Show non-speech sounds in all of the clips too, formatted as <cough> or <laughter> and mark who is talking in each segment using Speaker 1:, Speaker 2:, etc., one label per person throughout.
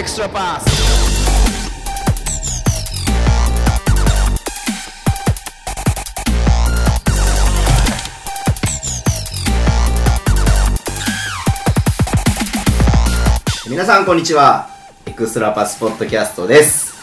Speaker 1: Extra Pass
Speaker 2: Podcast 皆さんこんにちはエクストラパスポッドキャストです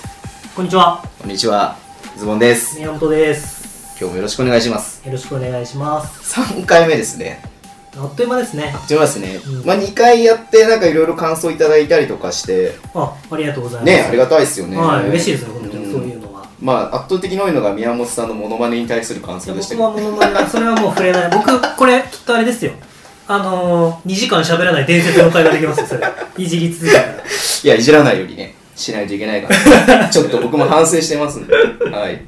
Speaker 3: こんにちは、
Speaker 2: こんにちはズボンです
Speaker 3: 宮本です。
Speaker 2: 今日もよろしくお願いします
Speaker 3: よろしくお願いします。
Speaker 2: 3回目ですね
Speaker 3: あっという間ですね。
Speaker 2: やってますね、
Speaker 3: うん
Speaker 2: まあ2回やってなんかいろいろ感想いただいたりとかして
Speaker 3: あ、ありがとうございます。
Speaker 2: ねありがたいですよね
Speaker 3: はい、嬉しいですね、本当に
Speaker 2: ん
Speaker 3: そういうのは。
Speaker 2: まあ圧倒的に多いのが宮本さんのモノマネに対する感想でした
Speaker 3: 僕
Speaker 2: けど
Speaker 3: はものまね、それはもう触れない。僕、これ、きっとあれですよ。あのー、2時間喋らない伝説の会ができますよ、それ。いじり続けたら。
Speaker 2: いやいじらないようにねしないといけないから <laughs> ちょっと僕も反省してますんではい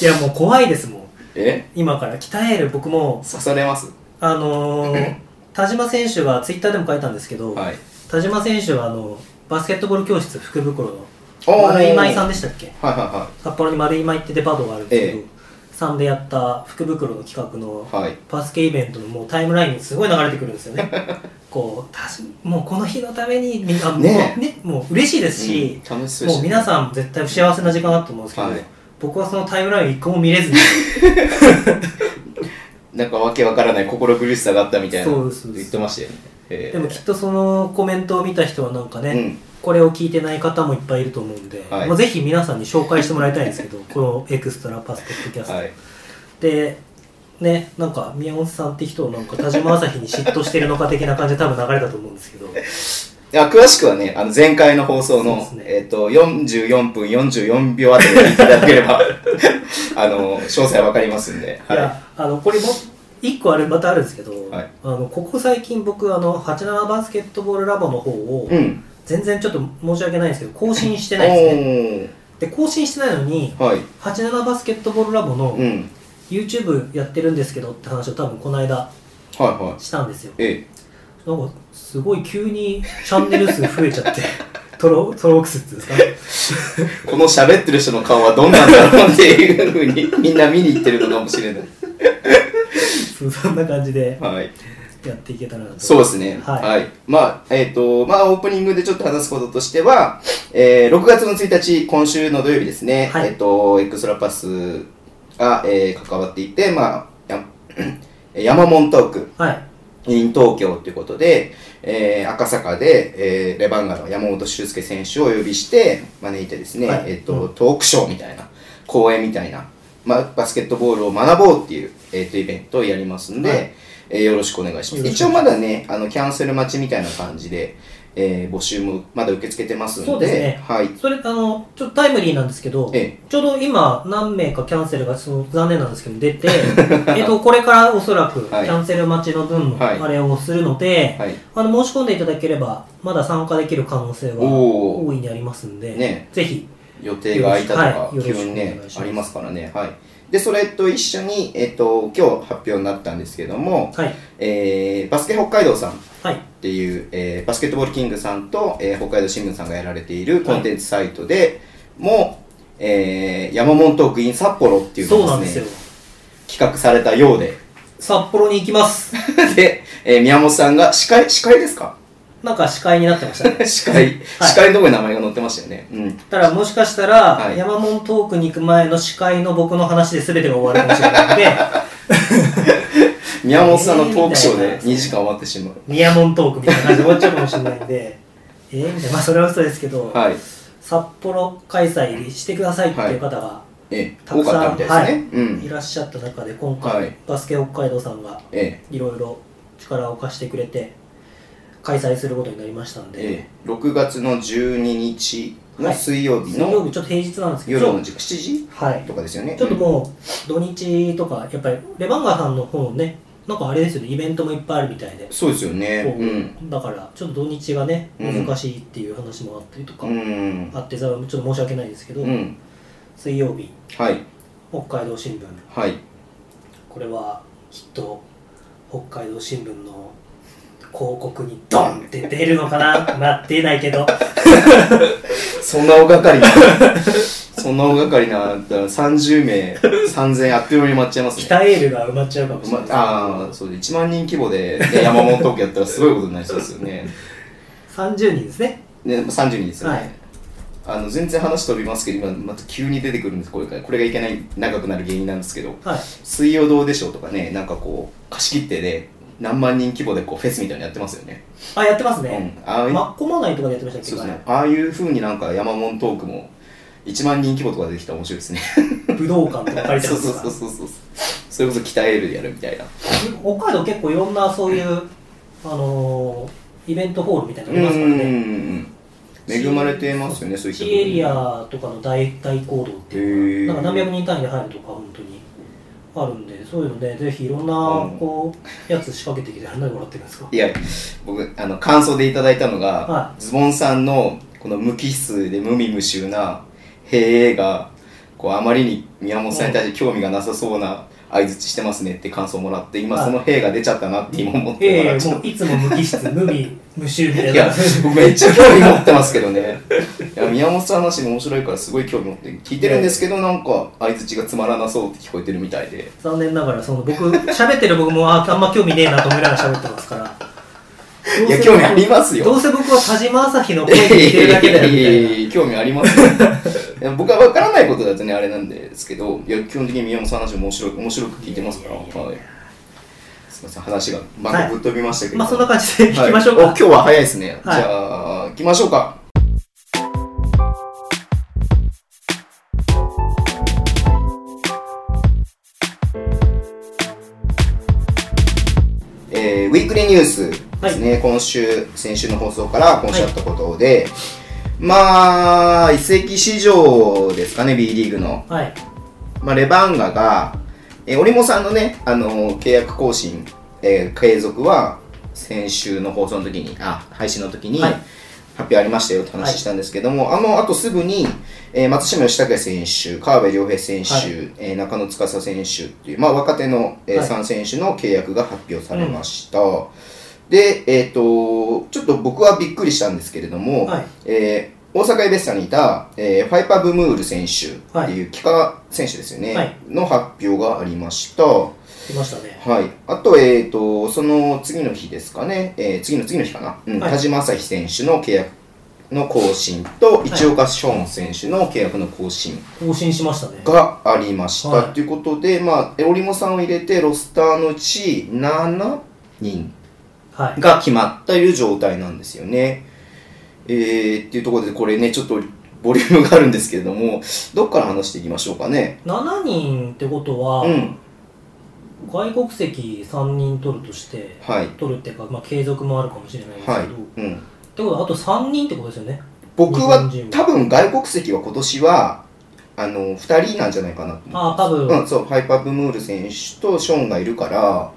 Speaker 3: いや、もう怖いですもん。
Speaker 2: え？
Speaker 3: 今から鍛える僕も、
Speaker 2: 刺されます
Speaker 3: あのー、<laughs> 田島選手がツイッターでも書いたんですけど、
Speaker 2: はい。
Speaker 3: 田島選手はあの、バスケットボール教室福袋の丸井舞さんでしたっけ？
Speaker 2: はいは
Speaker 3: 札幌に丸い舞ってデパートがあるんですけど、
Speaker 2: え
Speaker 3: さんでやった福袋の企画の
Speaker 2: いはい。はい
Speaker 3: バスケイベントのもうタイムラインにすごい流れてくるんですよね。<laughs> こうもうこの日のためにみんなもう
Speaker 2: ね
Speaker 3: ねもう嬉しいですし、
Speaker 2: うん楽し
Speaker 3: もう皆さん絶対幸せな時間だと思うんですけど、
Speaker 2: はい。
Speaker 3: 僕はそのタイムライン一個も見れずに <laughs>
Speaker 2: なんかわけわからない心苦しさがあったみたいな
Speaker 3: そうです。
Speaker 2: 言ってましたよね。えー。
Speaker 3: でもきっとそのコメントを見た人はなんかね、
Speaker 2: うん。
Speaker 3: これを聞いてない方もいっぱいいると思うんで、
Speaker 2: はい。
Speaker 3: まあ、ぜひ皆さんに紹介してもらいたいんですけどこのエクストラパスポッドキャスト、
Speaker 2: はい。
Speaker 3: でねなんか宮本さんって人をなんか田島朝日に嫉妬してるのか的な感じで多分流れたと思うんですけど。<laughs>
Speaker 2: いや詳しくはねあの前回の放送の、
Speaker 3: ね。
Speaker 2: えっと44分44秒あたりで聞いただければ <laughs> あの詳細わかりますんで、
Speaker 3: いやあのこれも一個あれまたあるんですけど、
Speaker 2: はい。
Speaker 3: あのここ最近僕あの87バスケットボールラボの方を、
Speaker 2: うん。
Speaker 3: 全然ちょっと申し訳ないんですけど更新してないですね。で更新してないのに
Speaker 2: はい。
Speaker 3: 87バスケットボールラボの
Speaker 2: うん。
Speaker 3: YouTube やってるんですけどって話を多分この間
Speaker 2: はいはい。
Speaker 3: したんですよ。
Speaker 2: え
Speaker 3: なんかすごい急にチャンネル数増えちゃって <laughs> トロトロークスっていうんですか？<laughs>
Speaker 2: この喋ってる人の顔はどんなんだろうっていうふうにみんな見に行ってるのかもしれない
Speaker 3: そ <laughs> うそんな感じで
Speaker 2: はい。
Speaker 3: やっていけたらなと。
Speaker 2: そうですね。は。
Speaker 3: はい。い
Speaker 2: まあ、えっ、と、まあ、オープニングでちょっと話すこととしては、えー、6月の1日、今週の土曜日ですね、
Speaker 3: はい。
Speaker 2: えっ、と、エクストラパスが、えー関わっていて、まあ、や山門トーク、
Speaker 3: はい。
Speaker 2: in 東京ということで、えー赤坂で、えーレバンガの山本修介選手をお呼びして、招いてですね、
Speaker 3: はい。
Speaker 2: えっ、と、
Speaker 3: うん。
Speaker 2: トークショーみたいな、講演みたいな、まあ、バスケットボールを学ぼうっていう、えーとイベントをやりますんで、
Speaker 3: はい。
Speaker 2: えーよろしくお願いします。一応まだね、あの、キャンセル待ちみたいな感じで、えー募集もまだ受け付けてますんで、
Speaker 3: そうですね。
Speaker 2: はい。
Speaker 3: それあのちょっとタイムリーなんですけど、
Speaker 2: え
Speaker 3: ちょうど今何名かキャンセルがその残念なんですけど出て <laughs> えっとこれからおそらくキ
Speaker 2: はい。
Speaker 3: ャンセル待ちの分の
Speaker 2: はい。
Speaker 3: あれをするので、
Speaker 2: はい。
Speaker 3: あの申し込んでいただければまだ参加できる可能性は大いにありますんで、
Speaker 2: ね。
Speaker 3: ぜひ
Speaker 2: 予定が空いたとか、
Speaker 3: はい
Speaker 2: 急にねありますからね。はい。でそれと一緒に、えっと今日発表になったんですけども、
Speaker 3: はい。
Speaker 2: えーバスケ北海道さん。っ
Speaker 3: はい。
Speaker 2: ていう、えーバスケットボールキングさんと、えー北海道新聞さんがやられているコンテンツサイトでも、えー山本トークイン札幌っていうのをで
Speaker 3: す
Speaker 2: ね企画されたようで。
Speaker 3: 札幌に行きます。<laughs>
Speaker 2: で、えー宮本さんが司会司会ですか？
Speaker 3: なんか司会になってましたね。<laughs>
Speaker 2: 司会、司会のところに名前が載ってましたよね。うん。
Speaker 3: ただもしかしたら、
Speaker 2: はい。
Speaker 3: 山門トークに行く前の司会の僕の話で全てが終わるかもしれないので。
Speaker 2: 宮本さんのトークショーで <laughs>
Speaker 3: えーみたいな
Speaker 2: 2時間終わってしまう。
Speaker 3: 宮門トークみたいな感じで終わっちゃうかもしれないんで。<laughs> えーみたいな。まあそれは嘘ですけど、
Speaker 2: はい。
Speaker 3: 札幌開催してくださいっていう方が
Speaker 2: えー
Speaker 3: たくさん、
Speaker 2: 多かったみたいん。
Speaker 3: いらっしゃった中で今回、
Speaker 2: はい。
Speaker 3: バスケ北海道さんが
Speaker 2: え。
Speaker 3: いろいろ力を貸してくれて開催することになりましたんで、
Speaker 2: ええ。え6月の12日の水曜日
Speaker 3: 水曜
Speaker 2: の
Speaker 3: 日ちょっと平日なんですけど。
Speaker 2: 夜の時間7時？
Speaker 3: はい。
Speaker 2: とかですよね。
Speaker 3: ちょっともう土日とかやっぱりレバンガーさんの方ねなんかあれですよね。イベントもいっぱいあるみたいで、
Speaker 2: そうですよね。
Speaker 3: こう
Speaker 2: うん。
Speaker 3: だからちょっと土日がね
Speaker 2: うん。
Speaker 3: 難しいっていう話もあったりとか
Speaker 2: うん。
Speaker 3: あってさちょっと申し訳ないですけど、
Speaker 2: うん。
Speaker 3: 水曜日
Speaker 2: はい。
Speaker 3: 北海道新聞。
Speaker 2: はい。
Speaker 3: これはきっと北海道新聞の広告にドンって出るのかな？まあ出ないけど。<laughs>
Speaker 2: そんな大掛かりなそんな大掛かりなだから30名3000あっという間に埋まっちゃいますね。
Speaker 3: 北エールが埋まっちゃうかもしれない。
Speaker 2: まああそうで1万人規模で、ね、山本トークやったらすごいことになりそうですよね。
Speaker 3: 30人ですね。
Speaker 2: ね、32ですよね。
Speaker 3: はい。
Speaker 2: あの全然話飛びますけど、今また急に出てくるんです、これがこれがいけない、長くなる原因なんですけど、
Speaker 3: はい。
Speaker 2: 水曜どうでしょうとかね、なんかこう、貸し切ってで、何万人規模でこうフェスみたいなのやってますよね。
Speaker 3: あやってます
Speaker 2: うん。
Speaker 3: ね、
Speaker 2: ああいう
Speaker 3: マッコマナイとかでやってましたっけ
Speaker 2: そうですね。ああいう風になんか山門トークも、1万人規模とかでできたら面白いですね。<laughs>
Speaker 3: 武道館とか借りてますか。ら
Speaker 2: そうそうそうそう。それこそ鍛えるでやるみたいな。
Speaker 3: 北海道結構いろんなそういう、あのーイベントホールみたいなのありますからね、
Speaker 2: うん恵まれてますよね、そういった
Speaker 3: シエリアとかの大大行動っていうか、なんか何百人単位で入るとか本当にあるんで、そういうので、ぜひいろんな
Speaker 2: うん。
Speaker 3: こうやつ仕掛けてきて、何で笑ってるんですか？
Speaker 2: いや、僕、あの、感想でいただいたのが、
Speaker 3: は
Speaker 2: ズボンさんの、この無機質で無味無臭な、へえが、こう、あまりに宮本さんに対して興味がなさそうな相づちしてますねって感想もらって、今
Speaker 3: はい
Speaker 2: そのへえが出ちゃったなって今思って
Speaker 3: ええ
Speaker 2: もらっちゃ
Speaker 3: ういつも無機質、無味、無臭みたい
Speaker 2: い
Speaker 3: な
Speaker 2: や、僕めっちゃ興味持ってますけどね。いや、宮本さんの話も面白いからすごい興味持って聞いてるんですけど、なんか相づちがつまらなそうって聞こえてるみたいで。
Speaker 3: 残念ながら、その僕、喋ってる僕もああんま興味ねえなと思いながら喋ってますから。
Speaker 2: いや、興味ありますよ。
Speaker 3: どうせ僕は田島朝日の声で聞いてるだけだよみたいな。
Speaker 2: いやいやいや興味ありますよいや僕は分からないことだとねあれなんですけどいや基本的に宮本さんの話面白い面白く聞いてますから。はい、すみません話が番号ぶっ飛びましたけど、
Speaker 3: まあそんな感じで聞きましょうか。
Speaker 2: はいお今日は早いですね、
Speaker 3: はい。
Speaker 2: じゃあ行きましょうか。えーウィークリーニュースですね、今週、先週の放送から今週あったことで、まあ、移籍市場ですかね、B リーグの。
Speaker 3: はい。
Speaker 2: まあ、レバンガが、えー、折茂さんのね、あの契約更新、えー継続は、先週の放送の時に、あ、配信の時に、
Speaker 3: はい
Speaker 2: 発表ありましたよって話したんですけども、あの、あとすぐに、えー松島義武選手、川辺良平選手、
Speaker 3: はい
Speaker 2: えー中野司選手っていう、まあ、若手の、えー
Speaker 3: はい
Speaker 2: 3選手の契約が発表されました。で、えっ、と、ちょっと僕はびっくりしたんですけれども、
Speaker 3: はい
Speaker 2: えー大阪エベッサにいた、えーファイパブムール選手っていう帰化選手ですよね、
Speaker 3: はい
Speaker 2: の発表がありました。は
Speaker 3: 来ましたね。
Speaker 2: い。あと、えっ、と、その次の日ですかね、えー次の次の日かな、うん
Speaker 3: はい
Speaker 2: 田島朝日選手の契約の更新と、
Speaker 3: い
Speaker 2: 市岡ショーン選手の契約の更新
Speaker 3: 更新しましたね。
Speaker 2: がありました。
Speaker 3: はい
Speaker 2: ということで、まあ、折茂さんを入れて、ロスターのうち7人
Speaker 3: はい。
Speaker 2: が決まったという状態なんですよね。えー、っていうところでこれねちょっとボリュームがあるんですけれどもどっから話していきましょうかね。
Speaker 3: 7人ってことは、
Speaker 2: うん。
Speaker 3: 外国籍3人取るとして、
Speaker 2: はい。
Speaker 3: 取るっていうか、まあ、継続もあるかもしれないですけど、
Speaker 2: はい、
Speaker 3: っ
Speaker 2: うん、
Speaker 3: てことはあと3人ってことですよね。
Speaker 2: 僕は多分外国籍は今年はあの2人なんじゃないかなと思
Speaker 3: ああ、多分、
Speaker 2: うん、そうハイパーブムール選手とショーンがいるから、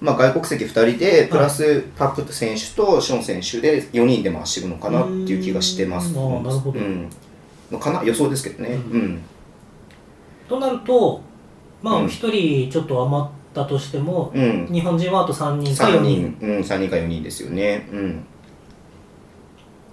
Speaker 2: まあ、外国籍2人でプラスパップ選手とショーン選手で4人で回していくのかなっていう気がしてます。
Speaker 3: なるほど
Speaker 2: うんのかな予想ですけどね。
Speaker 3: う
Speaker 2: うんん
Speaker 3: となると、まあ、
Speaker 2: うん
Speaker 3: 1人ちょっと余ったとしても、
Speaker 2: うん
Speaker 3: 日本人はあと3人か
Speaker 2: 3
Speaker 3: 4人。
Speaker 2: 人、うん、3人か4人ですよね。うん。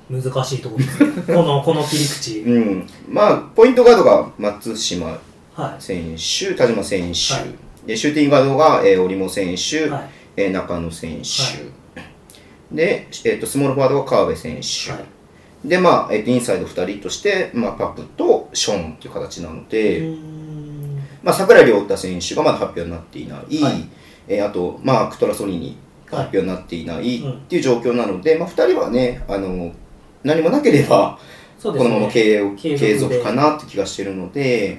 Speaker 3: 難しいところですね。<laughs> この、この切り口。
Speaker 2: うん。まあ、ポイントガードが松島
Speaker 3: はい。
Speaker 2: 選手、田島選手、
Speaker 3: はい
Speaker 2: でシューティングガードが、えー、織茂選手、
Speaker 3: はい。
Speaker 2: えー中野選手、で、えーと、スモールフォワードが川辺選手、
Speaker 3: はい。
Speaker 2: で、まあ、えーと、インサイド2人として、まあ、パプとショーンという形なの
Speaker 3: う
Speaker 2: で、
Speaker 3: ーん。
Speaker 2: まあ、桜井亮太選手がまだ発表になっていない、
Speaker 3: はい。
Speaker 2: えーあと、まあ、クトラソニに発表になっていない
Speaker 3: うん。
Speaker 2: っていう状況なので、まあ、2人はね、あの何もなければ。このまま経営を
Speaker 3: 継
Speaker 2: 継続かなって気がしてるので、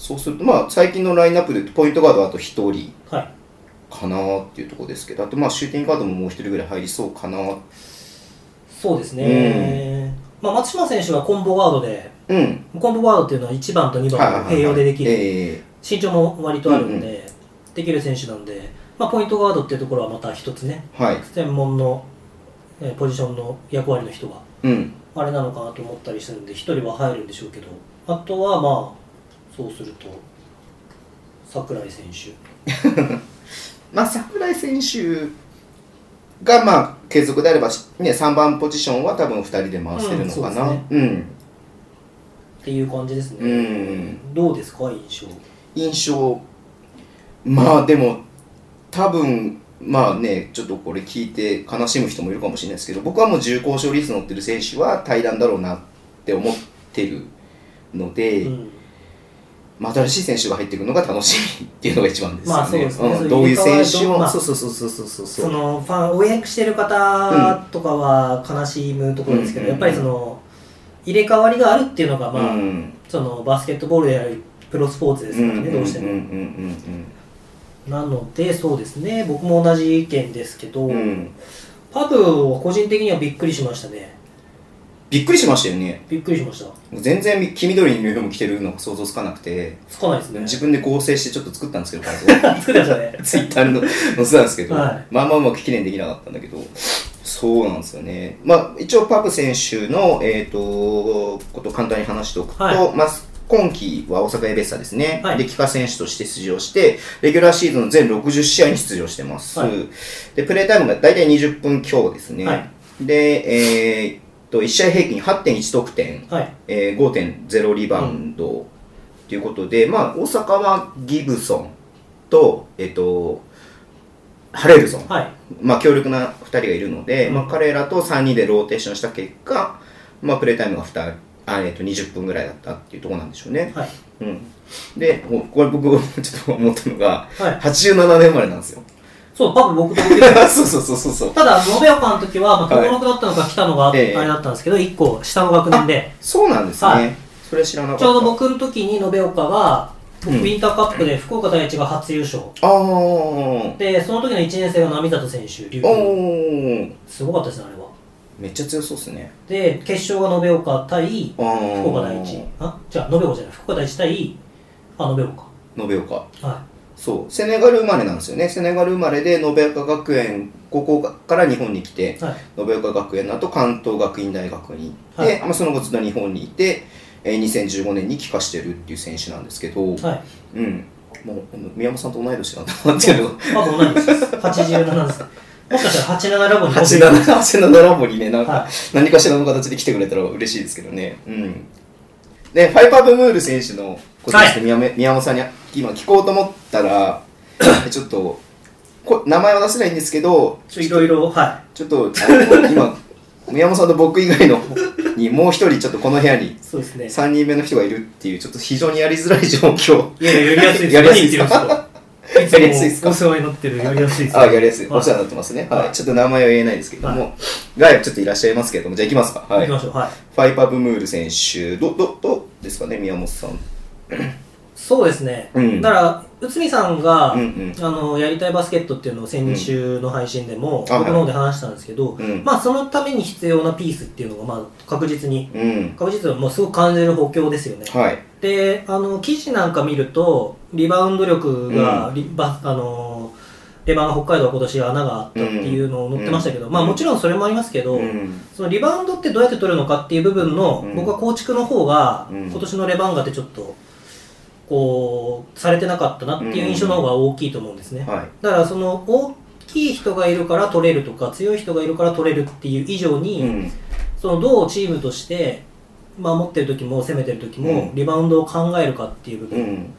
Speaker 2: そうすると、まあ、最近のラインナップでポイントガードはあと1人
Speaker 3: はい。
Speaker 2: かなっていうところですけど、あと、まあ、シューティングガードももう1人ぐらい入りそうかな。
Speaker 3: そうですね。まあ、松島選手はコンボガードで、
Speaker 2: うん。
Speaker 3: コンボガードっていうのは1番と2
Speaker 2: はいはいはい
Speaker 3: 番を併用でできる、
Speaker 2: え
Speaker 3: 身長も割とあるんで、
Speaker 2: うん
Speaker 3: できる選手なんで、まあ、ポイントガードっていうところはまた一つね、
Speaker 2: ーはい。
Speaker 3: 専門の、えーポジションの役割の人が
Speaker 2: うん。
Speaker 3: あれなのかなと思ったりするんで、1人は入るんでしょうけど、あとはまあ、そうすると、櫻井選手。<laughs>
Speaker 2: まあ、櫻井選手が、まあ、継続であれば、ね、3番ポジションは多分2人で回せるのかな。
Speaker 3: うん
Speaker 2: うん。
Speaker 3: っていう感じですね。
Speaker 2: うん
Speaker 3: どうですか、印象？
Speaker 2: 印象、まあ、でも、多分まあね、ちょっとこれ聞いて悲しむ人もいるかもしれないですけど、僕はもう重厚勝率乗ってる選手は対談だろうなって思ってるので、
Speaker 3: うん
Speaker 2: まあ、新しい選手が入ってくるのが楽しみっていうのが一番ですよね。
Speaker 3: まあそうですね。そう
Speaker 2: どういう選手を、
Speaker 3: まあ
Speaker 2: そうそうそうそうそう。そう
Speaker 3: そのファン応援してる方とかは悲しむところですけど、
Speaker 2: うん。
Speaker 3: やっぱりその入れ替わりがあるっていうのが、まあ
Speaker 2: うん。
Speaker 3: そのバスケットボールであるプロスポーツですからね、どうしても。なので、そうですね、僕も同じ意見ですけど、パブは個人的にはびっくりしましたね。
Speaker 2: びっくりしましたよね。
Speaker 3: びっくりしました。
Speaker 2: 全然黄緑のユニフォーム着てるのが想像つかなくて、
Speaker 3: つかないですね。
Speaker 2: 自分で合成してちょっと作ったんですけど、
Speaker 3: 作ってましたね。<laughs>
Speaker 2: ツイッターの載せたんですけど、
Speaker 3: はい
Speaker 2: まあまあうまく記念できなかったんだけど、そうなんですよね。まあ一応パプ選手の、えっ、と、こと簡単に話しておくと、
Speaker 3: はい
Speaker 2: まあ今季は大阪エベッサですね。
Speaker 3: はい
Speaker 2: で、帰化選手として出場して、レギュラーシーズンの全60試合に出場してます。
Speaker 3: はい
Speaker 2: で、プレータイムが大体20分強ですね。
Speaker 3: はい
Speaker 2: で、えーっと、1試合平均8.1得点、
Speaker 3: はい。
Speaker 2: えー5.0リバウンドということで、まあ、大阪はギブソンと、えっと、ハレルソン、
Speaker 3: はい。
Speaker 2: まあ、強力な2人がいるので、
Speaker 3: うん
Speaker 2: まあ、彼らと3人でローテーションした結果、まあ、プレータイムが2あ、えっと、20分ぐらいだったっていうところなんでしょうね。
Speaker 3: はい。
Speaker 2: うん、で、これ僕、ちょっと思ったのが、
Speaker 3: はい。
Speaker 2: 87年生まれなんですよ。
Speaker 3: そう、パブ僕と同級生
Speaker 2: そうそうそうそうそう。
Speaker 3: ただ、延岡の時は、まあ、登録だったのか来たのがあれだったんですけど、1個下の学年で、
Speaker 2: そうなんですね。
Speaker 3: はい
Speaker 2: それ知らなかった。
Speaker 3: ちょうど僕の時に延岡が、僕
Speaker 2: うん
Speaker 3: ウィンターカップで福岡第一が初優勝。
Speaker 2: あー。
Speaker 3: で、その時の1年生が波里選手、龍
Speaker 2: お
Speaker 3: 空
Speaker 2: ー。
Speaker 3: すごかったですね、あれは。
Speaker 2: めっちゃ強そうっすね。
Speaker 3: で、決勝が延岡対福岡第一。あ、じゃあ、延岡じゃない、福岡第一対、あ、延岡。
Speaker 2: 延岡。
Speaker 3: は
Speaker 2: そう。セネガル生まれなんですよね。セネガル生まれで、延岡学園、高校から日本に来て
Speaker 3: い。、はい。
Speaker 2: 延岡学園の後、関東学院大学に行って、
Speaker 3: はい
Speaker 2: まあ、その後ずっと日本にいて、えー2015年に帰化してるっていう選手なんですけど、
Speaker 3: はい。
Speaker 2: うん。もう、宮本さんと同い年なんだなって <laughs> いうのが。
Speaker 3: パブ同じです。87です。もしかしたら87ラボに
Speaker 2: 87、87ラボにね、なんか、
Speaker 3: は
Speaker 2: 何かしらの形で来てくれたら嬉しいですけどね。うん。で、ファイパーブムール選手のことですね、宮め宮本さんに今聞こうと思ったら、<coughs> ちょっと、こ名前は出せないんですけど、
Speaker 3: いろいろ、は
Speaker 2: ちょっと、今、宮本さんと僕以外のにもう一人ちょっとこの部屋に
Speaker 3: い。そうですね。
Speaker 2: 3人目の人がいるっていう、ちょっと非常にやりづらい状況。
Speaker 3: いやいや、やりやすいです。
Speaker 2: やりやすいですやりやすいですか
Speaker 3: お世話になってる、やりやすいです。
Speaker 2: あ、やりやすい。
Speaker 3: はい
Speaker 2: お世話になってますね。は。
Speaker 3: はいい
Speaker 2: ちょっと名前は言えないですけども、がちょっといらっしゃいますけれども、じゃあ行きますか。はい
Speaker 3: 行き。ましょう。はい。
Speaker 2: ファイパブムール選手、ど、ど、どうですかね、宮本さん。
Speaker 3: そうですね。
Speaker 2: うん
Speaker 3: だから、内海さんが、
Speaker 2: うんうん。
Speaker 3: あの、やりたいバスケットっていうのを先週の配信でも、僕の方で話したんですけど、
Speaker 2: うん
Speaker 3: まあ、そのために必要なピースっていうのが、まあ、確実に、
Speaker 2: うん。
Speaker 3: 確実にもうすごく感じる補強ですよね。
Speaker 2: はい。
Speaker 3: で、あの、記事なんか見ると、リバウンド力が、リバあの、レバーが北海道は今年穴があったっていうのを載ってましたけど、
Speaker 2: うん
Speaker 3: まあもちろんそれもありますけど、
Speaker 2: うん。
Speaker 3: そのリバウンドってどうやって取るのかっていう部分の、
Speaker 2: うん
Speaker 3: 僕は構築の方が、
Speaker 2: うん
Speaker 3: 今年のレバンガってちょっと、こう、されてなかったなっていう印象の方が大きいと思うんですね。
Speaker 2: はい。
Speaker 3: だからその、大きい人がいるから取れるとか、強い人がいるから取れるっていう以上に、
Speaker 2: うん。
Speaker 3: そのどうチームとして、守ってる時も攻めてる時も、
Speaker 2: うん
Speaker 3: リバウンドを考えるかっていう部分
Speaker 2: うん。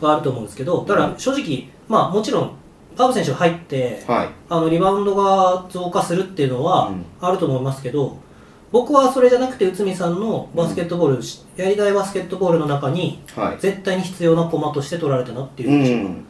Speaker 3: があると思うんですけど、だから正直、まあもちろん、パブ選手が入って、
Speaker 2: はい。
Speaker 3: あのリバウンドが増加するっていうのは
Speaker 2: うん
Speaker 3: あると思いますけど、僕はそれじゃなくて内海さんのバスケットボール、やりたいバスケットボールの中に
Speaker 2: はい。
Speaker 3: 絶対に必要な駒として取られたなっていう
Speaker 2: う
Speaker 3: 印象
Speaker 2: ん。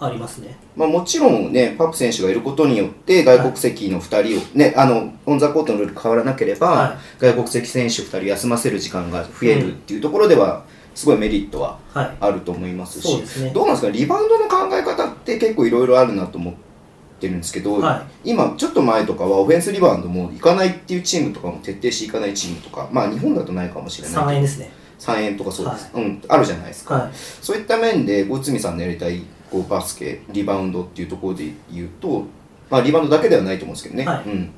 Speaker 3: がありますね。
Speaker 2: まあ、もちろんね、パップ選手がいることによって、外国籍の2人を、ね、あの、オンザコートのルール変わらなければ、
Speaker 3: は
Speaker 2: 外国籍選手2人休ませる時間が増えるっていうところでは、すごいメリットは
Speaker 3: はい。
Speaker 2: あると思いますし、
Speaker 3: すね
Speaker 2: どうなんですか、リバウンドの考え方って結構いろいろあるなと思ってるんですけど、
Speaker 3: は
Speaker 2: 今、ちょっと前とかはオフェンスリバウンドもいかないっていうチームとかも徹底していかないチームとか、まあ日本だとないかもしれないけど
Speaker 3: 3円ですね。
Speaker 2: 3円とかそうです、うん、あるじゃないですか。
Speaker 3: はい。
Speaker 2: そういった面で、内海さんのやりたいこうバスケ、リバウンドっていうところで言うと、まあ、リバウンドだけではないと思うんですけどね。
Speaker 3: はい
Speaker 2: うん。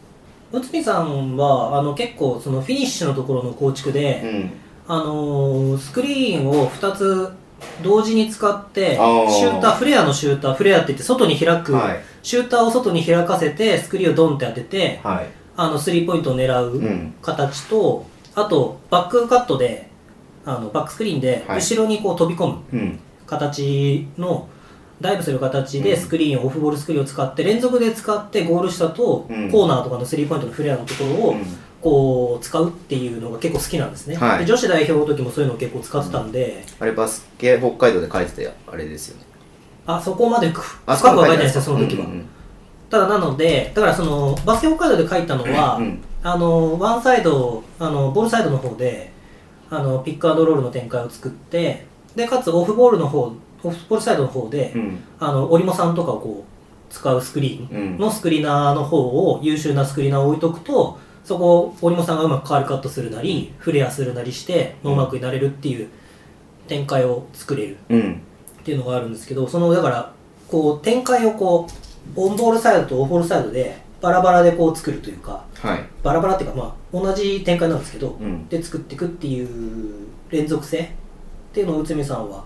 Speaker 3: 内海さんはあの結構そのフィニッシュのところの構築で、
Speaker 2: うん。
Speaker 3: あのースクリーンを2つ同時に使ってシューターフレアのシューターフレアって言って外に開く、
Speaker 2: はい。
Speaker 3: シューターを外に開かせてスクリーンをドンって当てて
Speaker 2: はい。
Speaker 3: あのスリーポイントを狙
Speaker 2: う。
Speaker 3: うん。形と、あとバックカットであのバックスクリーンで
Speaker 2: はい。
Speaker 3: 後ろにこう飛び込む
Speaker 2: うん。
Speaker 3: 形の、ダイブする形でスクリーンを、オフボールスクリーンを使って連続で使ってゴール下と
Speaker 2: うん。
Speaker 3: コーナーとかのスリーポイントのフレアのところを
Speaker 2: うん。
Speaker 3: こう使うっていうのが結構好きなんですね、
Speaker 2: は
Speaker 3: 女子代表の時もそういうのを結構使ってたんで、
Speaker 2: あれバスケ北海道で書いてたあれですよね
Speaker 3: あそこまでく
Speaker 2: あ
Speaker 3: 深くは書いてないですよその時は、
Speaker 2: うんうん
Speaker 3: ただなのでだからそのバスケ北海道で書いたのは、
Speaker 2: うん
Speaker 3: あのワンサイドあのボールサイドの方であのピックアンドロールの展開を作ってでかつオフボールの方オフボールサイドの方で、
Speaker 2: うん。
Speaker 3: あの折茂さんとかをこう使うスクリーンのスクリーナーの方を優秀なスクリーナーを置いとくとそこを折茂さんがうまくカールカットするなりフレアするなりしてノーマークになれるっていう展開を作れる。
Speaker 2: うん
Speaker 3: っていうのがあるんですけどそのだからこう展開をこうオンボールサイドとオフボールサイドでバラバラでこう作るというか
Speaker 2: はい。
Speaker 3: バラバラっていうかまあ同じ展開なんですけど、
Speaker 2: うん。
Speaker 3: で作っていくっていう連続性っていうのを内海さんは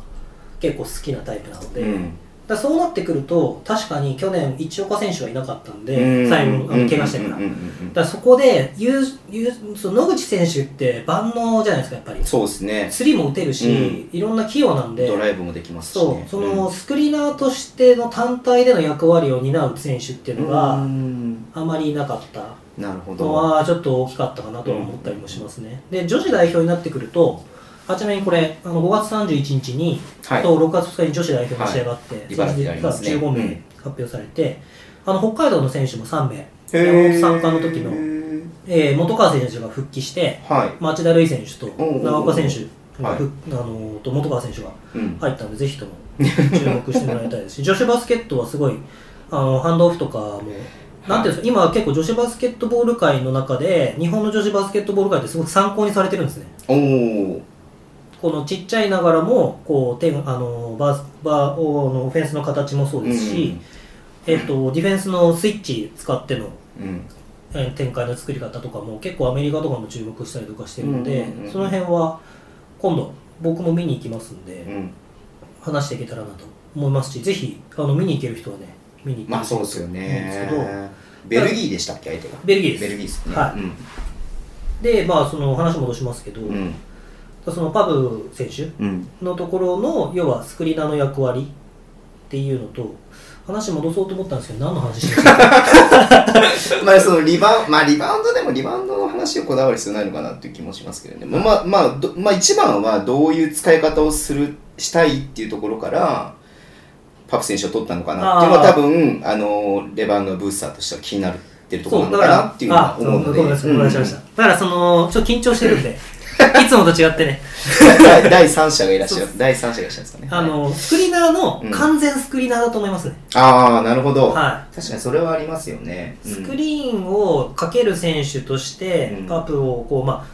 Speaker 3: 結構好きなタイプなので、
Speaker 2: うん
Speaker 3: だそうなってくると確かに去年一岡選手はいなかったんで、
Speaker 2: うん。
Speaker 3: 最後あの怪我してから、
Speaker 2: うん。うん。うん。うん。
Speaker 3: だそこでゆうゆうその野口選手って万能じゃないですかやっぱり。
Speaker 2: そうですね。
Speaker 3: スリーも打てるし、いろんな器用なんで。
Speaker 2: ドライブもできますし
Speaker 3: そう。
Speaker 2: ね
Speaker 3: そのスクリーナーとしての単体での役割を担う選手っていうの
Speaker 2: う
Speaker 3: が
Speaker 2: ん。
Speaker 3: あまりいなかった。の
Speaker 2: なるほど。
Speaker 3: はちょっと大きかったかなとは思ったりもしますね、で女子代表になってくるとあちなみにこれあの5月31日に、
Speaker 2: はい。
Speaker 3: と6月2日に女子代表の試合があって、
Speaker 2: い。茨城でありますね。
Speaker 3: 15名
Speaker 2: うん。
Speaker 3: 発表されて、あの北海道の選手も3名。
Speaker 2: へ
Speaker 3: 山
Speaker 2: ー
Speaker 3: 本参加の時の、えー本川選手が復帰して
Speaker 2: はい。
Speaker 3: 町田瑠唯選手と長岡選手が、
Speaker 2: はい。
Speaker 3: ふあのと本川選手が
Speaker 2: うん。
Speaker 3: 入ったんでぜひとも注目してもらいたいです。し <laughs> 女子バスケットはすごいあのハンドオフとかもなんていうんですか今は結構女子バスケットボール界の中で日本の女子バスケットボール界ってすごく参考にされてるんですね。
Speaker 2: おお
Speaker 3: このちっちゃいながらもこう手あのバーバーおのオフェンスの形もそうですし、えっとディフェンスのスイッチ使っての
Speaker 2: うん。
Speaker 3: えー展開の作り方とかも結構アメリカとかも注目したりとかしてるので、
Speaker 2: うんうんうん
Speaker 3: その辺は今度僕も見に行きますんで、
Speaker 2: うん。
Speaker 3: 話していけたらなと思いますしぜひあの見に行ける人はね見に行って
Speaker 2: まあそうですよ
Speaker 3: いいんですけど
Speaker 2: ねベルギーでしたっけ相手が？
Speaker 3: ベルギーです。
Speaker 2: ベルギーですね。
Speaker 3: はい。でまあその話戻しますけど、
Speaker 2: うんうん
Speaker 3: そのパブ選手
Speaker 2: うん。
Speaker 3: のところの要はスクリーナーの役割っていうのと話戻そうと思ったんですけど何の話してました <laughs>
Speaker 2: まあそのリバウンまあリバウンドでもリバウンドの話をこだわる必要ないのかなっていう気もしますけどね、まあまあどまあ一番はどういう使い方をするしたいっていうところからパプ選手を取ったのかなっていうのは多分あのレバウンドのブースターとしては気になってるところなのかなっていうのは
Speaker 3: あ
Speaker 2: 思うので。
Speaker 3: だからそのちょっと緊張してるんで <laughs> いつもと違ってね。
Speaker 2: 第第三者がいらっしゃる。第三者がいらっしゃるんですかね。
Speaker 3: あのスクリーナーの
Speaker 2: うん。
Speaker 3: 完全スクリーナーだと思いますね、
Speaker 2: ああなるほど、
Speaker 3: は
Speaker 2: 確かにそれはありますよね、うん。
Speaker 3: スクリーンをかける選手として
Speaker 2: うん。
Speaker 3: パプをこう、ま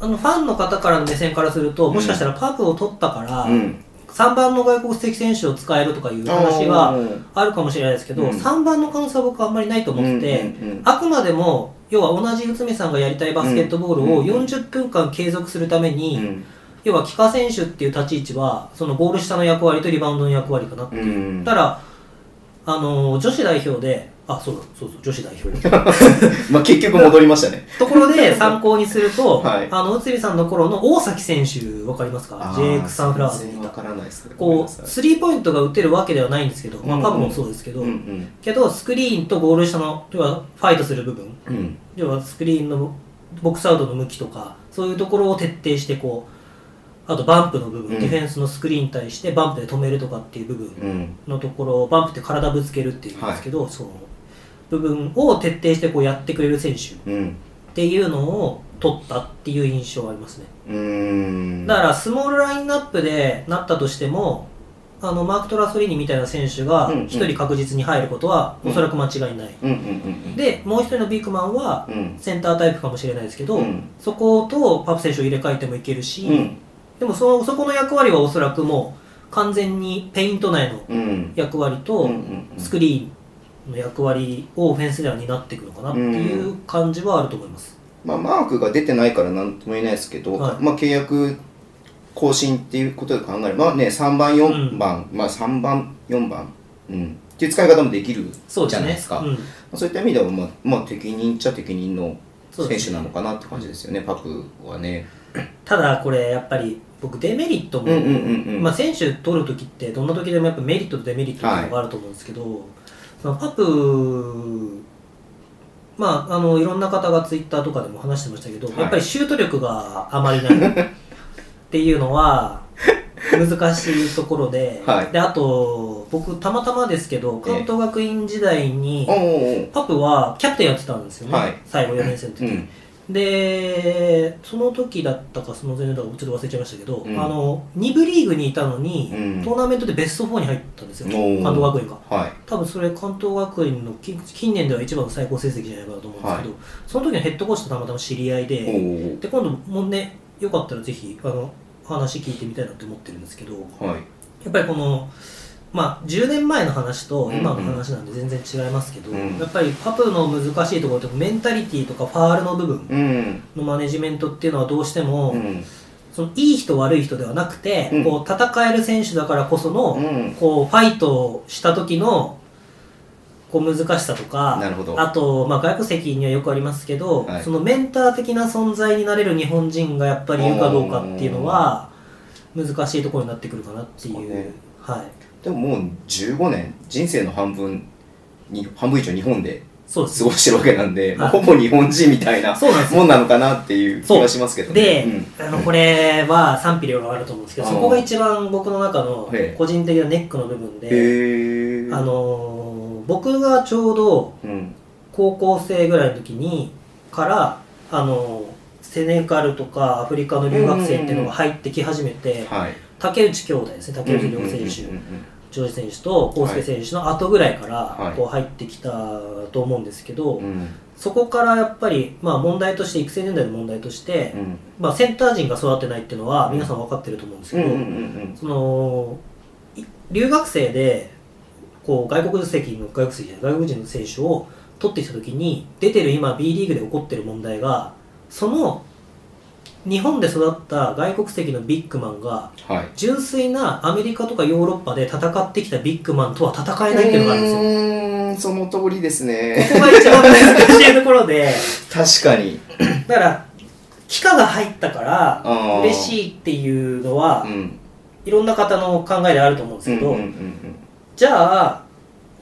Speaker 3: あ、あのファンの方からの目線からするともしかしたらパプを取ったから、
Speaker 2: うん。
Speaker 3: 3番の外国籍選手を使えるとかいう話があるかもしれないですけど、
Speaker 2: うん。
Speaker 3: 3番の可能性は僕はあんまりないと思ってて、あくまでも要は同じ内海さんがやりたいバスケットボールを
Speaker 2: うん。
Speaker 3: 40分間継続するために、
Speaker 2: うん。
Speaker 3: 要は帰化選手っていう立ち位置はそのゴール下の役割とリバウンドの役割かなっていう。
Speaker 2: うん。
Speaker 3: たらあの女子代表であそうだそうそう女子代表 <laughs>
Speaker 2: まあ結局戻りましたね。
Speaker 3: ところで参考にすると、<laughs>
Speaker 2: はい。
Speaker 3: あの内海さんの頃の大崎選手わかりますか？
Speaker 2: あ
Speaker 3: JX サンフラワーズにいたこ
Speaker 2: う
Speaker 3: スリーポイントが打てるわけではないんですけど、まあ、
Speaker 2: うん
Speaker 3: パブもそうですけど、
Speaker 2: うんうん。
Speaker 3: けどスクリーンとゴール下の要はファイトする部分。
Speaker 2: うん。
Speaker 3: 要はスクリーンのボックスアウトの向きとかそういうところを徹底してこうあとバンプの部分、
Speaker 2: うん。
Speaker 3: ディフェンスのスクリーンに対してバンプで止めるとかっていう部分
Speaker 2: うん。
Speaker 3: のところバンプって体ぶつけるっていうんですけど、その部分を徹底してこうやってくれる選手っ
Speaker 2: うん
Speaker 3: ていうのを取ったっていう印象はありますね。だからスモールラインナップでなったとしてもあのマーク・トラソリーニみたいな選手が
Speaker 2: うんうん。
Speaker 3: 一人確実に入ることはおそらく間違いない、
Speaker 2: うんうんうん
Speaker 3: でもう一人のビッグマンは
Speaker 2: うん。
Speaker 3: センタータイプかもしれないですけど、
Speaker 2: うん。
Speaker 3: そことパプ選手を入れ替えてもいけるし、
Speaker 2: うん
Speaker 3: でもそのそこの役割はおそらくもう完全にペイント内の
Speaker 2: うん。
Speaker 3: 役割と
Speaker 2: うんうんうん。
Speaker 3: スクリーンの役割をオフェンスでは担っていくのかなっていう感じはあると思います。
Speaker 2: まあマークが出てないからなんとも言えないですけど、
Speaker 3: はい。
Speaker 2: まあ契約更新っていうことで考えればまあね3番4番、まあ3番4番。うん。っていう使い方もできるじゃないですか。
Speaker 3: うん。
Speaker 2: そういった意味では、まあ、まあ、適任っちゃ適任の選手なのかなって感じですよね、パプはね。
Speaker 3: ただこれやっぱり僕デメリットも、
Speaker 2: うんうんうんうん。
Speaker 3: まあ、選手取るときってどんな時でもやっぱメリットとデメリットっていうのがあると思うんですけど、そのパプまああのいろんな方がツイッターとかでも話してましたけど、
Speaker 2: はい。
Speaker 3: やっぱりシュート力があまりない。<laughs> っていうのは難しいところで、
Speaker 2: はい。
Speaker 3: であと僕たまたまですけど関東学院時代にパプはキャプテンやってたんですよね、
Speaker 2: はい。
Speaker 3: 最後4年生の時、
Speaker 2: うん
Speaker 3: でその時だったかその前年だかちょっと忘れちゃいましたけど、
Speaker 2: うん。
Speaker 3: あの2部リーグにいたのに、
Speaker 2: うん。
Speaker 3: トーナメントでベスト4に入ったんですよ関東学院が。
Speaker 2: はい。
Speaker 3: 多分それ関東学院のき近年では一番の最高成績じゃないかなと思うんですけど、その時のヘッドコーチとたまたま知り合い
Speaker 2: お
Speaker 3: で
Speaker 2: ー。
Speaker 3: で今度もねよかったらぜひあの話聞いてみたいなって思ってるんですけど
Speaker 2: はい。
Speaker 3: やっぱりこのまあ10年前の話と今の
Speaker 2: うん。うん
Speaker 3: 話なんで全然違いますけど、
Speaker 2: うん。
Speaker 3: やっぱりパプの難しいところってメンタリティとかファールの部分
Speaker 2: うん。
Speaker 3: のマネジメントっていうのはどうしても、
Speaker 2: うん。
Speaker 3: そのいい人悪い人ではなくて、
Speaker 2: うん。
Speaker 3: こう戦える選手だからこその、
Speaker 2: うん。
Speaker 3: こうファイトをした時のこう難しさとかあと、まあ、外国籍にはよくありますけど、
Speaker 2: はい。
Speaker 3: そのメンター的な存在になれる日本人がやっぱりいるかどうかっていうのは難しいところになってくるかなっていう。はい、
Speaker 2: でももう15年人生の半分に半分以上日本で過ごしてるわけなんで、ほぼ日本人みたいな
Speaker 3: そうなんですよ。
Speaker 2: もんなのかなっていう気がしますけどね。
Speaker 3: で、
Speaker 2: うん。
Speaker 3: あのこれは賛否両論あると思うんですけどそこが一番僕の中の個人的なネックの部分で、あのー僕がちょうど
Speaker 2: うん。
Speaker 3: 高校生ぐらいの時にからあのセネガルとかアフリカの留学生っていうのが入ってき始めて、
Speaker 2: はい。
Speaker 3: 竹内兄弟ですね竹内涼選手、ジョージ選手と康介選手の後ぐらいから
Speaker 2: はい。
Speaker 3: こう入ってきたと思うんですけど、
Speaker 2: うん。
Speaker 3: そこからやっぱり、まあ、問題として育成年代の問題として、
Speaker 2: うん。
Speaker 3: まあ、センター陣が育ってないっていうのは皆さん分かってると思うんですけど、
Speaker 2: うんうんうん。
Speaker 3: そのい留学生でこう外国籍の外国籍じゃない外国人の選手を取ってきた時に出てる今 B リーグで起こってる問題がその日本で育った外国籍のビッグマンが
Speaker 2: はい。
Speaker 3: 純粋なアメリカとかヨーロッパで戦ってきたビッグマンとは戦えないっていうのがあるんですよ。
Speaker 2: うーんその通りですね。
Speaker 3: ここが一番難しいところで。<laughs>
Speaker 2: 確かに。
Speaker 3: だから期間が入ったから嬉しいっていうのは
Speaker 2: うん。
Speaker 3: いろんな方の考えであると思うんですけど、じゃあ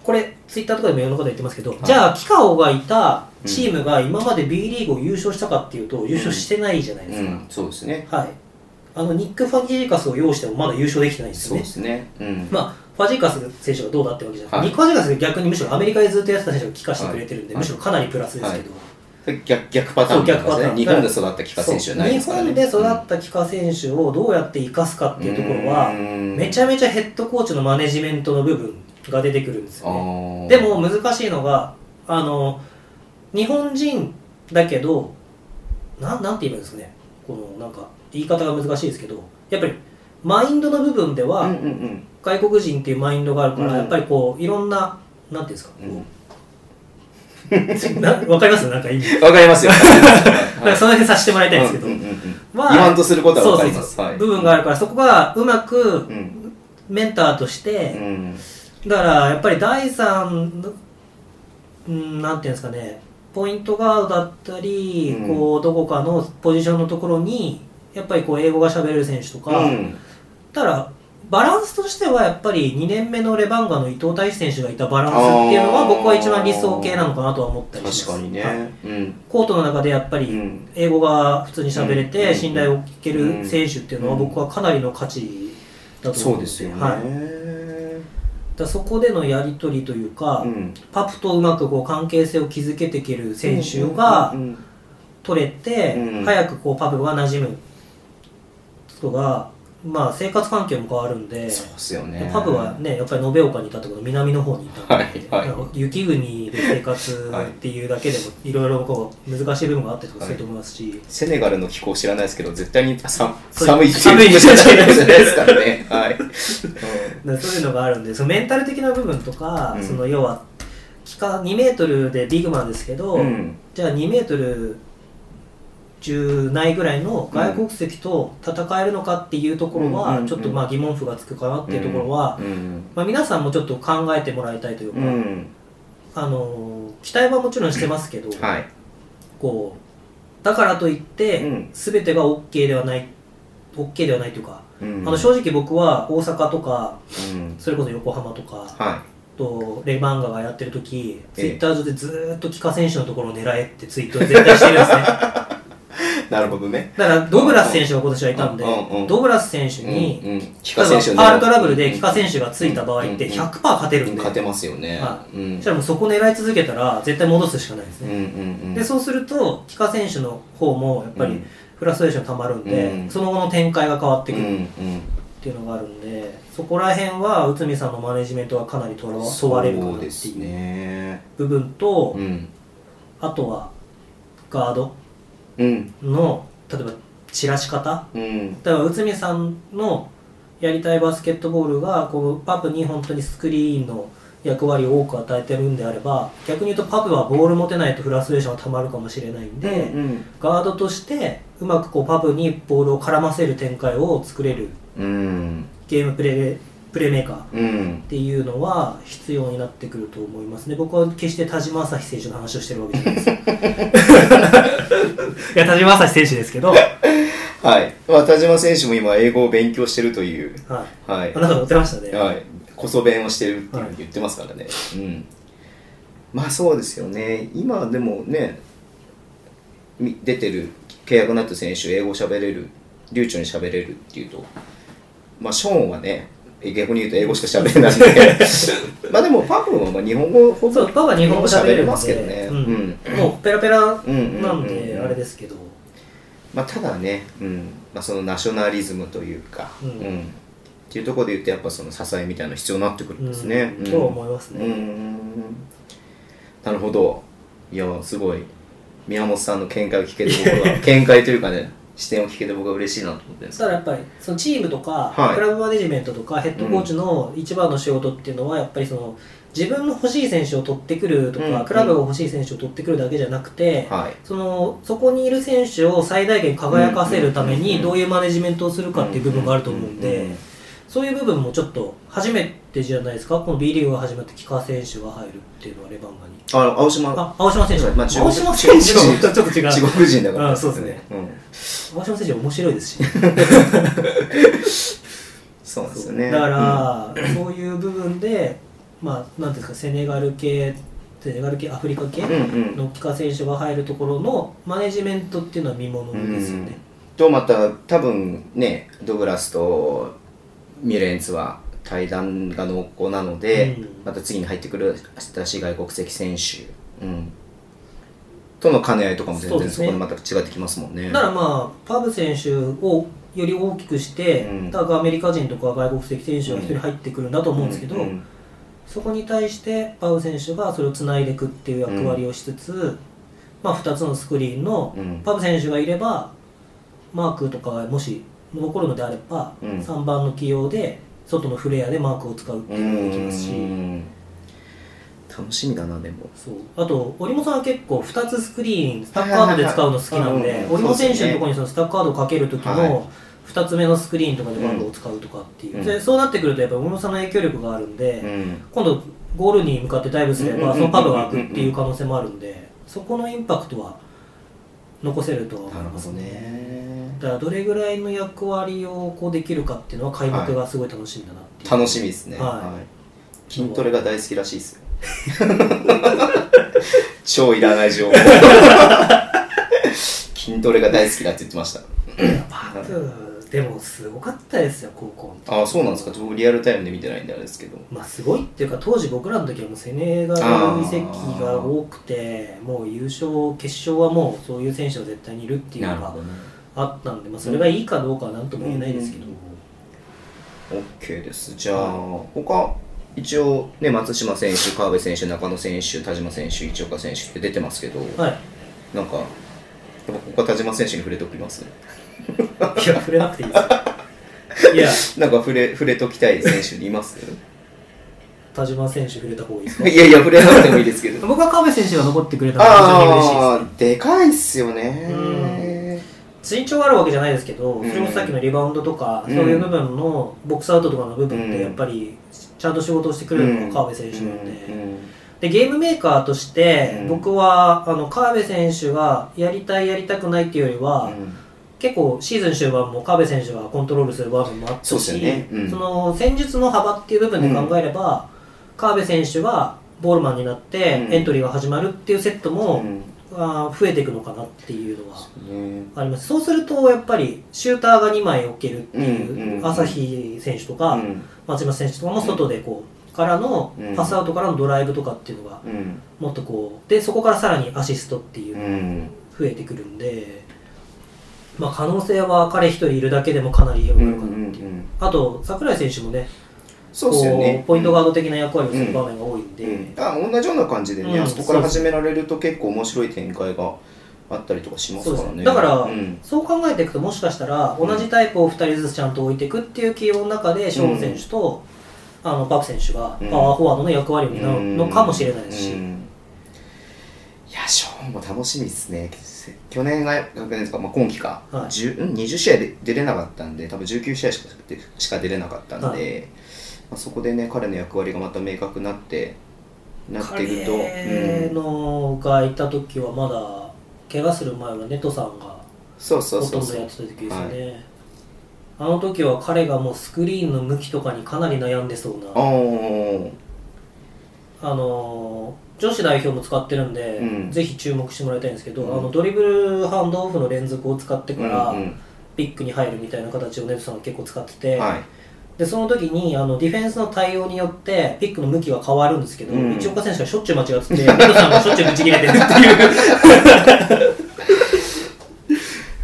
Speaker 3: これツイッターとかでもいろんな方言ってますけど、
Speaker 2: い。
Speaker 3: じゃあキカオがいたチームが今まで B リーグを優勝したかっていうと優勝してないじゃないですか、
Speaker 2: うんそうですね。
Speaker 3: はい。あのニック・ファジーカスを擁してもまだ優勝できてないんですよね。
Speaker 2: そうですね。うん。
Speaker 3: まあファジーカス選手がどうだってわけじゃなくて、
Speaker 2: はい。
Speaker 3: ニック・ファジーカスが逆にむしろアメリカでずっとやってた選手が帰化してくれてるんで、
Speaker 2: はい。
Speaker 3: むしろかなりプラスですけど、
Speaker 2: 逆逆パターン
Speaker 3: そう逆パターン。
Speaker 2: 日本で育った帰化選手じゃないですからね。
Speaker 3: 日本で育った帰化選手をどうやって生かすかっていうところはめち
Speaker 2: ゃ
Speaker 3: ゃめちゃヘッドコーチのマネジメントの部分が出てくるんですよね。
Speaker 2: で
Speaker 3: でも難しいのがあの日本人だけどなんなんて言えばいいんですかね。このなんか言い方が難しいですけどやっぱりマインドの部分では、
Speaker 2: うんうんうん。
Speaker 3: 外国人っていうマインドがあるから、
Speaker 2: うん。
Speaker 3: やっぱりこういろんななんていうんですか、
Speaker 2: うん。
Speaker 3: な <laughs> わかります？なんか意味。
Speaker 2: わかりますよ。<laughs>
Speaker 3: なんかその辺させてもらいたいんですけど、
Speaker 2: うんうんうんうん。
Speaker 3: ま
Speaker 2: 言わんとすることはわかり
Speaker 3: そうそうそう。
Speaker 2: ますはい。
Speaker 3: 部分があるからそこがうまく
Speaker 2: うん。
Speaker 3: メンターとして、
Speaker 2: うん
Speaker 3: だからやっぱり第三のうんなんていうんですかねポイントガードだったり、
Speaker 2: うん。
Speaker 3: こうどこかのポジションのところにやっぱりこう英語が喋れる選手とか、
Speaker 2: うん。
Speaker 3: ただバランスとしてはやっぱり2年目のレバンガの伊藤大志選手がいたバランスっていうのは僕は一番理想系なのかなとは思ったりします。
Speaker 2: 確かに
Speaker 3: はい。
Speaker 2: ねうん。
Speaker 3: コートの中でやっぱり
Speaker 2: うん。
Speaker 3: 英語が普通に喋れ
Speaker 2: うん。
Speaker 3: て信頼を受ける選手っていうのは僕はかなりの価値だと思
Speaker 2: そうですよね。
Speaker 3: はい、だそこでのやり取りというか、
Speaker 2: うん。
Speaker 3: パプとうまくこう関係性を築けていける選手が
Speaker 2: うんうん
Speaker 3: 取れて、
Speaker 2: うん。
Speaker 3: 早くこうパブが馴染む人が、まあ、生活環境も変わるんで
Speaker 2: そうっすよね。
Speaker 3: パブはねやっぱり延岡にいたってこと南の方にいたんで、
Speaker 2: はいはい。
Speaker 3: 雪国で生活っていうだけでもい。ろいろこう難しい部分があったりとかすると思いますし、
Speaker 2: セネガルの気候知らないですけど絶対に寒いって
Speaker 3: 寒い
Speaker 2: いうじゃないですからね。はい。
Speaker 3: だからそういうのがあるんでそのメンタル的な部分とか、
Speaker 2: うん。
Speaker 3: その要は期間2メートルでビッグマンですけど、
Speaker 2: うん。
Speaker 3: じゃあ2メートル10ないぐらいの外国籍と戦えるのかっていうところはちょっとまあ疑問符がつくかなっていうところは、
Speaker 2: うん
Speaker 3: まあ、皆さんもちょっと考えてもらいたいというか、
Speaker 2: うん。
Speaker 3: あの期待はもちろんしてますけど、
Speaker 2: はい。
Speaker 3: こうだからといって、
Speaker 2: うん。
Speaker 3: 全てが OK ではないっ OK ではないというか、
Speaker 2: うん。
Speaker 3: あの正直僕は大阪とか
Speaker 2: うん。
Speaker 3: それこそ横浜とか
Speaker 2: は
Speaker 3: とレバンガがやってる時
Speaker 2: ええ。
Speaker 3: ツイッター上でずーっと帰化選手のところを狙えってツイートを絶対してるんですね。
Speaker 2: い <laughs> <laughs> なるほどね。
Speaker 3: だからドグラス選手が今年はいたんで
Speaker 2: うんうんうん。
Speaker 3: ドグラス選手に、
Speaker 2: うんうん。帰
Speaker 3: 例
Speaker 2: 化選手
Speaker 3: パールトラブルで帰化選手がついた場合って
Speaker 2: うんうん
Speaker 3: 100%勝てるんで、
Speaker 2: 勝てますよね。
Speaker 3: は
Speaker 2: うん。
Speaker 3: そしたらもうそこ狙い続けたら絶対戻すしかないですね、
Speaker 2: うんうんうん。
Speaker 3: でそうすると帰化選手の方もやっぱり
Speaker 2: うん。
Speaker 3: フラストレーションたまるんで、
Speaker 2: うん。
Speaker 3: その後の展開が変わってくるっていうのがあるんで、そこら辺は内海さんのマネジメントはかなり問わ問われるかなって
Speaker 2: そうです
Speaker 3: いう
Speaker 2: ね。
Speaker 3: 部分と、
Speaker 2: うん。
Speaker 3: あとはガード。
Speaker 2: うん
Speaker 3: の例えば散らし方？
Speaker 2: うん。
Speaker 3: 例えば内海さんのやりたいバスケットボールがこうパブに本当にスクリーンの役割を多く与えてるんであれば逆に言うとパブはボール持てないとフラストレーションがたまるかもしれないんで、
Speaker 2: うん
Speaker 3: ガードとしてうまくこうパブにボールを絡ませる展開を作れる
Speaker 2: うん。
Speaker 3: ゲームプレープレーメーカー。っ
Speaker 2: うん。
Speaker 3: ていうのは必要になってくると思いますね。僕は決して田島朝日選手の話をしてるわけじゃないです。<laughs> いや田島朝日選手ですけど、はい、
Speaker 2: はい、まあ、田島選手も今英語を勉強してるという。はい。
Speaker 3: あなんか載ってましたね、
Speaker 2: はい、こそ弁をしてるって言ってますからね、うん。まあそうですよね。今でもねみ出てる契約になった選手英語喋れる流暢に喋れるっていうとまあショーンはね逆に言うと英語しか喋れないんで。<laughs> まあでもパブはまあ日本語ほぼ
Speaker 3: そうパブは日本語喋れ
Speaker 2: ますけどね、
Speaker 3: う
Speaker 2: うん。ん
Speaker 3: もうペラペラ
Speaker 2: うんうん
Speaker 3: なん
Speaker 2: うん。うん
Speaker 3: であれですけど、
Speaker 2: まあ、ただね、うん。まあ、そのナショナリズムというか、
Speaker 3: うん。
Speaker 2: っていうところで言うとやっぱその支えみたいなの必要になってくるんですね。
Speaker 3: うん。と思いますね。
Speaker 2: うんなるほど。いやすごい。宮本さんの見解を聞けて僕は <laughs> 見解というかね視点を聞けて僕は嬉しいなと思ってるんです。
Speaker 3: ただやっぱりそのチームとか、
Speaker 2: はい。
Speaker 3: クラブマネジメントとかヘッドコーチの一番の仕事っていうのはやっぱりその自分の欲しい選手を取ってくるとか、
Speaker 2: うん。
Speaker 3: クラブが欲しい選手を取ってくるだけじゃなくて、
Speaker 2: はい。
Speaker 3: そのそこにいる選手を最大限輝かせるため
Speaker 2: うん。
Speaker 3: にどういうマネジメントをするかっていう部分があると思うんで、
Speaker 2: うん
Speaker 3: そういう部分もちょっと初めてじゃないですか？この B リーグが始まって帰化選手が入るっていうのはレバンガに。
Speaker 2: あの青島。
Speaker 3: あ青島選手、
Speaker 2: まあ中国
Speaker 3: 青島選手。はちょっと違う。
Speaker 2: 中国人だから。
Speaker 3: うんそうですね。
Speaker 2: うん。
Speaker 3: 青島選手面白いですし。
Speaker 2: そうですよね。
Speaker 3: だから、そういう部分でまあなんですかセネガル系セネガル系アフリカ系
Speaker 2: うんうん。
Speaker 3: の帰化選手が入るところのマネジメントっていうのは見ものですよね、
Speaker 2: とまた多分ねドグラスとミレンツは対談が濃厚なので、
Speaker 3: うん。
Speaker 2: また次に入ってくる新しい外国籍選手、うん、との兼ね合いとかも全然
Speaker 3: そ
Speaker 2: こでまた違ってきますもんね。
Speaker 3: だからまあパブ選手をより大きくして、
Speaker 2: うん。
Speaker 3: だからアメリカ人とか外国籍選手が一人入ってくるんだと思うんですけど、
Speaker 2: うん。
Speaker 3: そこに対してパウ選手がそれをつないでいくっていう役割をしつつ、まあ、2つのスクリーンの
Speaker 2: うん。
Speaker 3: パブ選手がいればマークとかがもし残るのであれば、
Speaker 2: うん。
Speaker 3: 3番の起用で外のフレアでマークを使うっていうのができますし、
Speaker 2: うん楽しみだなでも。
Speaker 3: そう。あと織茂さんは結構2つスクリーンスタッカードで使うの好きなんで織茂選手のところにそのスタッカードをかける時
Speaker 2: は
Speaker 3: も2つ目のスクリーンとかで番号を使うとかっていう、
Speaker 2: うん。
Speaker 3: でそうなってくるとやっぱり織茂さんの影響力があるんで、
Speaker 2: うん。
Speaker 3: 今度ゴールに向かってダイブすれば
Speaker 2: うん
Speaker 3: そのパブが開くっていう可能性もあるんでそこのインパクトは残せると。は思います
Speaker 2: ね。
Speaker 3: だからどれぐらいの役割をこうできるかっていうのは開幕がすごい楽しみだなっていう、
Speaker 2: 楽しみですね、
Speaker 3: はい。
Speaker 2: 筋トレが大好きらしいです。よ <laughs> 超いらない情報。<laughs> 筋トレが大好きだって言ってました。
Speaker 3: パブでもすごかったですよ高校の時。
Speaker 2: ああそうなんですか。僕リアルタイムで見てないんであれですけど。
Speaker 3: まあすごいっていうか当時僕らの時はもうセネガル移籍が多くてもう優勝決勝はもうそういう選手が絶対にいるっていうのが
Speaker 2: ね。
Speaker 3: あったんで、まあ、それがいいかどうかは何とも言えないですけど、
Speaker 2: OK です。じゃあ他一応ね松島選手川辺選手中野選手田島選手市岡選手って出てますけど。
Speaker 3: はい。
Speaker 2: なんかやっぱここは田島選手に触れときます？
Speaker 3: いや触れなくていいですよ。<laughs> いや。
Speaker 2: なんか触れ触れときたい選手にいます？
Speaker 3: 田島選手触れた方がいいですか？<laughs>
Speaker 2: いやいや触れなくてもいいですけど。
Speaker 3: 僕は川辺選手が残ってくれたのは非常に嬉しいです
Speaker 2: ああでかいっすよね。
Speaker 3: 身長があるわけじゃないですけど、
Speaker 2: うん。
Speaker 3: それもさっきのリバウンドとか、
Speaker 2: うん
Speaker 3: そういう部分のボックスアウトとかの部分っ
Speaker 2: うん。
Speaker 3: てやっぱりちゃんと仕事をしてくれるのが川辺選手なんで,、
Speaker 2: うん。
Speaker 3: でゲームメーカーとして
Speaker 2: うん。
Speaker 3: 僕はあの川辺選手がやりたいやりたくないっていうよりは、結構シーズン終盤も川辺選手がコントロールする場面もあったし
Speaker 2: よね。うん。
Speaker 3: その戦術の幅っていう部分で考えれば、川辺選手がボールマンになって
Speaker 2: うん。
Speaker 3: エントリーが始まるっていうセットも、
Speaker 2: うん。
Speaker 3: あー増えていくのかなっていうのは
Speaker 2: ね
Speaker 3: あります。そうするとやっぱりシューターが2枚置けるっていう、
Speaker 2: うんうん
Speaker 3: 朝日選手とか、
Speaker 2: うん。
Speaker 3: 松島選手とかも外でこうからの
Speaker 2: うん。
Speaker 3: パスアウトからのドライブとかっていうのが
Speaker 2: うん。
Speaker 3: もっとこうでそこからさらにアシストっていうう、
Speaker 2: ん。
Speaker 3: 増えてくるんで、まあ、可能性は彼一人いるだけでもかなり広
Speaker 2: うんう
Speaker 3: がるかなっていう、
Speaker 2: ん
Speaker 3: あと櫻井選手もね
Speaker 2: そうですよ
Speaker 3: こ
Speaker 2: ね
Speaker 3: うポイントガード的な役割をする場面が多いんで、
Speaker 2: うん。あ同じような感じでね、
Speaker 3: うん。
Speaker 2: あそこから始められると結構面白い展開があったりとかしますからね。
Speaker 3: ねだから、
Speaker 2: うん。
Speaker 3: そう考えていくともしかしたら同じタイプを2人ずつちゃんと置いていくっていう起用の中でショーン選手と、あのパク選手が
Speaker 2: うん。
Speaker 3: パワーフォワードの役割を担うのかもしれないですし、
Speaker 2: うんいやショーンも楽しみですね。去年が学年ですか、まあ、今期か、
Speaker 3: はい。
Speaker 2: 10うん20試合で出れなかったんで多分19試合しか出しか出れなかったんで、
Speaker 3: は
Speaker 2: まあ、そこでね彼の役割がまた明確になってなっていくと、
Speaker 3: 彼
Speaker 2: うん
Speaker 3: のがいた時はまだ怪我する前はネトさんが
Speaker 2: そうそう
Speaker 3: ほと
Speaker 2: そう。ん
Speaker 3: どやってた時ですよね、あの時は彼がもうスクリーンの向きとかにかなり悩んでそう
Speaker 2: あ
Speaker 3: な
Speaker 2: ー。
Speaker 3: あのー女子代表も使ってるんで、
Speaker 2: うん。
Speaker 3: ぜひ注目してもらいたいんですけど、
Speaker 2: うん。
Speaker 3: あのドリブルハンドオフの連続を使ってから、
Speaker 2: うんうん。
Speaker 3: ピックに入るみたいな形をネトさんは結構使ってて、
Speaker 2: はい。
Speaker 3: でその時にあのディフェンスの対応によってピックの向きが変わるんですけど、
Speaker 2: うん。
Speaker 3: 道岡選手がしょっちゅう間違っててネトさんがしょっちゅうぶち切れてるっていう。<laughs>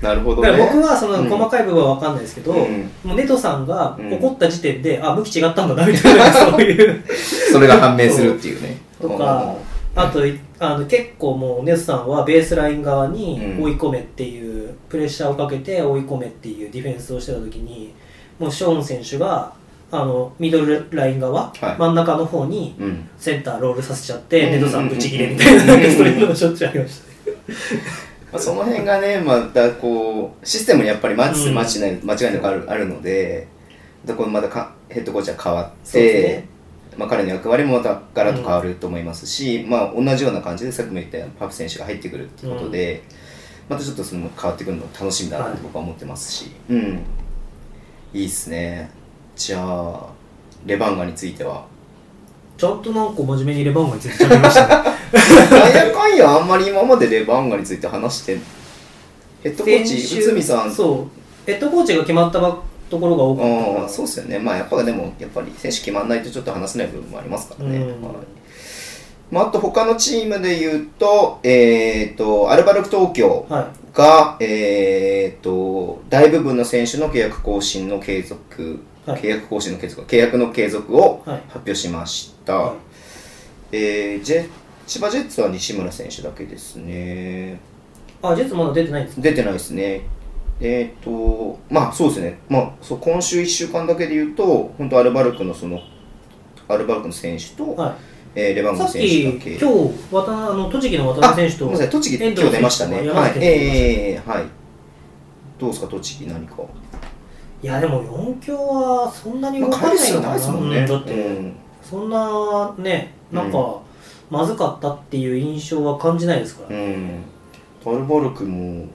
Speaker 2: なるほどね。
Speaker 3: 僕はその
Speaker 2: うん。
Speaker 3: 細かい部分は分かんないですけど、
Speaker 2: うん。
Speaker 3: もうネトさんが
Speaker 2: うん。
Speaker 3: 怒った時点で、あ向き違ったんだなみたいなそういう。<laughs>
Speaker 2: それが判明するっていうね。
Speaker 3: とかあといあの結構もうネトさんはベースライン側に
Speaker 2: うん。
Speaker 3: 追い込めっていう、プレッシャーをかけて追い込めっていうディフェンスをしてた時にもうショーン選手があのミドルライン側、
Speaker 2: はい。
Speaker 3: 真ん中の方に
Speaker 2: うん。
Speaker 3: センターロールさせちゃって、
Speaker 2: うん。
Speaker 3: ネトさんブチ切れみたいななんかそういうのがしょっちゅうありましたね。
Speaker 2: まあ、その辺がねまたこうシステムにやっぱりマッ間違いなくあるあるのででこれまたかヘッドコーチが変わっ
Speaker 3: そうで
Speaker 2: て、
Speaker 3: すね
Speaker 2: まあ、彼の役割もまたガラッと変わると思いますし、まあ、同じような感じでさっきも言ったようにパプ選手が入ってくるっていうことで、またちょっとその変わってくるの楽しみだなと僕は思ってますし、うん。いいっすね。じゃあレバンガについては？
Speaker 3: ちゃんとなんか真面目にレバンガについて喋りましたね。
Speaker 2: なんやかんやあんまり今までレバンガについて話してヘッドコーチ内海さん。
Speaker 3: そう。ヘッドコーチが決まったばところが多かった。か
Speaker 2: あそうですよね。まあやっぱでもやっぱり選手決まんないとちょっと話せない部分もありますからね、
Speaker 3: うん。
Speaker 2: はい。まあ、あと他のチームで言うと,、えー、とアルバルク東京
Speaker 3: は
Speaker 2: が、えー、と大部分の選手の契約更新の継続、
Speaker 3: はい。
Speaker 2: 契約更新の継続契約の継続を
Speaker 3: はい。
Speaker 2: 発表しました、
Speaker 3: はい。
Speaker 2: えージェ千葉ジェッツは西村選手だけですね。
Speaker 3: あジェッツまだ出てないんですか？
Speaker 2: 出てないですね。えっ、と、まあそうですね、まあ、そう今週1週間だけで言うと、本当アルバルクのその、アルバルクの選手と、
Speaker 3: は
Speaker 2: えーレバン
Speaker 3: い、
Speaker 2: ガの
Speaker 3: さっ
Speaker 2: 選手だけ。
Speaker 3: き今日渡あの栃木の渡辺選手と
Speaker 2: ごめんなさい、栃木、今日出ましたね。はい、えー、はい。どうですか、栃木、何か。
Speaker 3: いやでも4強はそんなに動かないのかな、
Speaker 2: まんね
Speaker 3: うんだって、
Speaker 2: うん
Speaker 3: そんなねなんか、まずかったっていう印象は感じないですから、
Speaker 2: うん。アルバルクも、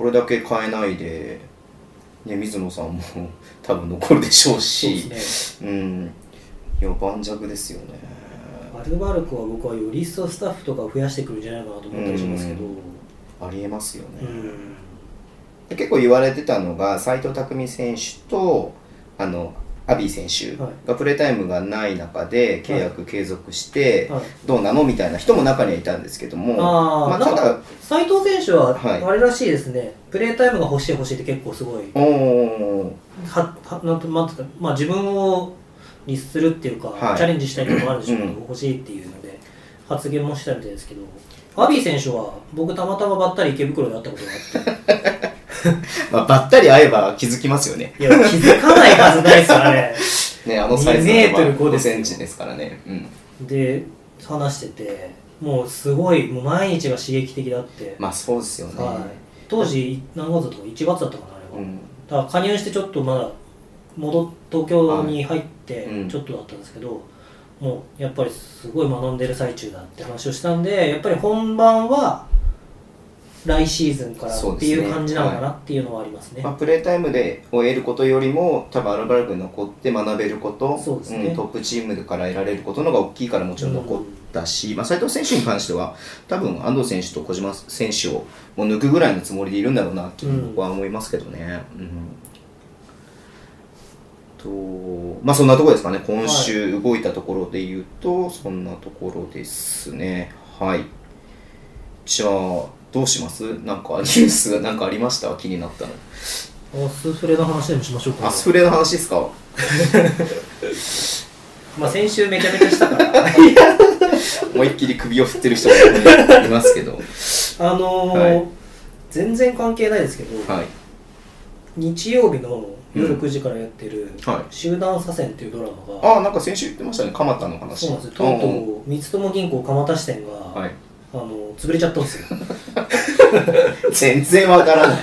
Speaker 2: これだけ変えないで、ね、水野さんも <laughs> 多分残るでしょうし、
Speaker 3: ですね
Speaker 2: うん。いや、盤石ですよね。
Speaker 3: アルバルクは僕はより一層スタッフとかを増やしてくるんじゃないかなと思ったりしますけど、
Speaker 2: ありえますよね。結構言われてたのが斎藤匠選手とあのアビー選手
Speaker 3: はい。
Speaker 2: がプレータイムがない中で契約継続して
Speaker 3: はい。
Speaker 2: どうなのみたいな人も中にはいたんですけどもまあ、ただ
Speaker 3: なん斉藤選手は
Speaker 2: はい。
Speaker 3: あれらしいですね、プレータイムが欲しい欲しいって結構すごいははなんとなんていうか、まあ、自分を律するっていうか、
Speaker 2: はい。
Speaker 3: チャレンジしたいのもあるでしょうけど、
Speaker 2: うん。
Speaker 3: 欲しいっていうので発言もしたみたいですけどアビー選手は僕たまたまばったり池袋で会ったことがあって <laughs> <laughs>
Speaker 2: まあ、ばったり会えば気づきますよね。
Speaker 3: いや気づかないはずないですよあれ。<laughs>
Speaker 2: ねあのサイズ
Speaker 3: 2メートル5
Speaker 2: 5
Speaker 3: ですよ。
Speaker 2: センチですからね。うん。
Speaker 3: で話しててもうすごいもう毎日が刺激的だって、
Speaker 2: まあそうですよね、
Speaker 3: はい、当時何月だったか1月だったかなあれは、
Speaker 2: うん。
Speaker 3: だから加入してちょっとまだ戻っ東京に入って
Speaker 2: はいうん。
Speaker 3: ちょっとだったんですけど、もうやっぱりすごい学んでる最中だって話をしたんでやっぱり本番は来シーズンからっていう感じなのかなっていうのはありますね。
Speaker 2: まあ、プレータイムでを得ることよりも多分アルバルクに残って学べること
Speaker 3: そうですね。
Speaker 2: んトップチームから得られることの方が大きいからもちろん残ったし、まあ、斉藤選手に関しては多分安藤選手と小島選手をもう抜くぐらいのつもりでいるんだろうなって僕は思いますけどね。うん。とまあそんなところですかね。今週動いたところで言うと、そんなところですね。はい。じゃあどうします？なんかニュースがなんかありました？気になったの。
Speaker 3: アスフレの話でもしましょうか。
Speaker 2: アスフレの話ですか？<laughs>
Speaker 3: まあ先週めちゃめちゃしたから。<laughs>
Speaker 2: 思いっきり首を振ってる人がいますけど。
Speaker 3: あのー
Speaker 2: はい。
Speaker 3: 全然関係ないですけど、
Speaker 2: はい。
Speaker 3: 日曜日の夜9時からやってる
Speaker 2: はい「
Speaker 3: 集団左遷」っていうドラマが、
Speaker 2: ああなんか先週言ってましたね。蒲田の話。
Speaker 3: そうなんですよ。とうとう三友銀行蒲田支店が、
Speaker 2: はい
Speaker 3: あの潰れちゃったんですよ。<laughs>
Speaker 2: 全然わからない。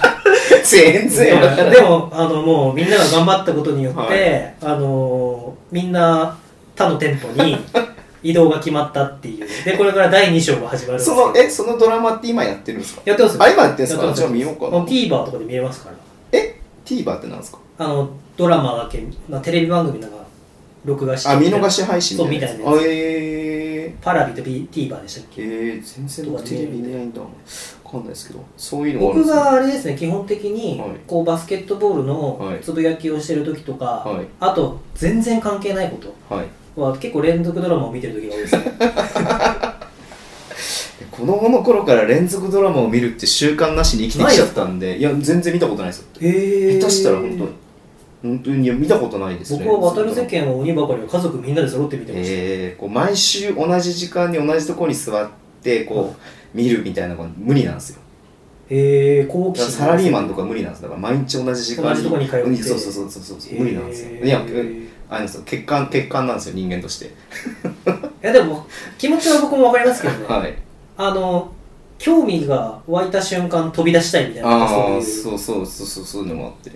Speaker 2: 全然わからない。
Speaker 3: でもあのもうみんなが頑張ったことによって、
Speaker 2: はい。
Speaker 3: あのみんな他の店舗に <laughs> 移動が決まったっていう。でこれから第2章が始まる
Speaker 2: そ
Speaker 3: よ。
Speaker 2: のえそのドラマって今やってるんですか？
Speaker 3: やってます。よ
Speaker 2: あ今やってんすか？じゃあ見ようかな。
Speaker 3: TVer とかで見れますから。
Speaker 2: え？TVer ってなんですか？
Speaker 3: あのドラマだけ、まあ、テレビ番組なんか録画して
Speaker 2: あ見逃し配信
Speaker 3: そう
Speaker 2: みたいな
Speaker 3: や
Speaker 2: え
Speaker 3: パラビと TVer でしたっ
Speaker 2: ー、
Speaker 3: け？
Speaker 2: えー、全然僕テレビ見ないんだわかんないですけどそういうの
Speaker 3: 僕があれですね基本的に
Speaker 2: はい。
Speaker 3: こうバスケットボール
Speaker 2: はい。
Speaker 3: のつぶやきをしてる時とか、
Speaker 2: はい。
Speaker 3: あと全然関係ないこと
Speaker 2: はい。
Speaker 3: は結構連続ドラマを見てる時が多いです。<laughs> ね
Speaker 2: 子供の頃から連続ドラマを見るって習慣なしに生きてきちゃったんでいや全然見たことないですよ。
Speaker 3: へ
Speaker 2: 下手したら本当に本当に見たことないですね。
Speaker 3: 僕は渡る世間は鬼ばかりを家族みんなで揃って見てました、
Speaker 2: えー、こう毎週同じ時間に同じところに座ってこう見るみたいなのが無理なんですよ。
Speaker 3: へえ好奇心
Speaker 2: サラリーマンとか無理なんですだから毎日同じ時間
Speaker 3: 同じとこに通って。
Speaker 2: うんそうそうそうそうそう無理なんですよ。いやうんあれなんですよ欠陥欠陥なんですよ人間として。<laughs>
Speaker 3: いやでも気持ちは僕も分かりますけどね、<laughs>
Speaker 2: はい。
Speaker 3: あの興味が湧いた瞬間飛び出したいみたいなそういう。
Speaker 2: そうそうそうそうそういうのもあって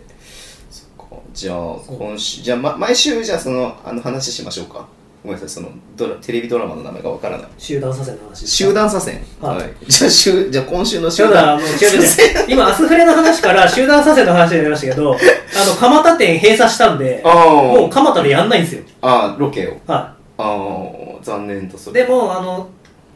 Speaker 2: じゃあ今週じゃあ、ま、毎週じゃあそのあの話しましょうか。ごめんなさいそのドラテレビドラマの名前がわからない。
Speaker 3: 集団左遷の話
Speaker 2: 集団左遷。
Speaker 3: はい。
Speaker 2: じゃあ週じゃあ今週の集団。
Speaker 3: もう違う違う。<laughs> 違う。今、アスフレの話から集団左遷の話になりましたけど、あの、蒲田店閉鎖したんで、
Speaker 2: あ
Speaker 3: もう
Speaker 2: ー
Speaker 3: 蒲田でやんないんですよ。
Speaker 2: あーロケを。
Speaker 3: は
Speaker 2: ああ残念とそ
Speaker 3: い。
Speaker 2: れ
Speaker 3: でも、あの、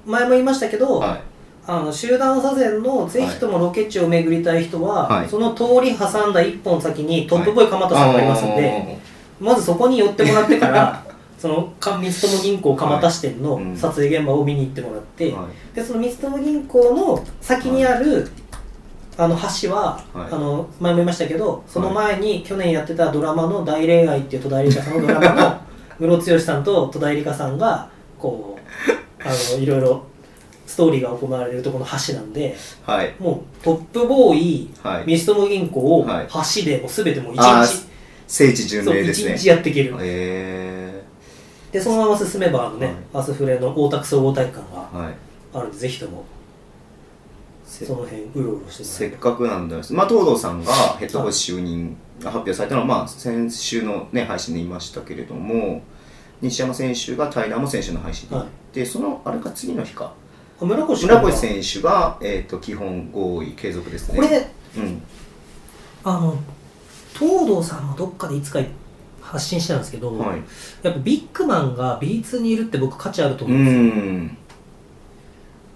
Speaker 3: 前も言いましたけど、
Speaker 2: はい
Speaker 3: あの集団左遷のぜひともロケ地を巡りたい人は、
Speaker 2: はい。
Speaker 3: その通り挟んだ一本先にトップボーイ蒲田さんがありますんで、まずそこに寄ってもらってから、<laughs> そのか三友銀行蒲田支店の撮影現場を見に行ってもらって、
Speaker 2: は
Speaker 3: でその三友銀行の先にある、あの橋は、
Speaker 2: はい。
Speaker 3: あの前も言いましたけどその前に去年やってたドラマの「大恋愛」っていう戸田恵梨香さんのドラマの <laughs> ムロツヨシさんと戸田恵梨香さんがこうあのいろいろストーリーが行われるところの橋なんで
Speaker 2: はい。
Speaker 3: もうトップボーイ、
Speaker 2: はい。
Speaker 3: 三友銀行を
Speaker 2: はい。
Speaker 3: 橋でもう全てもう一日、
Speaker 2: 聖地巡礼ですね。
Speaker 3: 一日やっていける、
Speaker 2: え
Speaker 3: でそのまま進めばあのね、
Speaker 2: はい。
Speaker 3: アスフレの大田区総合体育館があるんでぜひとも
Speaker 2: せ
Speaker 3: その辺うろうろして
Speaker 2: せっかくなんで、まあ、東堂さんがヘッドコーチ就任が発表されたのは、まあ、先週の、ね、配信で言いましたけれども西山選手が平野選手の配信で言って、そのあれか次の日か。
Speaker 3: あ村越
Speaker 2: 村越選手が、えー、と基本合意継続ですね。
Speaker 3: これ
Speaker 2: うん。
Speaker 3: あの東堂さんもどっかでいつか発信したんですけど、
Speaker 2: はい。
Speaker 3: やっぱビッグマンが B2 にいるって僕価値あると
Speaker 2: う
Speaker 3: 思うんですよ、
Speaker 2: ん。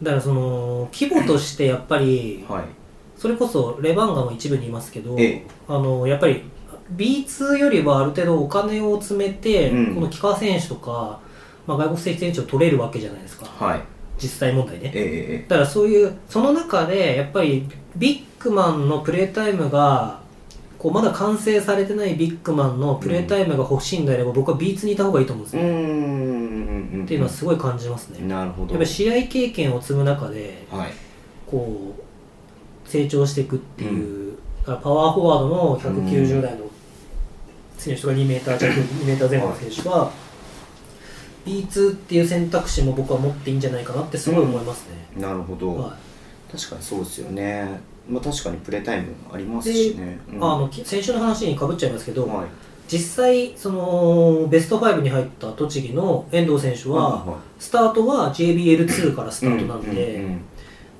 Speaker 3: だからその規模としてやっぱり
Speaker 2: はい。
Speaker 3: それこそレバンガも一部にいますけど、
Speaker 2: ええ。
Speaker 3: あのやっぱり B2 よりはある程度お金を詰めて、
Speaker 2: うん。
Speaker 3: この木川選手とか、まあ、外国籍選手を取れるわけじゃないですか。
Speaker 2: はい
Speaker 3: 実際問題ね。
Speaker 2: ええ
Speaker 3: だからそういうその中でやっぱりビッグマンのプレータイムがこうまだ完成されてないビッグマンのプレータイムが欲しいんであれば、僕は B2 にいた方がいいと思うんです
Speaker 2: う
Speaker 3: よ、
Speaker 2: ん。
Speaker 3: っていうのはすごい感じますね、
Speaker 2: なるほど。
Speaker 3: やっぱり試合経験を積む中で
Speaker 2: はい。
Speaker 3: こう成長していくっていう、だからパワーフォワードの190代の選手とか2メーター弱2メーター前後の選手は B2 っていう選択肢も僕は持っていいんじゃないかなってすごい思いますね、
Speaker 2: なるほど、
Speaker 3: は
Speaker 2: 確かにそうですよね。まあ確かにプレータイムありますしね。
Speaker 3: い、あのき先週の話にかぶっちゃいますけど、
Speaker 2: はい。
Speaker 3: 実際そのベスト5に入った栃木の遠藤選手は、
Speaker 2: は
Speaker 3: スタートは JBL2 からスタートなんで、
Speaker 2: うんうん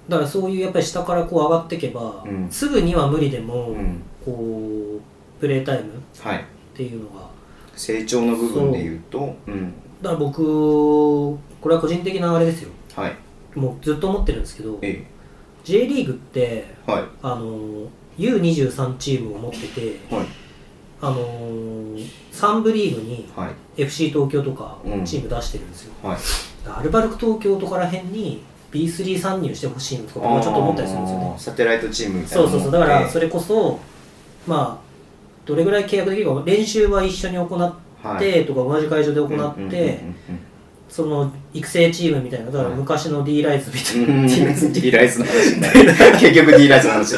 Speaker 3: だからそういうやっぱり下からこう上がっていけば、
Speaker 2: うん。
Speaker 3: すぐには無理でも、
Speaker 2: うん。
Speaker 3: こうプレータイムっ
Speaker 2: はい。
Speaker 3: ていうのが。
Speaker 2: 成長の部分で言うとうん
Speaker 3: だから僕これは個人的なあれですよ。
Speaker 2: はい。
Speaker 3: もうずっと思ってるんですけど
Speaker 2: え
Speaker 3: J リーグって
Speaker 2: えはい。
Speaker 3: あの U23 チームを持ってて
Speaker 2: はい。
Speaker 3: あの3部リーグに
Speaker 2: はい。
Speaker 3: FC 東京とか
Speaker 2: うん。
Speaker 3: チーム出してるんですよ、
Speaker 2: はい。
Speaker 3: アルバルク東京とから辺に B3 参入してほしいのとか僕はちょっと思ったりするんですよね。
Speaker 2: サテライトチームみたいな
Speaker 3: そうそうそう。だからそ
Speaker 2: れ
Speaker 3: れこそまあどれぐらい契約できるか練習は一緒に行ってとか同じ会場で行ってその育成チームみたいなだから
Speaker 2: はい。
Speaker 3: 昔の D ライズみたいな、
Speaker 2: うん
Speaker 3: D ライズ
Speaker 2: D ライズの話になる。<laughs> 結局 D ライズの話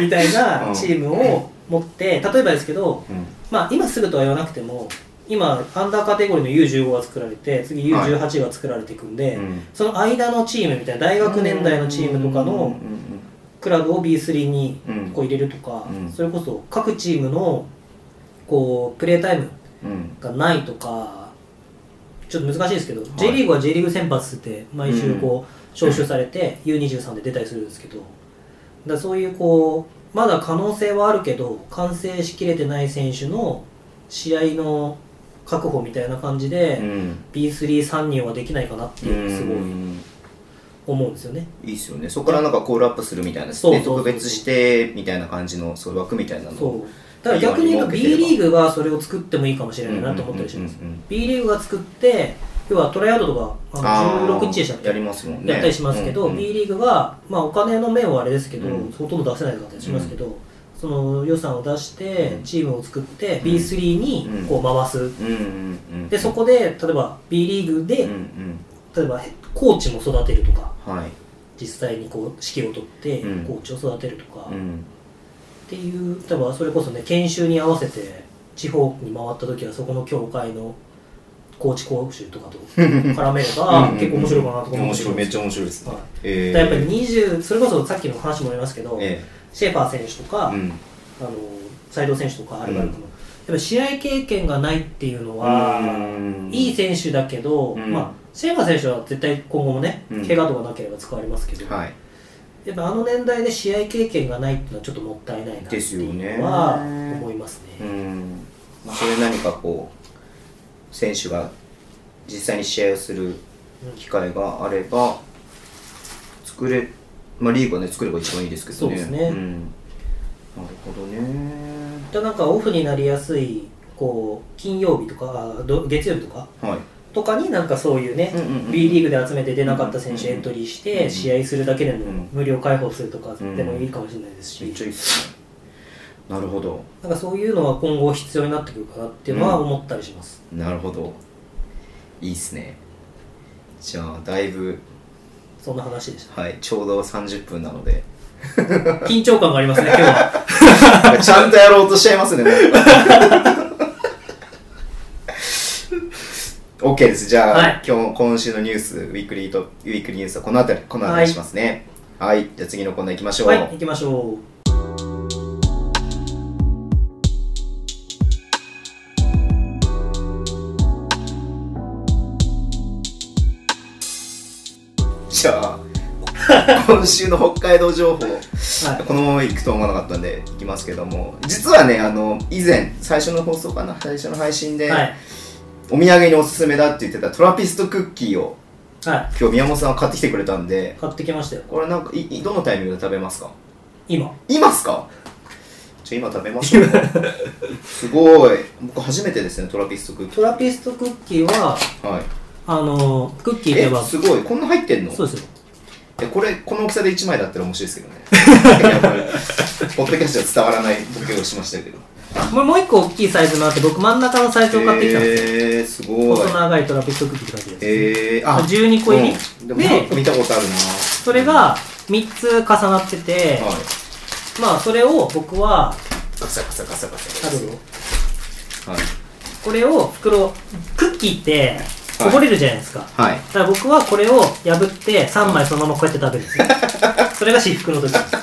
Speaker 3: みたいなチームを持って例えばですけど
Speaker 2: うん。
Speaker 3: まあ今すぐとは言わなくても今アンダーカテゴリーの U15 が作られて次 U18 が作られていくんで、
Speaker 2: うん。
Speaker 3: その間のチームみたいな大学年代のチームとかのクラブを B3 に
Speaker 2: うん
Speaker 3: こう入れるとか、
Speaker 2: うん。
Speaker 3: それこそ各チームのこうプレータイム
Speaker 2: うん
Speaker 3: がないとかちょっと難しいですけど、J リーグは J リーグ選抜って毎週こう招集されて U23 で出たりするんですけどだそういうこうまだ可能性はあるけど完成しきれてない選手の試合の確保みたいな感じで、
Speaker 2: うん。
Speaker 3: B3 参入はできないかなっていうのがすごい
Speaker 2: うん。
Speaker 3: 思うんですよね。
Speaker 2: いいっすよね。そこからなんかコールアップするみたいな
Speaker 3: そう
Speaker 2: 特別してみたいな感じのそういう枠みたいなの。
Speaker 3: そうだから逆に言うと B リーグがそれを作ってもいいかもしれないなと思ったりします
Speaker 2: うんうんうんうん。
Speaker 3: B リーグが作って要はトライアウトとかあの16日でしたっけ？
Speaker 2: やりますもんね。
Speaker 3: やったりしますけど、
Speaker 2: うんうん
Speaker 3: B リーグが、まあ、お金の面はあれですけど、
Speaker 2: うん。
Speaker 3: ほとんど出せないかったりしますけど、その予算を出して
Speaker 2: うん。
Speaker 3: チームを作って、
Speaker 2: ん
Speaker 3: B3 にこう回す、
Speaker 2: うんうんうん
Speaker 3: でそこで例えば B リーグで、
Speaker 2: うんうん。
Speaker 3: 例えばコーチも育てるとか。
Speaker 2: はい。
Speaker 3: 実際にこう指揮を取って
Speaker 2: うん。
Speaker 3: コーチを育てるとか、っ
Speaker 2: うん
Speaker 3: ていう。例えばそれこそね研修に合わせて地方に回った時はそこの協会のコーチ講習とかと絡めれば結構面白いかなと思
Speaker 2: 面白いめっちゃ面白いですね。
Speaker 3: はい。
Speaker 2: え
Speaker 3: だからやっぱり20それこそさっきの話もありますけど、
Speaker 2: え
Speaker 3: シェーファー選手とか、
Speaker 2: えうん。
Speaker 3: あの斉藤選手とかアルバルクの、やっぱり試合経験がないっていうのは、
Speaker 2: うん。
Speaker 3: いい選手だけど、
Speaker 2: うん。
Speaker 3: まあ、シェーファー選手は絶対今後もね、
Speaker 2: うん。
Speaker 3: 怪我とかなければ使われますけど、
Speaker 2: はい
Speaker 3: やっぱあの年代で試合経験がないっていうのはちょっともったいないなって
Speaker 2: ですよ
Speaker 3: いう
Speaker 2: ね。
Speaker 3: のは思いますね。
Speaker 2: うん。まあそれ何かこう選手が実際に試合をする機会があれば作れまあリーグはね作れば一番いいですけどね。
Speaker 3: そうですね。
Speaker 2: ん、なるほどね。
Speaker 3: じゃあなんかオフになりやすいこう金曜日とか月曜日とか
Speaker 2: はい
Speaker 3: とかになんかそういうね、
Speaker 2: うんうんうん
Speaker 3: B リーグで集めて出なかった選手
Speaker 2: うんうん
Speaker 3: エントリーし
Speaker 2: うんうん
Speaker 3: て試合するだけでも
Speaker 2: うん。
Speaker 3: 無料開放するとかでもいいかもしれないですし、
Speaker 2: めっちゃいいっすねなるほど。
Speaker 3: なんかそういうのは今後必要になってくるかなっていうのは思ったりします、
Speaker 2: なるほど。いいっすね。じゃあだいぶ
Speaker 3: そんな話でした。
Speaker 2: はいちょうど30分なので。<laughs>
Speaker 3: 緊張感がありますね今日は。<laughs>
Speaker 2: ちゃんとやろうとしちゃいますね、<laughs> なんか OK です。じゃあ、
Speaker 3: はい
Speaker 2: 今日、今週のニュース、ウィークリーと、ウィークリーニュースはこの辺り、この辺りにしますね。はい。じゃあ次のコーナー行きましょう。
Speaker 3: はい行きましょう
Speaker 2: じゃあ、<laughs> 今週の北海道情報、
Speaker 3: はい
Speaker 2: このまま行くと思わなかったんで、行きますけども、実はね、あの、以前、最初の放送かな、最初の配信で、
Speaker 3: はい
Speaker 2: お土産におすすめだって言ってたトラピストクッキーを、
Speaker 3: はい。
Speaker 2: 今日宮本さんが買ってきてくれたんで、
Speaker 3: 買ってきましたよ。
Speaker 2: これなんかいいどのタイミングで食べますか？
Speaker 3: 今。
Speaker 2: 今っすか？じゃあ今食べましょうすごい。僕初めてですねトラピストクッキ
Speaker 3: トラピストクッキーは
Speaker 2: ーはい。
Speaker 3: あのクッキーでは
Speaker 2: えすごい。こんな入ってんの？
Speaker 3: そうですよ。
Speaker 2: えこれこの大きさで1枚だったら面白いですけどね。い <laughs> やこれポッドキャストでは伝わらないボケをしましたけど
Speaker 3: もうもう一個大きいサイズのあって僕真ん中のサイズを買ってきたんですよ、
Speaker 2: えー、すごい。
Speaker 3: 細長いトラピストクッキーって感じです、
Speaker 2: えー、あ
Speaker 3: 12個入り。
Speaker 2: うん。でも
Speaker 3: で
Speaker 2: 見たことあるな。
Speaker 3: それが3つ重なってて、
Speaker 2: はい。
Speaker 3: まあそれを僕は
Speaker 2: ガサガサガサガサ
Speaker 3: あるよ
Speaker 2: はい
Speaker 3: これを袋クッキーってこぼれるじゃないですか、
Speaker 2: はい
Speaker 3: だから僕はこれを破って3枚そのままこうやって食べるんですよそれが至福の時です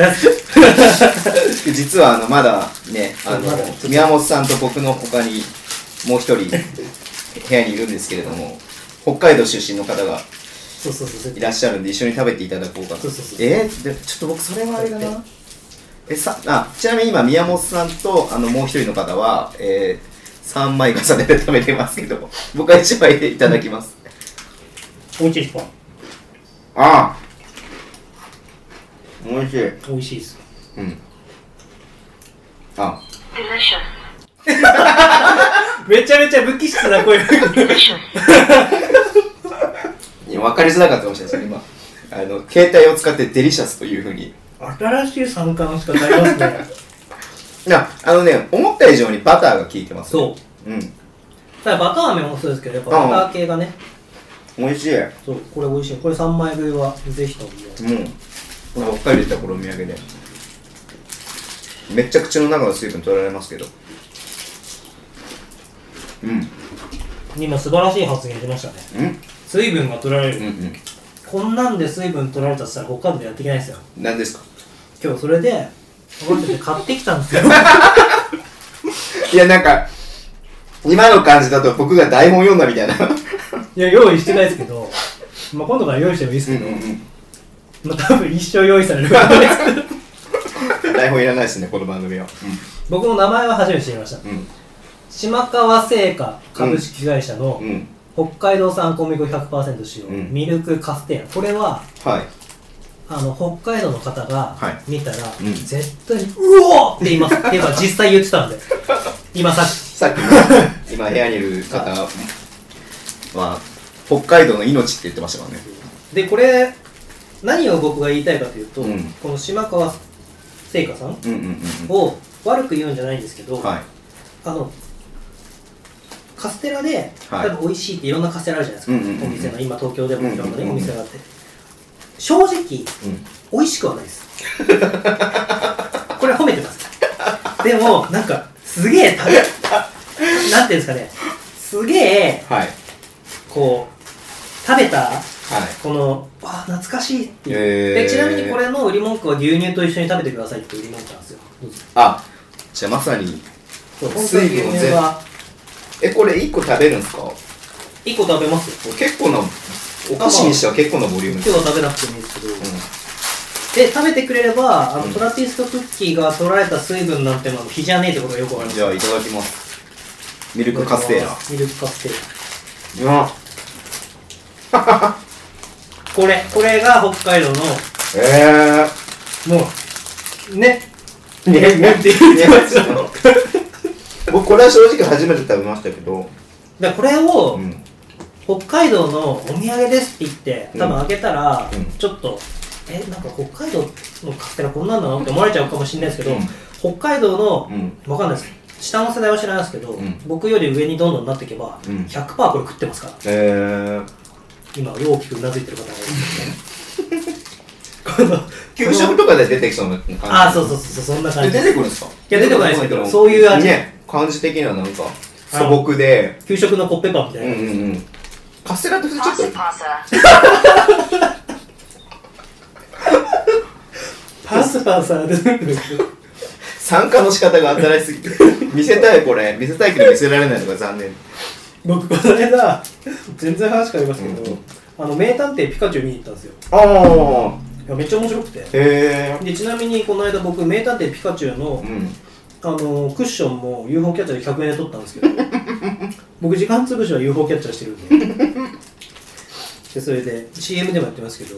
Speaker 3: <laughs>
Speaker 2: 実はあのまだねあの宮本さんと僕の他にもう一人部屋にいるんですけれども北海道出身の方がいらっしゃるんで一緒に食べていただこうかと。えー、でちょっと僕それはあれだな。えさあちなみに今宮本さんとあのもう一人の方は、えー、3枚重ねて食べてますけど僕は1枚でいただきます。
Speaker 3: 美味しいですか
Speaker 2: ああ美味しい。
Speaker 3: 美味しいです。
Speaker 2: うん。あ。
Speaker 4: Delicious.
Speaker 3: めちゃめちゃ無機質な声。
Speaker 4: Delicious.
Speaker 2: いや分かりづらかったかもしれないですね今。あの携帯を使ってデリシャスというふうに。
Speaker 3: 新しい三冠しかないますね。<laughs>
Speaker 2: いやあのね思った以上にバターが効いてます
Speaker 3: そう。
Speaker 2: うん。
Speaker 3: ただバター麺もそうですけどやっぱバター系がね。
Speaker 2: 美味しい。
Speaker 3: そうこれ美味しい。これ3枚食いはぜひとも。
Speaker 2: うんこの北海道行った頃お土産で。めっちゃ口の中の水分取られますけど。うん。
Speaker 3: 今素晴らしい発言しましたね。
Speaker 2: うん。
Speaker 3: 水分が取られる、
Speaker 2: うんうん。
Speaker 3: こんなんで水分取られたとしたら北海道でやっていけないですよ。
Speaker 2: 何ですか？
Speaker 3: 今日それで買ってきたんですよ。<laughs>
Speaker 2: いやなんか今の感じだと僕が台本読んだみたいな。
Speaker 3: いや用意してないですけど、まあ、今度から用意してもいいですけど、まあ、多分一生用意される <laughs>
Speaker 2: 台本いらないですねこの番組は。
Speaker 3: 僕も名前は初めて知りました。
Speaker 2: うん。
Speaker 3: 島川製菓株式会社の
Speaker 2: うん。うん
Speaker 3: 北海道産小麦粉100%使用、
Speaker 2: うん。
Speaker 3: ミルクカステーラ。これは
Speaker 2: はい。
Speaker 3: あの北海道の方が
Speaker 2: はい。
Speaker 3: 見たら、
Speaker 2: うん。
Speaker 3: 絶対に「うおー!」って言います。っていうか実際言ってたんで。今さっき。
Speaker 2: さっきの今部屋にいる方は北海道の命って言ってましたからね。
Speaker 3: でこれ何を僕が言いたいかというと、
Speaker 2: うん。
Speaker 3: この島川製菓さん
Speaker 2: うんうんうん
Speaker 3: を悪く言うんじゃないんですけど、
Speaker 2: うんはい。
Speaker 3: あのカステラで、
Speaker 2: はい。
Speaker 3: 例えば美味しいっていろんなカステラあるじゃないですか、
Speaker 2: うんうんうんうん。
Speaker 3: お店の今東京でもいろんな、ね
Speaker 2: うんうん。うん
Speaker 3: お店があって。正直
Speaker 2: うん。
Speaker 3: 美味しくはないです。これ褒めてます。でもなんかすげえ食べなんていうんですかね。すげえ
Speaker 2: はい。
Speaker 3: こう食べた
Speaker 2: はい
Speaker 3: このあ懐かしいっていう、
Speaker 2: へー。
Speaker 3: でちなみにこれの売り文句は牛乳と一緒に食べてくださいって売り文句なんですよ。
Speaker 2: あじゃあまさに
Speaker 3: そう本当に牛乳は。
Speaker 2: えこれ1個食べるんですか
Speaker 3: ？1個食べますよ。
Speaker 2: 結構なお菓子にしては結構なボリューム
Speaker 3: 今日は食べなくてもいいですけど、で食べてくれればあの、
Speaker 2: うん。
Speaker 3: トラピストクッキーが取られた水分なんてのは比じゃねえってことがよくわかります。
Speaker 2: じゃあいただきます。ミルクカステーラ。
Speaker 3: ミルクカステーラ。
Speaker 2: うわ
Speaker 3: これこれが北海道の
Speaker 2: え
Speaker 3: もうね。
Speaker 2: ー、ね。
Speaker 3: ね。って言ってますよ <laughs>
Speaker 2: 僕これは正直初めて食べましたけど、
Speaker 3: でこれを、
Speaker 2: うん、
Speaker 3: 北海道のお土産ですって言って多分開けたら、
Speaker 2: うん。
Speaker 3: ちょっとえなんか北海道のカステラこんなんなのって思われちゃうかもしれないですけど、
Speaker 2: うん。
Speaker 3: 北海道の、
Speaker 2: うん。
Speaker 3: わかんないです。下の世代は知らないですけど、
Speaker 2: うん。
Speaker 3: 僕より上にどんどんなっていけば、
Speaker 2: うん。
Speaker 3: 100%これ食ってますから。
Speaker 2: えー、
Speaker 3: 今大きくうなずいてる方がいるんです
Speaker 2: 給食とかで出てきそうな感じ。
Speaker 3: ああそうそうそうそんな感じ。
Speaker 2: で出てくるんですか？
Speaker 3: いや出てこないですけどそういう味。
Speaker 2: ね感じ的にはなんか
Speaker 3: あ
Speaker 2: 素朴で。
Speaker 3: 給食のコッペパンみたいな、
Speaker 2: うんうんうん。カステラって普通ちょっと.
Speaker 3: パス <laughs> パスある <laughs>
Speaker 2: 参加の仕方が新しすぎて。見せたいこれ。見せたいけど見せられないのが残念
Speaker 3: 僕この間全然話変わりますけど、
Speaker 2: うん
Speaker 3: あの名探偵ピカチュウ見に行ったんですよ。
Speaker 2: ああ
Speaker 3: いやめっちゃ面白くて。
Speaker 2: へえ
Speaker 3: でちなみにこの間僕名探偵ピカチュウの,、
Speaker 2: うん。
Speaker 3: あのクッションも UFO キャッチャーで100円で取ったんですけど <laughs> 僕時間潰しは UFO キャッチャーしてるんで。でそれで CM でもやってますけど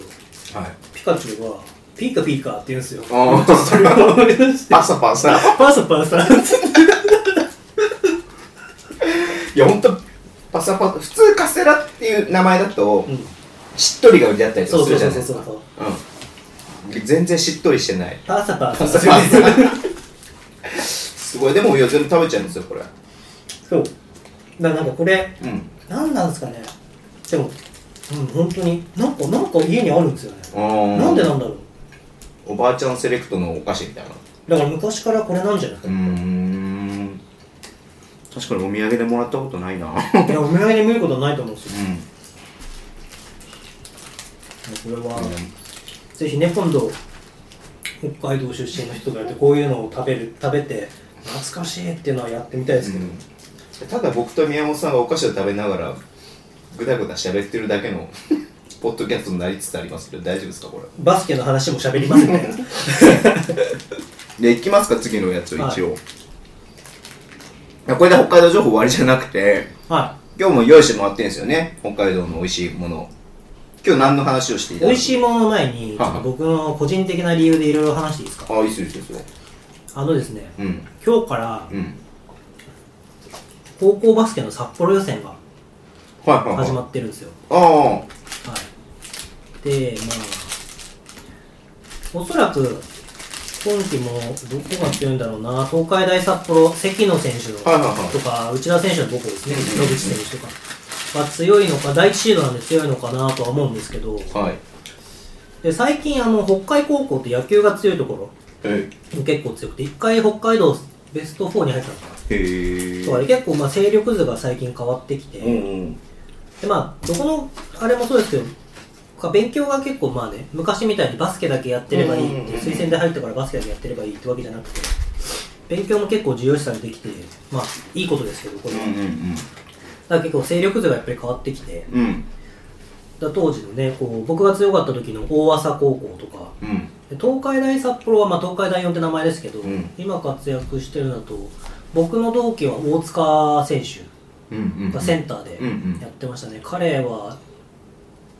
Speaker 2: はい。
Speaker 3: ピカチュウはピーカピーカって言うんですよ。それを思い出して
Speaker 2: パサパサ。
Speaker 3: パサパサ。
Speaker 2: いやほんとパサパサ普通カステラっていう名前だと
Speaker 3: うん。
Speaker 2: しっとりが売りだったりす
Speaker 3: そうそうそう
Speaker 2: るじゃないですか。
Speaker 3: そう
Speaker 2: うん。全然しっとりしてない。
Speaker 3: パサパサ
Speaker 2: パサパサすごい。でもいや全部食べちゃうんですよこれ。
Speaker 3: そう。だからなんかこれ
Speaker 2: うん。
Speaker 3: 何なんですかね。でもうん本当になんかなんか家にあるんですよね。
Speaker 2: な
Speaker 3: なんでなんだろう。
Speaker 2: おばあちゃんセレクトのお菓子みたいな。
Speaker 3: だから昔からこれなんじゃない
Speaker 2: うーん確かにお土産でもらったことないな。うん
Speaker 3: いやお土産に見ることはないと思うんですよ。これは、ぜひね今度北海道出身の人がいてこういうのを食べる食べて懐かしいっていうのはやってみたいですけど、
Speaker 2: ただ僕と宮本さんがお菓子を食べながらぐだぐだ喋ってるだけのポッドキャストになりつつありますけど大丈夫ですかこれ？
Speaker 3: バスケの話も喋りますみたいな。<laughs>
Speaker 2: でいきますか次のやつを
Speaker 3: はい。
Speaker 2: 一応、いやこれで北海道情報終わりじゃなくて
Speaker 3: は
Speaker 2: 今日も用意してもらってるんですよね。北海道の美味しいもの。今日何の話をしてい
Speaker 3: い
Speaker 2: た
Speaker 3: 美味しいものの前に僕の個人的な理由でいろいろ話していいですか？
Speaker 2: あいいっすよいいっすよいいっすよ。
Speaker 3: あのですね
Speaker 2: うん。
Speaker 3: 今日から
Speaker 2: うん。
Speaker 3: 高校バスケの札幌予選が
Speaker 2: はいはいはい。
Speaker 3: 始まってるんですよ。
Speaker 2: ああ。
Speaker 3: はい。でまあおそらく今季もどこが強いんだろうな。東海大札幌関野選手の
Speaker 2: はいはいはい。
Speaker 3: とか内田選手の母校ですね。
Speaker 2: うん
Speaker 3: 野口選手とか。は強いのか第一シードなんで強いのかなとは思うんですけど。
Speaker 2: はい。
Speaker 3: で最近あの北海高校って野球が強いところ
Speaker 2: え
Speaker 3: 結構強くて一回北海道ベスト4に入ったのかな。
Speaker 2: へ
Speaker 3: 結構まあ勢力図が最近変わってきて、
Speaker 2: うんうん。
Speaker 3: でまあどこのあれもそうですけどか勉強が結構まあね昔みたいにバスケだけやってればいいって、
Speaker 2: うんうんうんうん。
Speaker 3: 推薦で入ったからバスケだけやってればいいってわけじゃなくて勉強も結構重要視されてきてまあいいことですけどこれは、
Speaker 2: うんうん
Speaker 3: だから結構勢力図がやっぱり変わってきて
Speaker 2: うん。うん
Speaker 3: だ当時のねこう僕が強かった時の大浅高校とか
Speaker 2: うん。
Speaker 3: で東海大札幌は、まあ、東海大4って名前ですけど、
Speaker 2: うん。
Speaker 3: 今活躍してるのだと僕の同期は大塚選手
Speaker 2: うんうん。
Speaker 3: がセンターで
Speaker 2: うんうん。
Speaker 3: やってましたね、彼は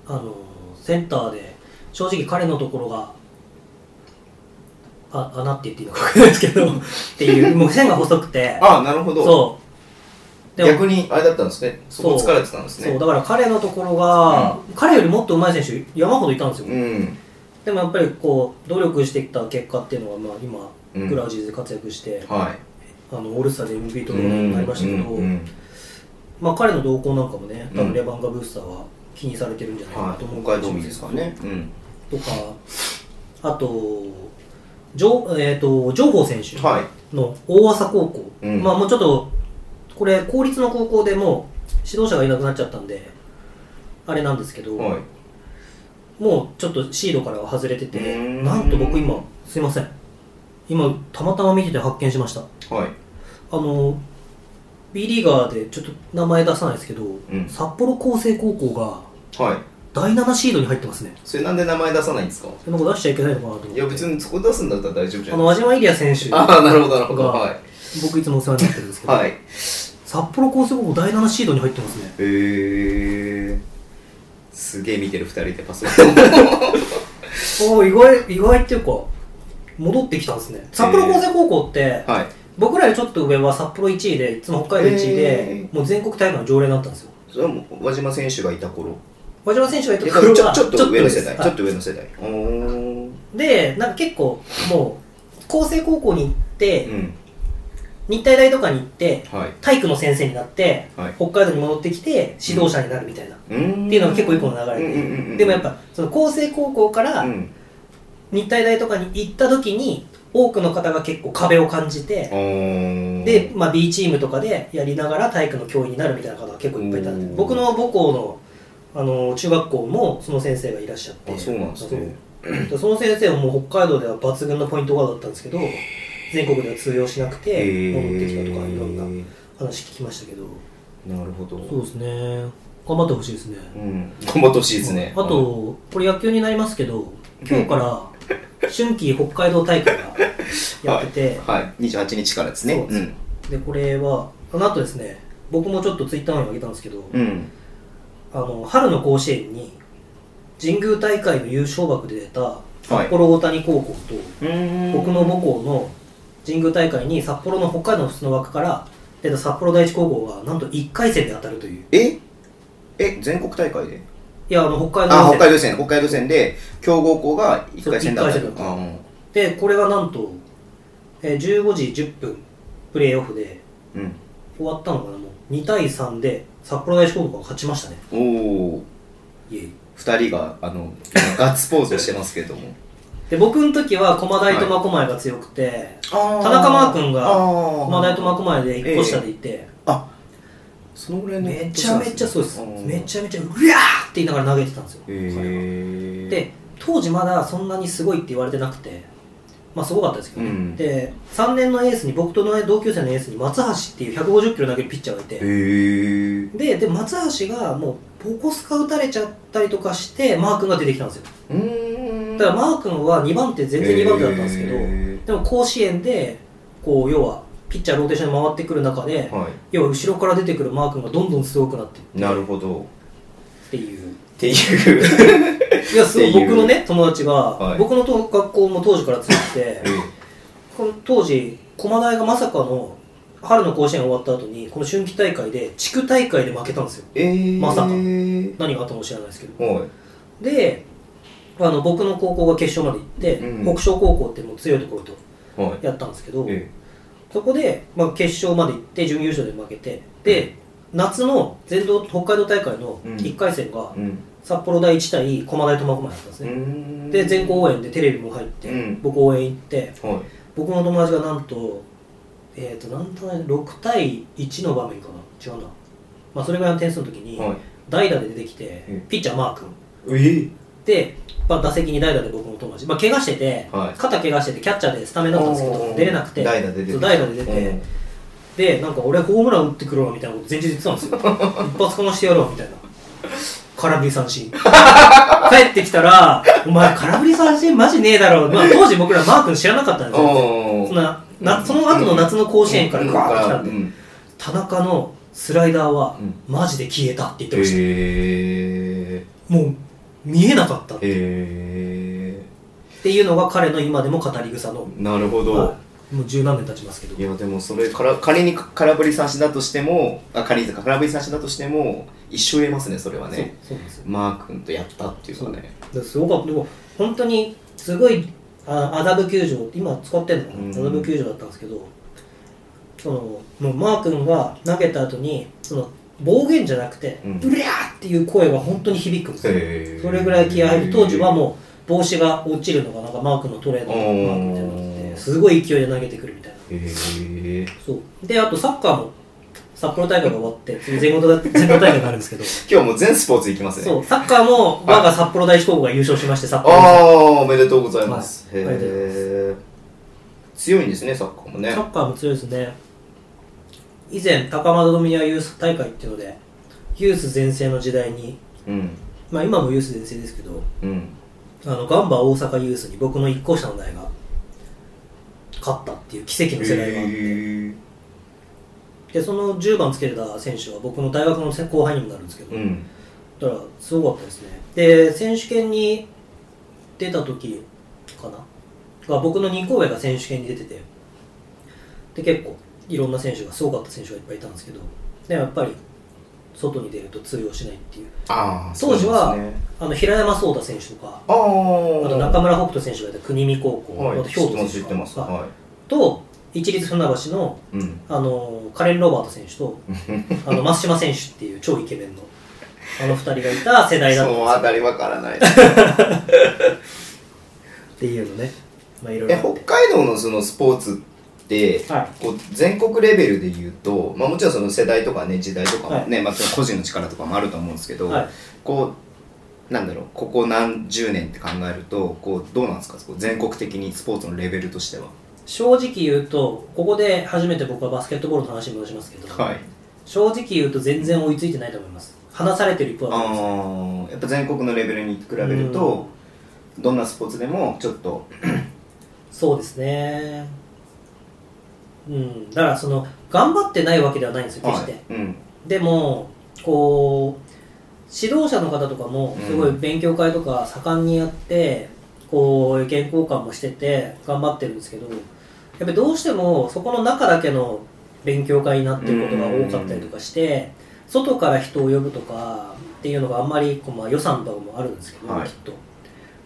Speaker 3: あのセンターで正直彼のところがあ穴って言っていいのか分かんないですけど <laughs> っていうもう線が細くて。
Speaker 2: ああなるほど。
Speaker 3: そう。でも
Speaker 2: 逆にあれだったんですね。そこ疲れてたんですね。
Speaker 3: そう。だから彼のところが、彼よりもっと上手い選手山ほどいたんですよ、
Speaker 2: うん。
Speaker 3: でもやっぱりこう努力してきた結果っていうのが、まあ、今、
Speaker 2: うん。
Speaker 3: グラウジーズで活躍して
Speaker 2: はい。
Speaker 3: あのオールスターで MVP 取るようになりましたけど、
Speaker 2: うんうん
Speaker 3: まあ、彼の動向なんかもね多
Speaker 2: うん。
Speaker 3: 分レバンガブースターは気にされてるんじゃないかな
Speaker 2: はい
Speaker 3: と思う。
Speaker 2: 北海道民ですからね。うん。
Speaker 3: とかあと情,、えー、と情報選手
Speaker 2: はい。
Speaker 3: の大浅高校、
Speaker 2: うん。
Speaker 3: まあもうちょっとこれ公立の高校でもう指導者がいなくなっちゃったんであれなんですけど、
Speaker 2: はい。
Speaker 3: もうちょっとシードからは外れててなんと僕今すいません。今たまたま見てて発見しました。
Speaker 2: はい。
Speaker 3: あの B リーガーでちょっと名前出さないですけど、
Speaker 2: ん。
Speaker 3: 札幌厚生高校が
Speaker 2: はい。
Speaker 3: 第7シードに入ってますね。
Speaker 2: それなんで名前出さないんですか？
Speaker 3: でなんか出しちゃいけないのかなと思って。
Speaker 2: いや別にそこ出すんだったら大丈夫じゃ
Speaker 3: あ
Speaker 2: ない
Speaker 3: の輪島イリア選手
Speaker 2: ああなるほどなるほど。
Speaker 3: が
Speaker 2: はい。
Speaker 3: 僕いつもお世話になってるんですけど、
Speaker 2: はい。へ
Speaker 3: 札幌高生高校第7シードに入ってますね。
Speaker 2: えすげえ見てる二人でパソコン
Speaker 3: おお意外意外っていうか戻ってきたんですね。札幌高生高校って、
Speaker 2: はい。
Speaker 3: 僕らよりちょっと上は札幌1位でいつも北海道1位で、
Speaker 2: へ
Speaker 3: もう全国大会の常連だったんですよ。
Speaker 2: それはもう輪島選手がいた頃？
Speaker 3: 輪島選手がいたは
Speaker 2: ょちょっと上の世代。ちょっと上の世代。
Speaker 3: でなんか結構もう高生高校に行って、
Speaker 2: うん。
Speaker 3: 日体大とかに行って
Speaker 2: はい。
Speaker 3: 体育の先生になって、
Speaker 2: はい。
Speaker 3: 北海道に戻ってきて指導者になるみたいな、
Speaker 2: うーん。
Speaker 3: っていうのが結構一個の流れで、
Speaker 2: うんうんうんうん
Speaker 3: でもやっぱその高生高校から
Speaker 2: うん。
Speaker 3: 日体大とかに行った時に多くの方が結構壁を感じて、で、まあ、B チームとかでやりながら体育の教員になるみたいな方が結構いっぱいいたんで。僕の母校のあの中学校もその先生がいらっしゃって。
Speaker 2: あそうなんですね。
Speaker 3: その先生はもう北海道では抜群のポイントガードだったんですけど全国では通用しなくて
Speaker 2: へ
Speaker 3: 戻ってきたとかいろんな
Speaker 2: ー
Speaker 3: 話聞きましたけど。
Speaker 2: なるほど。
Speaker 3: そうですね。頑張ってほしいですね。
Speaker 2: うん。頑張ってほしいですね。
Speaker 3: あとこれ野球になりますけど今日から春季北海道大会がやってて、
Speaker 2: はい、はい、28日からですね。
Speaker 3: でこれはあの後ですね僕もちょっとツイッターに上げたんですけど、
Speaker 2: うんうん
Speaker 3: あの春の甲子園に神宮大会の優勝枠で出た札幌大谷高校と、僕の母校の神宮大会に札幌の北海道の普通の枠から出た札幌第一高校がなんと1回戦で当たるという。
Speaker 2: え？え全国大会で？
Speaker 3: いやあの北海道
Speaker 2: あ北海道戦。北海道戦で強豪校が1回戦だった。
Speaker 3: そうでこれがなんと、えー15時10分プレーオフで
Speaker 2: うん。
Speaker 3: 終わったのかなもう。2対3で札幌第一高校が勝ちましたね。
Speaker 2: おお
Speaker 3: イエイ
Speaker 2: 2人があのガッツポーズをしてますけれども。<laughs>
Speaker 3: で僕の時は駒大と苫小牧が強くて、
Speaker 2: 田
Speaker 3: 田中マー君が
Speaker 2: 駒
Speaker 3: 駒大と苫小牧で1個下でいて、
Speaker 2: あそのぐらいの
Speaker 3: めちゃめちゃそうです。めち
Speaker 2: ゃ
Speaker 3: ゃめちゃうわーって言いながら投げてたんですよ、
Speaker 2: へえ
Speaker 3: で当時まだそんなにすごいって言われてなくてまあすごかったですけどね、
Speaker 2: うん。
Speaker 3: で3年のエースに僕との同級生のエースに松橋っていう150キロ投げるピッチャーがいて、でで松橋がもうボコスカ打たれちゃったりとかしてマー君が出てきたんですよ。だからマー君は2番手全然2番手だったんですけど、
Speaker 2: へ
Speaker 3: でも甲子園でこう要はピッチャーローテーションに回ってくる中で、
Speaker 2: ーは
Speaker 3: 要は後ろから出てくるマー君がどんどんすごくなっていって。
Speaker 2: いなるほど。
Speaker 3: っていう
Speaker 2: っていう。
Speaker 3: いやすごい僕のね友達が、
Speaker 2: はい。
Speaker 3: 僕のと学校も当時からついてて
Speaker 2: え
Speaker 3: この当時駒大がまさかの春の甲子園終わった後にこの春季大会で地区大会で負けたんですよ。
Speaker 2: えー、
Speaker 3: まさか
Speaker 2: はい
Speaker 3: 何があったのか知らないですけど。
Speaker 2: はい。
Speaker 3: であの僕の高校が決勝まで行って、
Speaker 2: うん。
Speaker 3: 北昇高校ってもう強いところと
Speaker 2: はい。
Speaker 3: やったんですけど、
Speaker 2: え
Speaker 3: そこで、まあ、決勝まで行って準優勝で負けてで夏の全道北海道大会の
Speaker 2: うん。
Speaker 3: 1回戦が
Speaker 2: ーうん
Speaker 3: 札幌第一対駒大苫小牧だったんですね、
Speaker 2: ん。
Speaker 3: で全校応援でテレビも入って、
Speaker 2: うん。
Speaker 3: 僕応援行って
Speaker 2: はい。
Speaker 3: 僕の友達がなんとえっ、となんとね6対1の場面かな。違うなまあそれぐらいの点数の時に
Speaker 2: はい。
Speaker 3: 代打で出てきて、
Speaker 2: うん。
Speaker 3: ピッチャーマー君。
Speaker 2: えー、
Speaker 3: で、まあ、打席に代打で僕の友達、まあ、怪我してて、
Speaker 2: はい。
Speaker 3: 肩怪我しててキャッチャーでスタメンだったんですけど出れなくて。
Speaker 2: 代打で出て
Speaker 3: 代打で出て、でなんか俺ホームラン打ってくるわみたいなこと前日言ってたんですよ。<laughs> 一発かましてやろうみたいな空振り三振。帰ってきたら「お前空振り三振マジねえだろ」まあ、当時僕らマー君知らなかったんですよ。
Speaker 2: お
Speaker 3: そんななその後の夏の甲子園からガーッと来たんで、
Speaker 2: うん。
Speaker 3: 田中のスライダーは
Speaker 2: うん。
Speaker 3: マジで消えたって言ってました、
Speaker 2: へ
Speaker 3: もう見えなかったっ
Speaker 2: えへ
Speaker 3: ていうのが彼の今でも語り草の、
Speaker 2: えなるほど、
Speaker 3: はい、もう十何年経ちますけど。
Speaker 2: いやでもそれから仮に空振り三振だとしてもあ仮に空振り三振だとしても一生言えますねそれはね。マー君とやったっていうのはね。
Speaker 3: ですごかったでも本当にすごいあ麻布球場今使ってんのか
Speaker 2: うん。
Speaker 3: な麻布球場だったんですけどそのもうマー君が投げた後にその暴言じゃなくて「
Speaker 2: うん。
Speaker 3: うりゃー!」っていう声が本当に響くんですよ。それぐらい気合入る。当時はもう帽子が落ちるのがなんかマー君のトレードのマークみたいなのがあってすごい勢いで投げてくるみたいな。そう。であとサッカーも札幌大会が終わって次全国大全国大会があるんですけど。<laughs>
Speaker 2: 今日もう全スポーツいきますね。
Speaker 3: そうサッカーも我が札幌大志高校が優勝しまして札
Speaker 2: あ
Speaker 3: 幌
Speaker 2: あおめでとうございます、
Speaker 3: はいありがとうございます。
Speaker 2: へえ強いんですねサッカーもね。
Speaker 3: サッカーも強いですね。以前高円宮ユース大会っていうのでユース全盛の時代に
Speaker 2: うん。
Speaker 3: まあ今もユース全盛ですけど
Speaker 2: うん。
Speaker 3: あのガンバ大阪ユースに僕の一個下の代が勝ったっていう奇跡の世代があって。
Speaker 2: へ
Speaker 3: でその10番つけてた選手は僕の大学の後輩にもなるんですけど、
Speaker 2: えうん。
Speaker 3: だからすごかったですね。で選手権に出た時かな？が僕の2個上が選手権に出てて。で結構いろんな選手がすごかった選手がいっぱいいたんですけど。でもやっぱり外に出ると通用しないっていう。
Speaker 2: ああ
Speaker 3: 当時はあの平山壮太選手とか
Speaker 2: あ
Speaker 3: と中村北斗選手がいた国見高校、
Speaker 2: はい。
Speaker 3: あと京都選手
Speaker 2: 知ってます知ってます。
Speaker 3: はい。
Speaker 2: は
Speaker 3: と一律船橋のあのカレン・ロバート選手と <laughs> あの増島選手っていう超イケメンのあの二人がいた世代だったんですよ。
Speaker 2: そのあたりわからない。<laughs>
Speaker 3: っていうのね。まあいろいろ
Speaker 2: 北海道のそのスポーツって、
Speaker 3: はい。
Speaker 2: こう全国レベルで言うと、まあ、もちろんその世代とかね時代とかもね、まあ、その個人の力とかもあると思うんですけど、
Speaker 3: はい。
Speaker 2: こうなんだろうここ何十年って考えるとこうどうなんですか？全国的にスポーツのレベルとしては
Speaker 3: 正直言うとここで初めて僕はバスケットボールの話に戻しますけど、
Speaker 2: はい。
Speaker 3: 正直言うと全然追いついてないと思います。話されてる一方だと思います。
Speaker 2: ああやっぱ全国のレベルに比べると、どんなスポーツでもちょっと <clears throat>
Speaker 3: そうですね。うん。だからその頑張ってないわけではないんですよ決して、
Speaker 2: はい。うん。
Speaker 3: でもこう指導者の方とかもすごい勉強会とか盛んにやって、こう意見交換もしてて頑張ってるんですけどやっぱりどうしてもそこの中だけの勉強会になってることが多かったりとかして、外から人を呼ぶとかっていうのがあんまりこう、まあ、予算とかもあるんですけど、
Speaker 2: はい。
Speaker 3: きっと。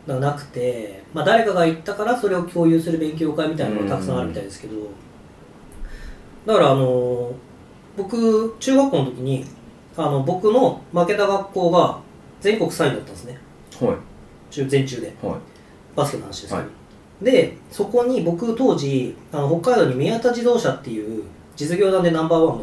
Speaker 3: なくて、まあ、誰かが言ったからそれを共有する勉強会みたいなのがたくさんあるみたいですけど、だからあの僕中学校の時にあの僕の負けた学校が全国3位だったんですね。
Speaker 2: はい。
Speaker 3: 中全中で。
Speaker 2: はい。
Speaker 3: バスケの話ですよ、
Speaker 2: はい
Speaker 3: でそこに僕当時あの北海道に宮田自動車っていう実業団でナンバーワン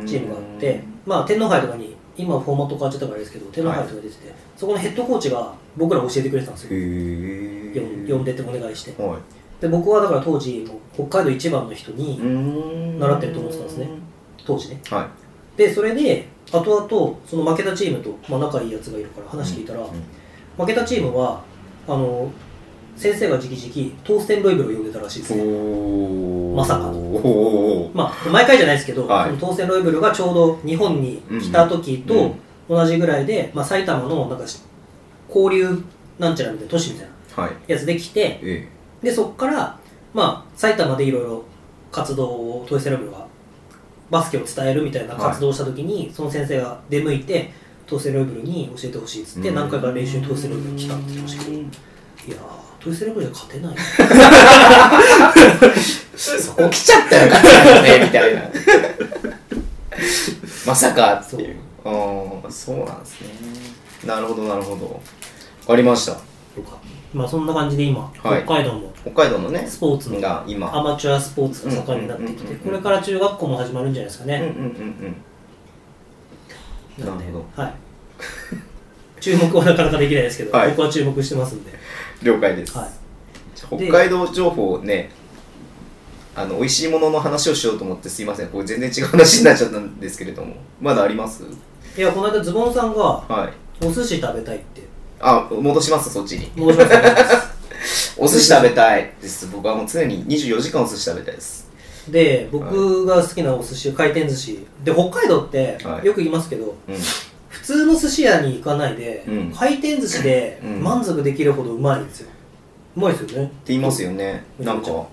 Speaker 3: のチームがあって、まあ、天皇杯とかに今フォーマット変わっちゃったからあれですけど天皇杯とか出てて、そこのヘッドコーチが僕ら教えてくれてたんですよ、呼んでってお願いして。
Speaker 2: はい。
Speaker 3: で僕はだから当時北海道一番の人に、
Speaker 2: ん。
Speaker 3: 習ってると思ってたんですね。当時ね。
Speaker 2: は
Speaker 3: でそれで後々その負けたチームと、まあ、仲いいやつがいるから話聞いたら、負けたチームはあの先生が直々トーステンロイブルを呼んでたらしいです
Speaker 2: い
Speaker 3: ねまさかのまあ毎回じゃないですけど、
Speaker 2: はい。
Speaker 3: トーステンロイブルがちょうど日本に来た時
Speaker 2: うんうん。
Speaker 3: と同じぐらいで、まあ、埼玉のなんか交流なんちゃらみたいな都市みたいな
Speaker 2: はい。
Speaker 3: やつで来て
Speaker 2: え
Speaker 3: でそっから、まあ、埼玉でいろいろ活動をトイセラブルがバスケを伝えるみたいな活動をした時に、その先生が出向いてトイセラブルに教えてほしいっつって
Speaker 2: うん
Speaker 3: 何回か練習にトイセラブルに来たって言ってましたけど。いやートイセラブルじゃ勝てない <laughs>
Speaker 2: そこ来ちゃったよ勝ったよねみたいな。まさかっていう。ああそうなんですね。なるほどなるほど。わかりました。
Speaker 3: まあそんな感じで今、
Speaker 2: はい。
Speaker 3: 北海道も
Speaker 2: 北海道のね
Speaker 3: スポーツの
Speaker 2: が今。
Speaker 3: アマチュアスポーツが盛んになってきてこれから中学校も始まるんじゃないですかね、
Speaker 2: うんうんうんうん。
Speaker 3: な
Speaker 2: るほ
Speaker 3: はい。注目はなかなかできないですけど、
Speaker 2: はい。
Speaker 3: 僕は注目してますんで、
Speaker 2: 了解です、
Speaker 3: はい、
Speaker 2: 北海道情報ねあの美味しいものの話をしようと思ってすいません。これ全然違う話になっちゃったんですけれども。まだあります？
Speaker 3: いやこの間ズボンさんが
Speaker 2: はい。
Speaker 3: お寿司食べたいって。
Speaker 2: あ戻しますそっちに。
Speaker 3: 申し訳ないです。<laughs>
Speaker 2: お寿司食べたいです。僕はもう常に24時間お寿司食べたいです。
Speaker 3: で僕が好きなお寿司回転寿司。で北海道って
Speaker 2: はい。
Speaker 3: よく言いますけど、
Speaker 2: うん。
Speaker 3: 普通の寿司屋に行かないで、
Speaker 2: うん。
Speaker 3: 回転寿司で
Speaker 2: うん。
Speaker 3: 満足できるほどうまいんですよ。うまいですよね。
Speaker 2: って言いますよね。
Speaker 3: うん
Speaker 2: なんか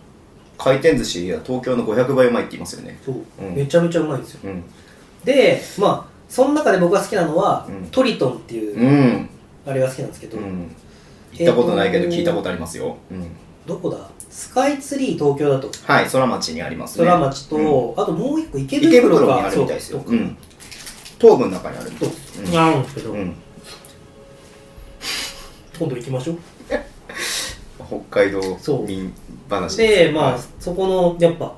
Speaker 2: 回転寿司や東京の500倍うまいって言いますよね。
Speaker 3: そう、
Speaker 2: うん。
Speaker 3: めちゃめちゃうまいんですよ。
Speaker 2: うん。
Speaker 3: でまあその中で僕が好きなのは、
Speaker 2: うん。
Speaker 3: トリトンっていう、
Speaker 2: うん、
Speaker 3: あれが好きなんですけど、
Speaker 2: うん、行ったことないけど聞いたことありますよ、うん、
Speaker 3: どこだ？スカイツリー東京だと。
Speaker 2: はい空町にありますね。
Speaker 3: 空町と、
Speaker 2: うん。
Speaker 3: あともう一個池
Speaker 2: 池
Speaker 3: 袋が
Speaker 2: 袋にあるみたいですよ。
Speaker 3: そう。
Speaker 2: うん。東部の中にある
Speaker 3: そう
Speaker 2: うん
Speaker 3: あるん。ですけど、
Speaker 2: うん。
Speaker 3: 今度行きましょう。
Speaker 2: 北海道民話
Speaker 3: でまあ、
Speaker 2: はい
Speaker 3: そこのやっぱ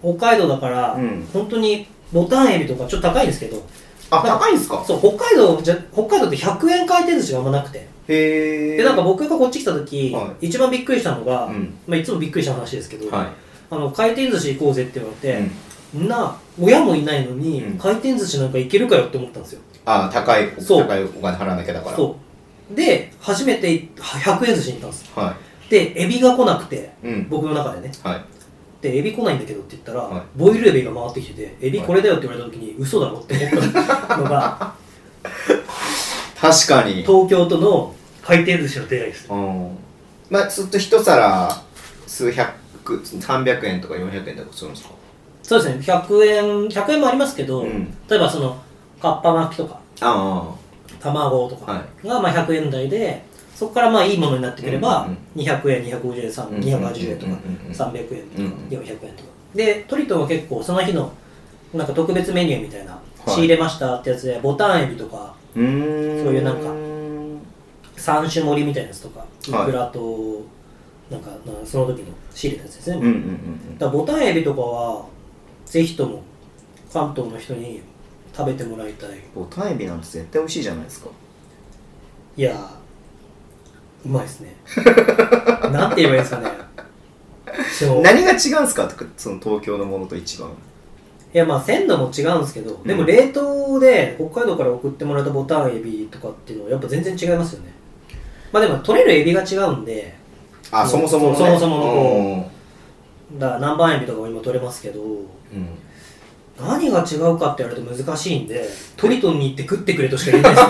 Speaker 3: 北海道だから、
Speaker 2: うん。
Speaker 3: 本当にボタンエビとかちょっと高いんですけど。
Speaker 2: あ高いんですか？
Speaker 3: そう北海道じゃ北海道って100円回転寿司があんまなくて。
Speaker 2: へえ
Speaker 3: でなんか僕がこっち来た時、
Speaker 2: は
Speaker 3: 一番びっくりしたのが、
Speaker 2: うん。
Speaker 3: まあ、いつもびっくりした話ですけど、
Speaker 2: はい。
Speaker 3: あの回転寿司行こうぜって言われて、
Speaker 2: うん。
Speaker 3: な親もいないのに、
Speaker 2: うん。
Speaker 3: 回転寿司なんか行けるかよって思ったんですよ
Speaker 2: あ高い
Speaker 3: そう。
Speaker 2: 高いお金払わなきゃだから。
Speaker 3: そう。で初めて100円寿司に行ったんです。
Speaker 2: は
Speaker 3: でエビが来なくて
Speaker 2: いうん。
Speaker 3: 僕の中でね。
Speaker 2: はい。
Speaker 3: でエビ来ないんだけどって言ったら、
Speaker 2: はい。
Speaker 3: ボイルエビが回ってきててエビこれだよって言われた時に、嘘だろって思ったのが <laughs>
Speaker 2: 確かに。
Speaker 3: 東京との回転寿司の出会いです
Speaker 2: うん。まあずっと一皿数百300円とか400円とかするんですか？
Speaker 3: そうですね。100円100円もありますけど、
Speaker 2: うん。
Speaker 3: 例えばそのかっぱ巻きとか
Speaker 2: あ
Speaker 3: 卵とか
Speaker 2: は
Speaker 3: がまあ100円台でそこからまあいいものになってくれば、
Speaker 2: うん
Speaker 3: 200円250円さん
Speaker 2: うん
Speaker 3: 280円とか、
Speaker 2: うんうん。うん
Speaker 3: 300円とか、
Speaker 2: うん
Speaker 3: 400円とか。でトリトンは結構その日のなんか特別メニューみたいな、
Speaker 2: い。
Speaker 3: 仕入れましたってやつでボタンエビとかそういうなんか三種盛りみたいなやつとか
Speaker 2: い。
Speaker 3: クラとなんかなその時の仕入れたやつですね、ボタンエビとかはぜひとも関東の人に食べてもらいたい。
Speaker 2: ボタンエビなんて絶対美味しいじゃないですか。
Speaker 3: いやーうまいですね。<laughs> なんて言えばいいんですかね。
Speaker 2: 何が違うんですか？とかその東京のものと一番。
Speaker 3: いやまあ鮮度も違うんですけど、
Speaker 2: ん。
Speaker 3: でも冷凍で北海道から送ってもらったボタンエビとかっていうのはやっぱ全然違いますよね。まあでも取れるエビが違うんで
Speaker 2: あそもそものね。
Speaker 3: そもそものこ
Speaker 2: うん。
Speaker 3: だから南蛮エビとかも今取れますけど
Speaker 2: うん
Speaker 3: 何が違うかって言われると難しいんでトリトンに行って食ってくれとしか言えないで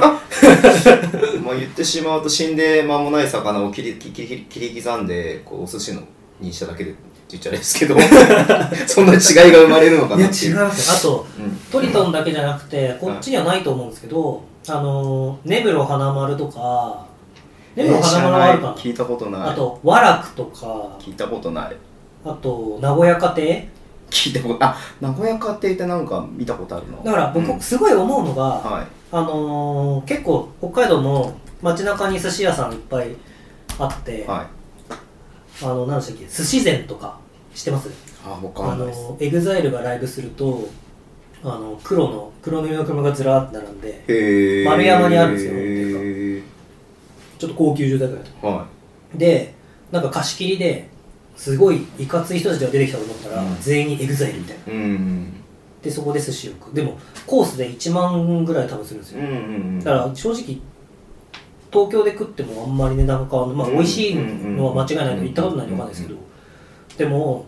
Speaker 3: すよ。<laughs>
Speaker 2: まあ言ってしまうと死んで間もない魚を切り切り切り刻んでこうお寿司のにしただけでって言っちゃあれですけど <laughs> そんな違いが生まれるのかなっていう。
Speaker 3: 違いますよ。あと
Speaker 2: うん。
Speaker 3: トリトンだけじゃなくてこっちにはないと思うんですけど、あの根室花丸とか根室花丸はあるかな、
Speaker 2: 聞いたことない。
Speaker 3: あと和楽とか
Speaker 2: 聞いたことない。
Speaker 3: あと名古屋家
Speaker 2: 聞いたことあ名古屋家庭ってなんか見たことあるの
Speaker 3: 庭だから僕
Speaker 2: うん。
Speaker 3: すごい思うのが、
Speaker 2: はい。
Speaker 3: あのー結構北海道も街中に寿司屋さんいっぱいあって、
Speaker 2: はい。
Speaker 3: あの何でしたっけ寿司膳とか知ってます？
Speaker 2: あわか
Speaker 3: あ
Speaker 2: んないです。
Speaker 3: のエグザイルがライブするとあの黒の黒の車がずらーって並んで円山にあるんですよ
Speaker 2: へ
Speaker 3: ちょっと高級住宅街と
Speaker 2: ーは
Speaker 3: でなんか貸し切りですごいいかつい人たちが出てきたと思ったら、
Speaker 2: うん。
Speaker 3: 全員エグザイルみたいな。
Speaker 2: うん
Speaker 3: でそこで寿司を食う。でもコースで1万ぐらい多分するんですよ、
Speaker 2: うんうん
Speaker 3: だから正直東京で食ってもあんまり値段変わんないまあ
Speaker 2: うん
Speaker 3: 美味しいのは間違いないので行ったことないんで分かんないですけどでも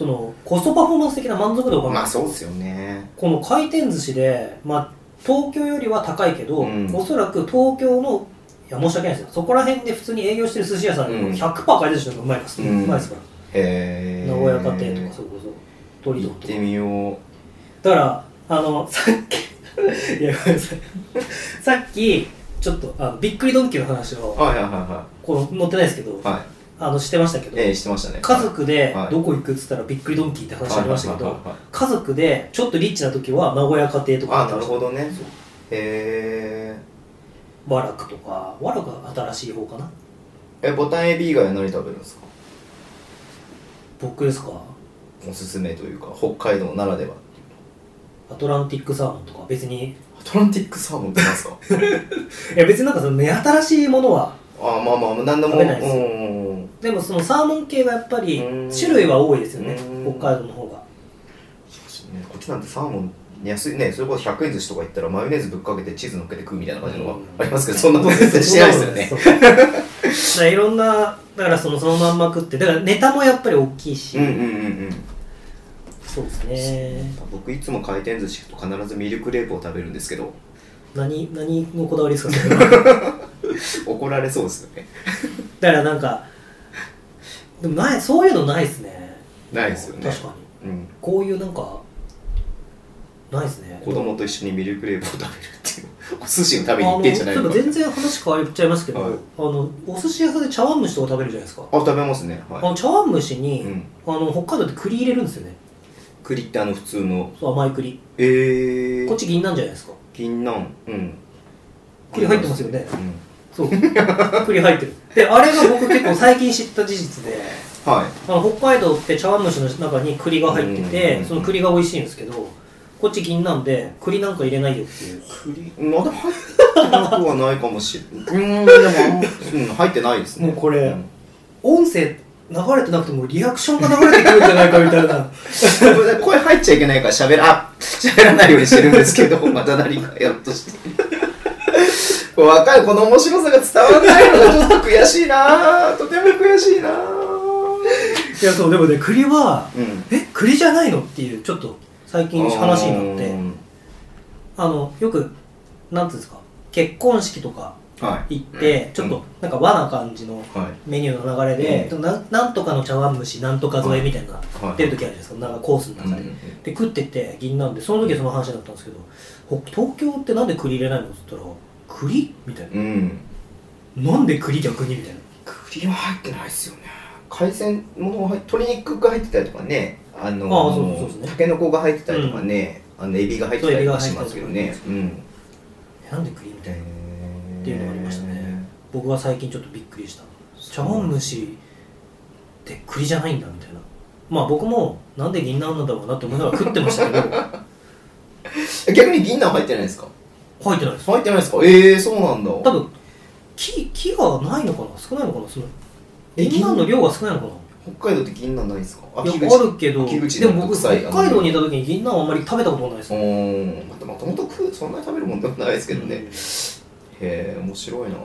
Speaker 3: そのコストパフォーマンス的な満足度が
Speaker 2: まあそうですよね。
Speaker 3: この回転寿司で、まあ、東京よりは高いけど、
Speaker 2: うん。
Speaker 3: おそらく東京のいや申し訳ないですよ。そこら辺で普通に営業してる寿司屋さんでも
Speaker 2: うん。
Speaker 3: 100%回転寿司の方がうまいです、
Speaker 2: うん。
Speaker 3: うまいですから
Speaker 2: へえ
Speaker 3: 名古屋家庭とかそれこそ鳥
Speaker 2: 行ってみよう。
Speaker 3: だからあのさっき <laughs> いやごめんなさい。さっきちょっとあのびっくりドンキーの話を
Speaker 2: はいはいはいは
Speaker 3: この載ってないですけど、
Speaker 2: いはい。
Speaker 3: あのしてましたけど、
Speaker 2: ええしてましたね。
Speaker 3: 家族で
Speaker 2: はい。
Speaker 3: どこ行くっつったらびっくりドンキーって話ありましたけど家族でちょっとリッチな時は名古屋家庭とか
Speaker 2: あなるほどね。へ
Speaker 3: 和楽とか和楽は新しい方かな？
Speaker 2: ええボタンエビ以外は何食べるんですか？
Speaker 3: 僕ですか？
Speaker 2: おすすめというか北海道ならでは。
Speaker 3: アトランティックサーモンとか別に。
Speaker 2: アトランティックサーモンってなんですか？<laughs>
Speaker 3: いや別になんかその目新しいものは
Speaker 2: あまあまあ何でも。
Speaker 3: 食べないです。
Speaker 2: うん
Speaker 3: でもそのサーモン系がやっぱり
Speaker 2: うん
Speaker 3: 種類は多いですよね
Speaker 2: うん。
Speaker 3: 北海道の方が。
Speaker 2: そうですねこっちなんてサーモン安いねそれこそ100円寿司とか行ったらマヨネーズぶっかけてチーズ乗っけて食うみたいな感じのがありますけどそんなこと絶対してないですよね。
Speaker 3: だからいろんなだからそのそのまんま食ってだからネタもやっぱり大きいし、
Speaker 2: うんうんうんうん。
Speaker 3: そうですね。
Speaker 2: 僕いつも回転寿司と必ずミルクレープを食べるんですけど。
Speaker 3: 何何のこだわりですか？<laughs>
Speaker 2: 怒られそうですよね。
Speaker 3: だからなんかでもないそういうのないですね。
Speaker 2: ないですよね。
Speaker 3: 確かに。
Speaker 2: うん。
Speaker 3: こういうなんかないですね。
Speaker 2: 子供と一緒にミルクレープを食べるっていう。<laughs> お寿司を食べに行ってんじゃないのか。
Speaker 3: 全然話変わっちゃいますけど、
Speaker 2: はい。
Speaker 3: あのお寿司屋さんで茶碗蒸しとか食べるじゃないですか、
Speaker 2: あ食べますね。
Speaker 3: あ
Speaker 2: は
Speaker 3: の茶碗蒸しに、
Speaker 2: うん。
Speaker 3: あの北海道って栗入れるんですよね。
Speaker 2: 栗ってあの普通の。
Speaker 3: そう甘い栗。
Speaker 2: えー、
Speaker 3: こっち銀なんじゃないですか。
Speaker 2: 銀杏。うん。
Speaker 3: 栗入ってますよね。
Speaker 2: うん。
Speaker 3: そう。<laughs> 栗入ってる。であれが僕結構最近知った事実で
Speaker 2: はい。
Speaker 3: あの北海道って茶碗蒸しの中に栗が入ってて、
Speaker 2: うん。
Speaker 3: その栗が美味しいんですけどこっち銀なんで栗なんか入れないよっていう。
Speaker 2: 栗まだ入ってなくはないかもしれないうんでもうん、入ってないですね。
Speaker 3: もうこれ
Speaker 2: ん。
Speaker 3: 音声流れてなくてもリアクションが流れてくるんじゃないかみたいな。
Speaker 2: 声入っちゃいけないから喋らあ喋らないようにしてるんですけどまた何かやっとして。若いこの面白さが伝わらないのがちょっと悔しいなとても悔しいない
Speaker 3: やそうでもね栗は
Speaker 2: うん。
Speaker 3: え栗じゃないのっていうちょっと最近話になって
Speaker 2: うん。
Speaker 3: あのよくなんていうんですか結婚式とか
Speaker 2: はい。
Speaker 3: 行ってちょっとなんか和な感じの
Speaker 2: はい。
Speaker 3: メニューの流れで、なん。なんとかの茶碗蒸しなんとか添えみたいな、
Speaker 2: はい。
Speaker 3: 出る時あるじゃないですか。なんかコースの中で、
Speaker 2: うん
Speaker 3: で食ってて銀なんでその時はその話だったんですけどほ東京ってなんで栗入れないの？って言ったら栗？みたい
Speaker 2: うん。
Speaker 3: ななんで栗逆に？みたいな。
Speaker 2: 栗は入ってないですよね。海鮮もの鶏肉が入ってたりとかねあの
Speaker 3: ああそうそうですね。
Speaker 2: たけのこが入ってたりとかね、あのエビが入ってたりとかしますけどね。うん。
Speaker 3: えなんで栗みたいな。
Speaker 2: っ
Speaker 3: っていうのがありましたね。僕は最近ちょっとびっくりした。茶碗蒸しって栗じゃないんだみたいな。まあ僕もなんで銀杏なんだろうなって思いながら食ってましたけど。<laughs>
Speaker 2: 逆に銀杏入ってないですか？
Speaker 3: 入ってないです。
Speaker 2: 入ってないですか？ええー、そうなんだ。
Speaker 3: 多分木木がないのかな？少ないのかな？その
Speaker 2: え
Speaker 3: 銀杏の量が少ないのかな？
Speaker 2: 北海道って銀杏ないですか？
Speaker 3: いやあるけどでも僕北海道にいた時に銀杏はあんまり食べたことがないです。
Speaker 2: うーんまたもともと食うそんなに食べるもんでもないですけどね、
Speaker 3: うん。
Speaker 2: へえ面白いな。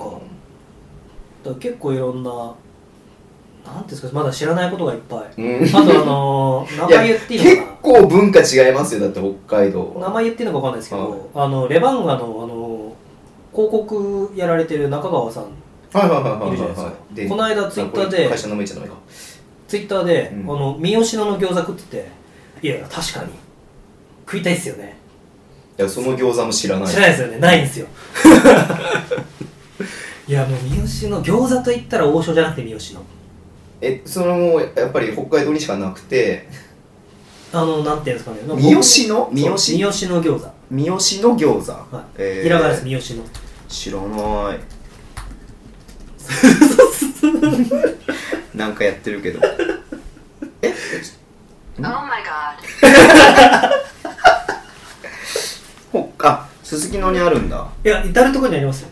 Speaker 3: だ結構いろんななんていうんですかまだ知らないことがいっぱい。
Speaker 2: うん。
Speaker 3: あとあのー <laughs> 名前言っていい
Speaker 2: 結
Speaker 3: のかな？
Speaker 2: 構文化違いますよだって北海道
Speaker 3: 名前言っていいのか分かんないですけど、
Speaker 2: はい。
Speaker 3: あのレバンガのあの広告やられてる中川さん。
Speaker 2: はいはいはいはい
Speaker 3: いるじゃないですか。
Speaker 2: はいで
Speaker 3: この間ツイッターで
Speaker 2: 会社の名前じゃないか
Speaker 3: ツイッターで、
Speaker 2: うん。
Speaker 3: あの三好野の餃子食ってていや確かに。食いたいっすよね。
Speaker 2: いやその餃子も知らない。
Speaker 3: 知らないですよね。ないんですよ。<laughs> いやもう三好の餃子と言ったら王将じゃなくて三好の。
Speaker 2: えそのもうやっぱり北海道にしかなくて。
Speaker 3: あのなんていうんですかね。
Speaker 2: 三好の？三好？
Speaker 3: 三好の餃子。
Speaker 2: 三好の餃子、
Speaker 3: はい、
Speaker 2: えー。
Speaker 3: ひらがなです三好の。
Speaker 2: 知らない <laughs> なんかやってるけど。<laughs> え
Speaker 4: ？Oh my god. <laughs>
Speaker 2: ほあすすきのにあるんだ。
Speaker 3: いや至る所にありますよ。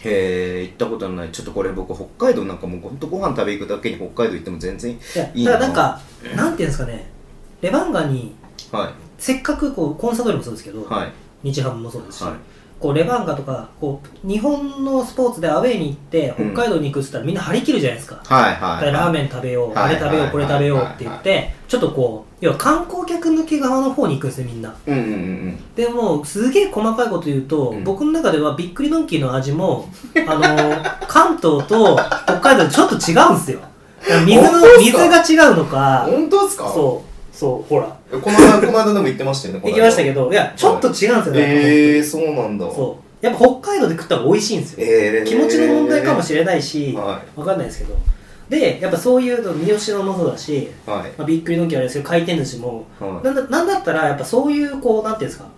Speaker 2: へえ行ったことない。ちょっとこれ僕北海道なんかもうほんとご飯食べ行くだけに北海道行っても全然
Speaker 3: いや
Speaker 2: いい
Speaker 3: だからなんかなんていうんですかね。レバンガに
Speaker 2: は
Speaker 3: せっかくこうコンサドーレもそうですけど、
Speaker 2: いはい。
Speaker 3: 日ハムもそうですし、
Speaker 2: はい
Speaker 3: こうレバンガとかこう日本のスポーツでアウェーに行って
Speaker 2: うん。
Speaker 3: 北海道に行くっつったらみんな張り切るじゃないですか、
Speaker 2: はいはいはい。
Speaker 3: ラーメン食べよう、
Speaker 2: はい
Speaker 3: あれ食べよう、
Speaker 2: はい
Speaker 3: これ食べようって言って、ちょっとこう要は観光客向け側の方に行くんですねみんな。
Speaker 2: うんうんうんうん。
Speaker 3: でもすげえ細かいこと言うと、
Speaker 2: うん。
Speaker 3: 僕の中ではびっくりドンキーの味もあの <laughs> 関東と北海道でちょっと違うんですよ。水の水
Speaker 2: か
Speaker 3: が違うのか。
Speaker 2: 本当ですか？
Speaker 3: そうそうほら。
Speaker 2: この間この間でも言ってましたよね
Speaker 3: 行きましたけ
Speaker 2: ど
Speaker 3: どいやちょっと違うんですよね、
Speaker 2: ええー、そうなんだ。
Speaker 3: そう。やっぱ北海道で食った方が美味しいんですよ、
Speaker 2: えー、
Speaker 3: 気持ちの問題かもしれないし、
Speaker 2: は
Speaker 3: わかんないですけど。でやっぱそういうの三好のもそうだし、
Speaker 2: いはい。
Speaker 3: まあ、びっくりドンキーあれですけど回転寿司も。
Speaker 2: は
Speaker 3: なんだなんだったらやっぱそういうこうなんていうんですか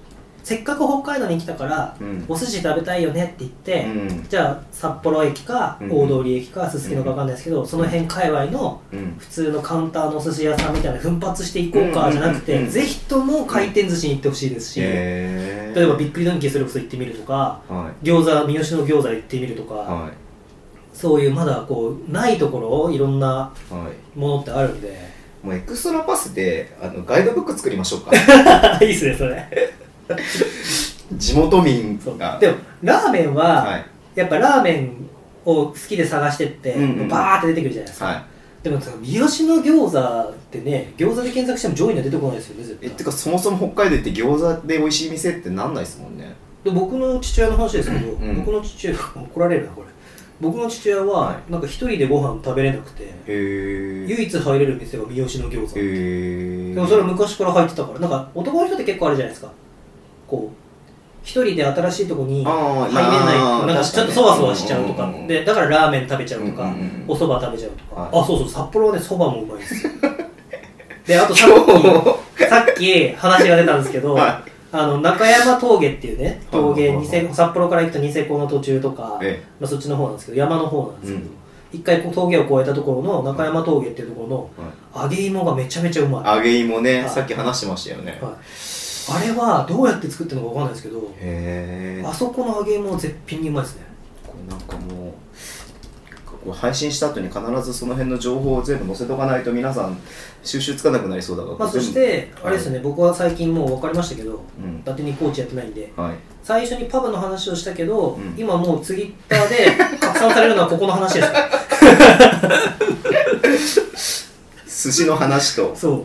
Speaker 3: せっかく北海道に来たから、
Speaker 2: うん。
Speaker 3: お寿司食べたいよねって言って、
Speaker 2: うん。
Speaker 3: じゃあ札幌駅か
Speaker 2: うん。
Speaker 3: 大通駅かすすきのかわかんないですけど、その辺界隈の
Speaker 2: うん。
Speaker 3: 普通のカウンターのお寿司屋さんみたいな奮発していこうかじゃなくて、ぜひとも回転寿司に行ってほしいです。し、
Speaker 2: えー、
Speaker 3: 例えばびっくりドンキーそれこそ行ってみるとか
Speaker 2: はい。
Speaker 3: 餃子三好の餃子行ってみるとか、
Speaker 2: はい。
Speaker 3: そういうまだこうないところいろんな
Speaker 2: はい。
Speaker 3: ものってあるんで。
Speaker 2: もうエクストラパスであのガイドブック作りましょうか。<laughs>
Speaker 3: いいっすねそれ <laughs>
Speaker 2: 地元民が
Speaker 3: でもラーメンは、
Speaker 2: はい。
Speaker 3: やっぱラーメンを好きで探してって、
Speaker 2: うんうん
Speaker 3: バーって出てくるじゃないですか、
Speaker 2: はい。
Speaker 3: でもさ三好の餃子ってね餃子で検索しても上位には出てこないですよね絶対。
Speaker 2: えってかそもそも北海道行って餃子で美味しい店ってなんないですもんね。
Speaker 3: で僕の父親の話ですけど、
Speaker 2: うん
Speaker 3: 僕の父親怒られるなこれ。僕の父親は、
Speaker 2: は
Speaker 3: なんか一人でご飯食べれなくて唯一入れる店が三好の餃子、でもそれは昔から入ってたからなんか男の人って結構あるじゃないですかこう一人で新しいとこに入れない
Speaker 2: まあ
Speaker 3: なんかちょっとそわそわしちゃうとかでだからラーメン食べちゃうとか、お蕎麦食べちゃうとか、
Speaker 2: はい。
Speaker 3: あそうそう札幌はね蕎麦もうまいです。よ <laughs> であとさ
Speaker 2: 今
Speaker 3: っきさっき話が出たんですけど、
Speaker 2: は
Speaker 3: あの中山峠っていうね峠ニセ札幌から行くとニセコの途中とか、
Speaker 2: え
Speaker 3: まあ、そっちの方なんですけど山の方なんですけど、
Speaker 2: うん。
Speaker 3: 一回峠を越えたところの中山峠っていうところの
Speaker 2: は
Speaker 3: 揚げ芋がめちゃめちゃうまい、
Speaker 2: い。揚げ芋ね
Speaker 3: はい。
Speaker 2: さっき話してましたよね。
Speaker 3: はい、あれはどうやって作ってるのかわかんないですけどあそこの揚げ芋絶品にうまいですね。
Speaker 2: これなんかもうこう配信した後に必ずその辺の情報を全部載せとかないと皆さん収集つかなくなりそうだから
Speaker 3: まあ、そしてあれですね、僕は最近もう分かりましたけど
Speaker 2: うん。
Speaker 3: 伊達にコーチやってないんで
Speaker 2: はい。
Speaker 3: 最初にパブの話をしたけど、
Speaker 2: うん。
Speaker 3: 今もうツイッターで <laughs> 拡散されるのはここの話です <laughs>
Speaker 2: 寿司の話と。
Speaker 3: そう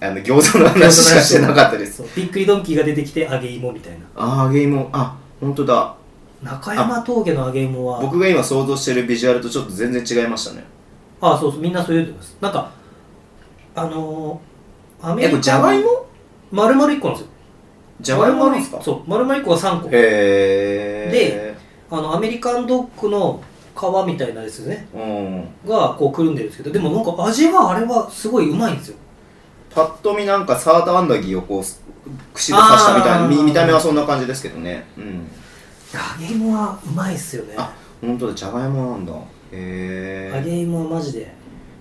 Speaker 2: あの餃子の話しかしてなかったです。
Speaker 3: びっくりドンキーが出てきて揚げ芋みたいな。
Speaker 2: あー揚げ芋。あ本当だ。
Speaker 3: 中山峠の揚げ芋は。
Speaker 2: 僕が今想像してるビジュアルとちょっと全然違いましたね。
Speaker 3: あそうそうみんなそう言うと思います。なんかあのー、アメリカ
Speaker 2: じゃがいも
Speaker 3: 丸々1個なんですよ。
Speaker 2: じゃがいもなんですか？
Speaker 3: そう丸々1個が3個。
Speaker 2: へえ
Speaker 3: あのアメリカンドッグの皮みたいなですね。
Speaker 2: うん。
Speaker 3: がこうくるんでるんですけどでもなんか味はあれはすごいうまいんですよ
Speaker 2: パッと見なんかサーターアンダギーをこう串で刺したみたいな見見た目はそんな感じですけどね。うん。
Speaker 3: 揚げ芋はうまいっすよね。
Speaker 2: あ本当だじゃがいもなんだ。へえ
Speaker 3: 揚げ芋はマジで。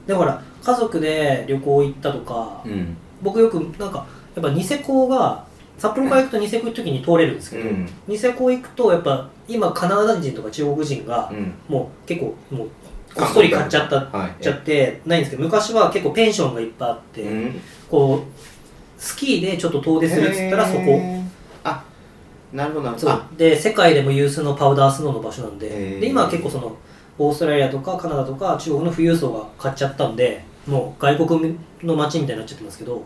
Speaker 3: だから家族で旅行行ったとか、
Speaker 2: うん。
Speaker 3: 僕よくなんかやっぱニセコが札幌から行くとニセコ行く時に通れるんですけど、
Speaker 2: うん。
Speaker 3: ニセコ行くとやっぱ今カナダ人とか中国人が
Speaker 2: うん。
Speaker 3: もう結構もうこっそり買っちゃった
Speaker 2: はい
Speaker 3: ちゃってないんですけど昔は結構ペンションがいっぱいあって、
Speaker 2: うん。
Speaker 3: こうスキーでちょっと遠出するっつったらそこ。
Speaker 2: あなるほどなるほ
Speaker 3: そ
Speaker 2: ど
Speaker 3: う。で世界でも有数のパウダースノーの場所なんでで今は結構そのオーストラリアとかカナダとか中国の富裕層が買っちゃったんでもう外国の街みたいになっちゃってますけど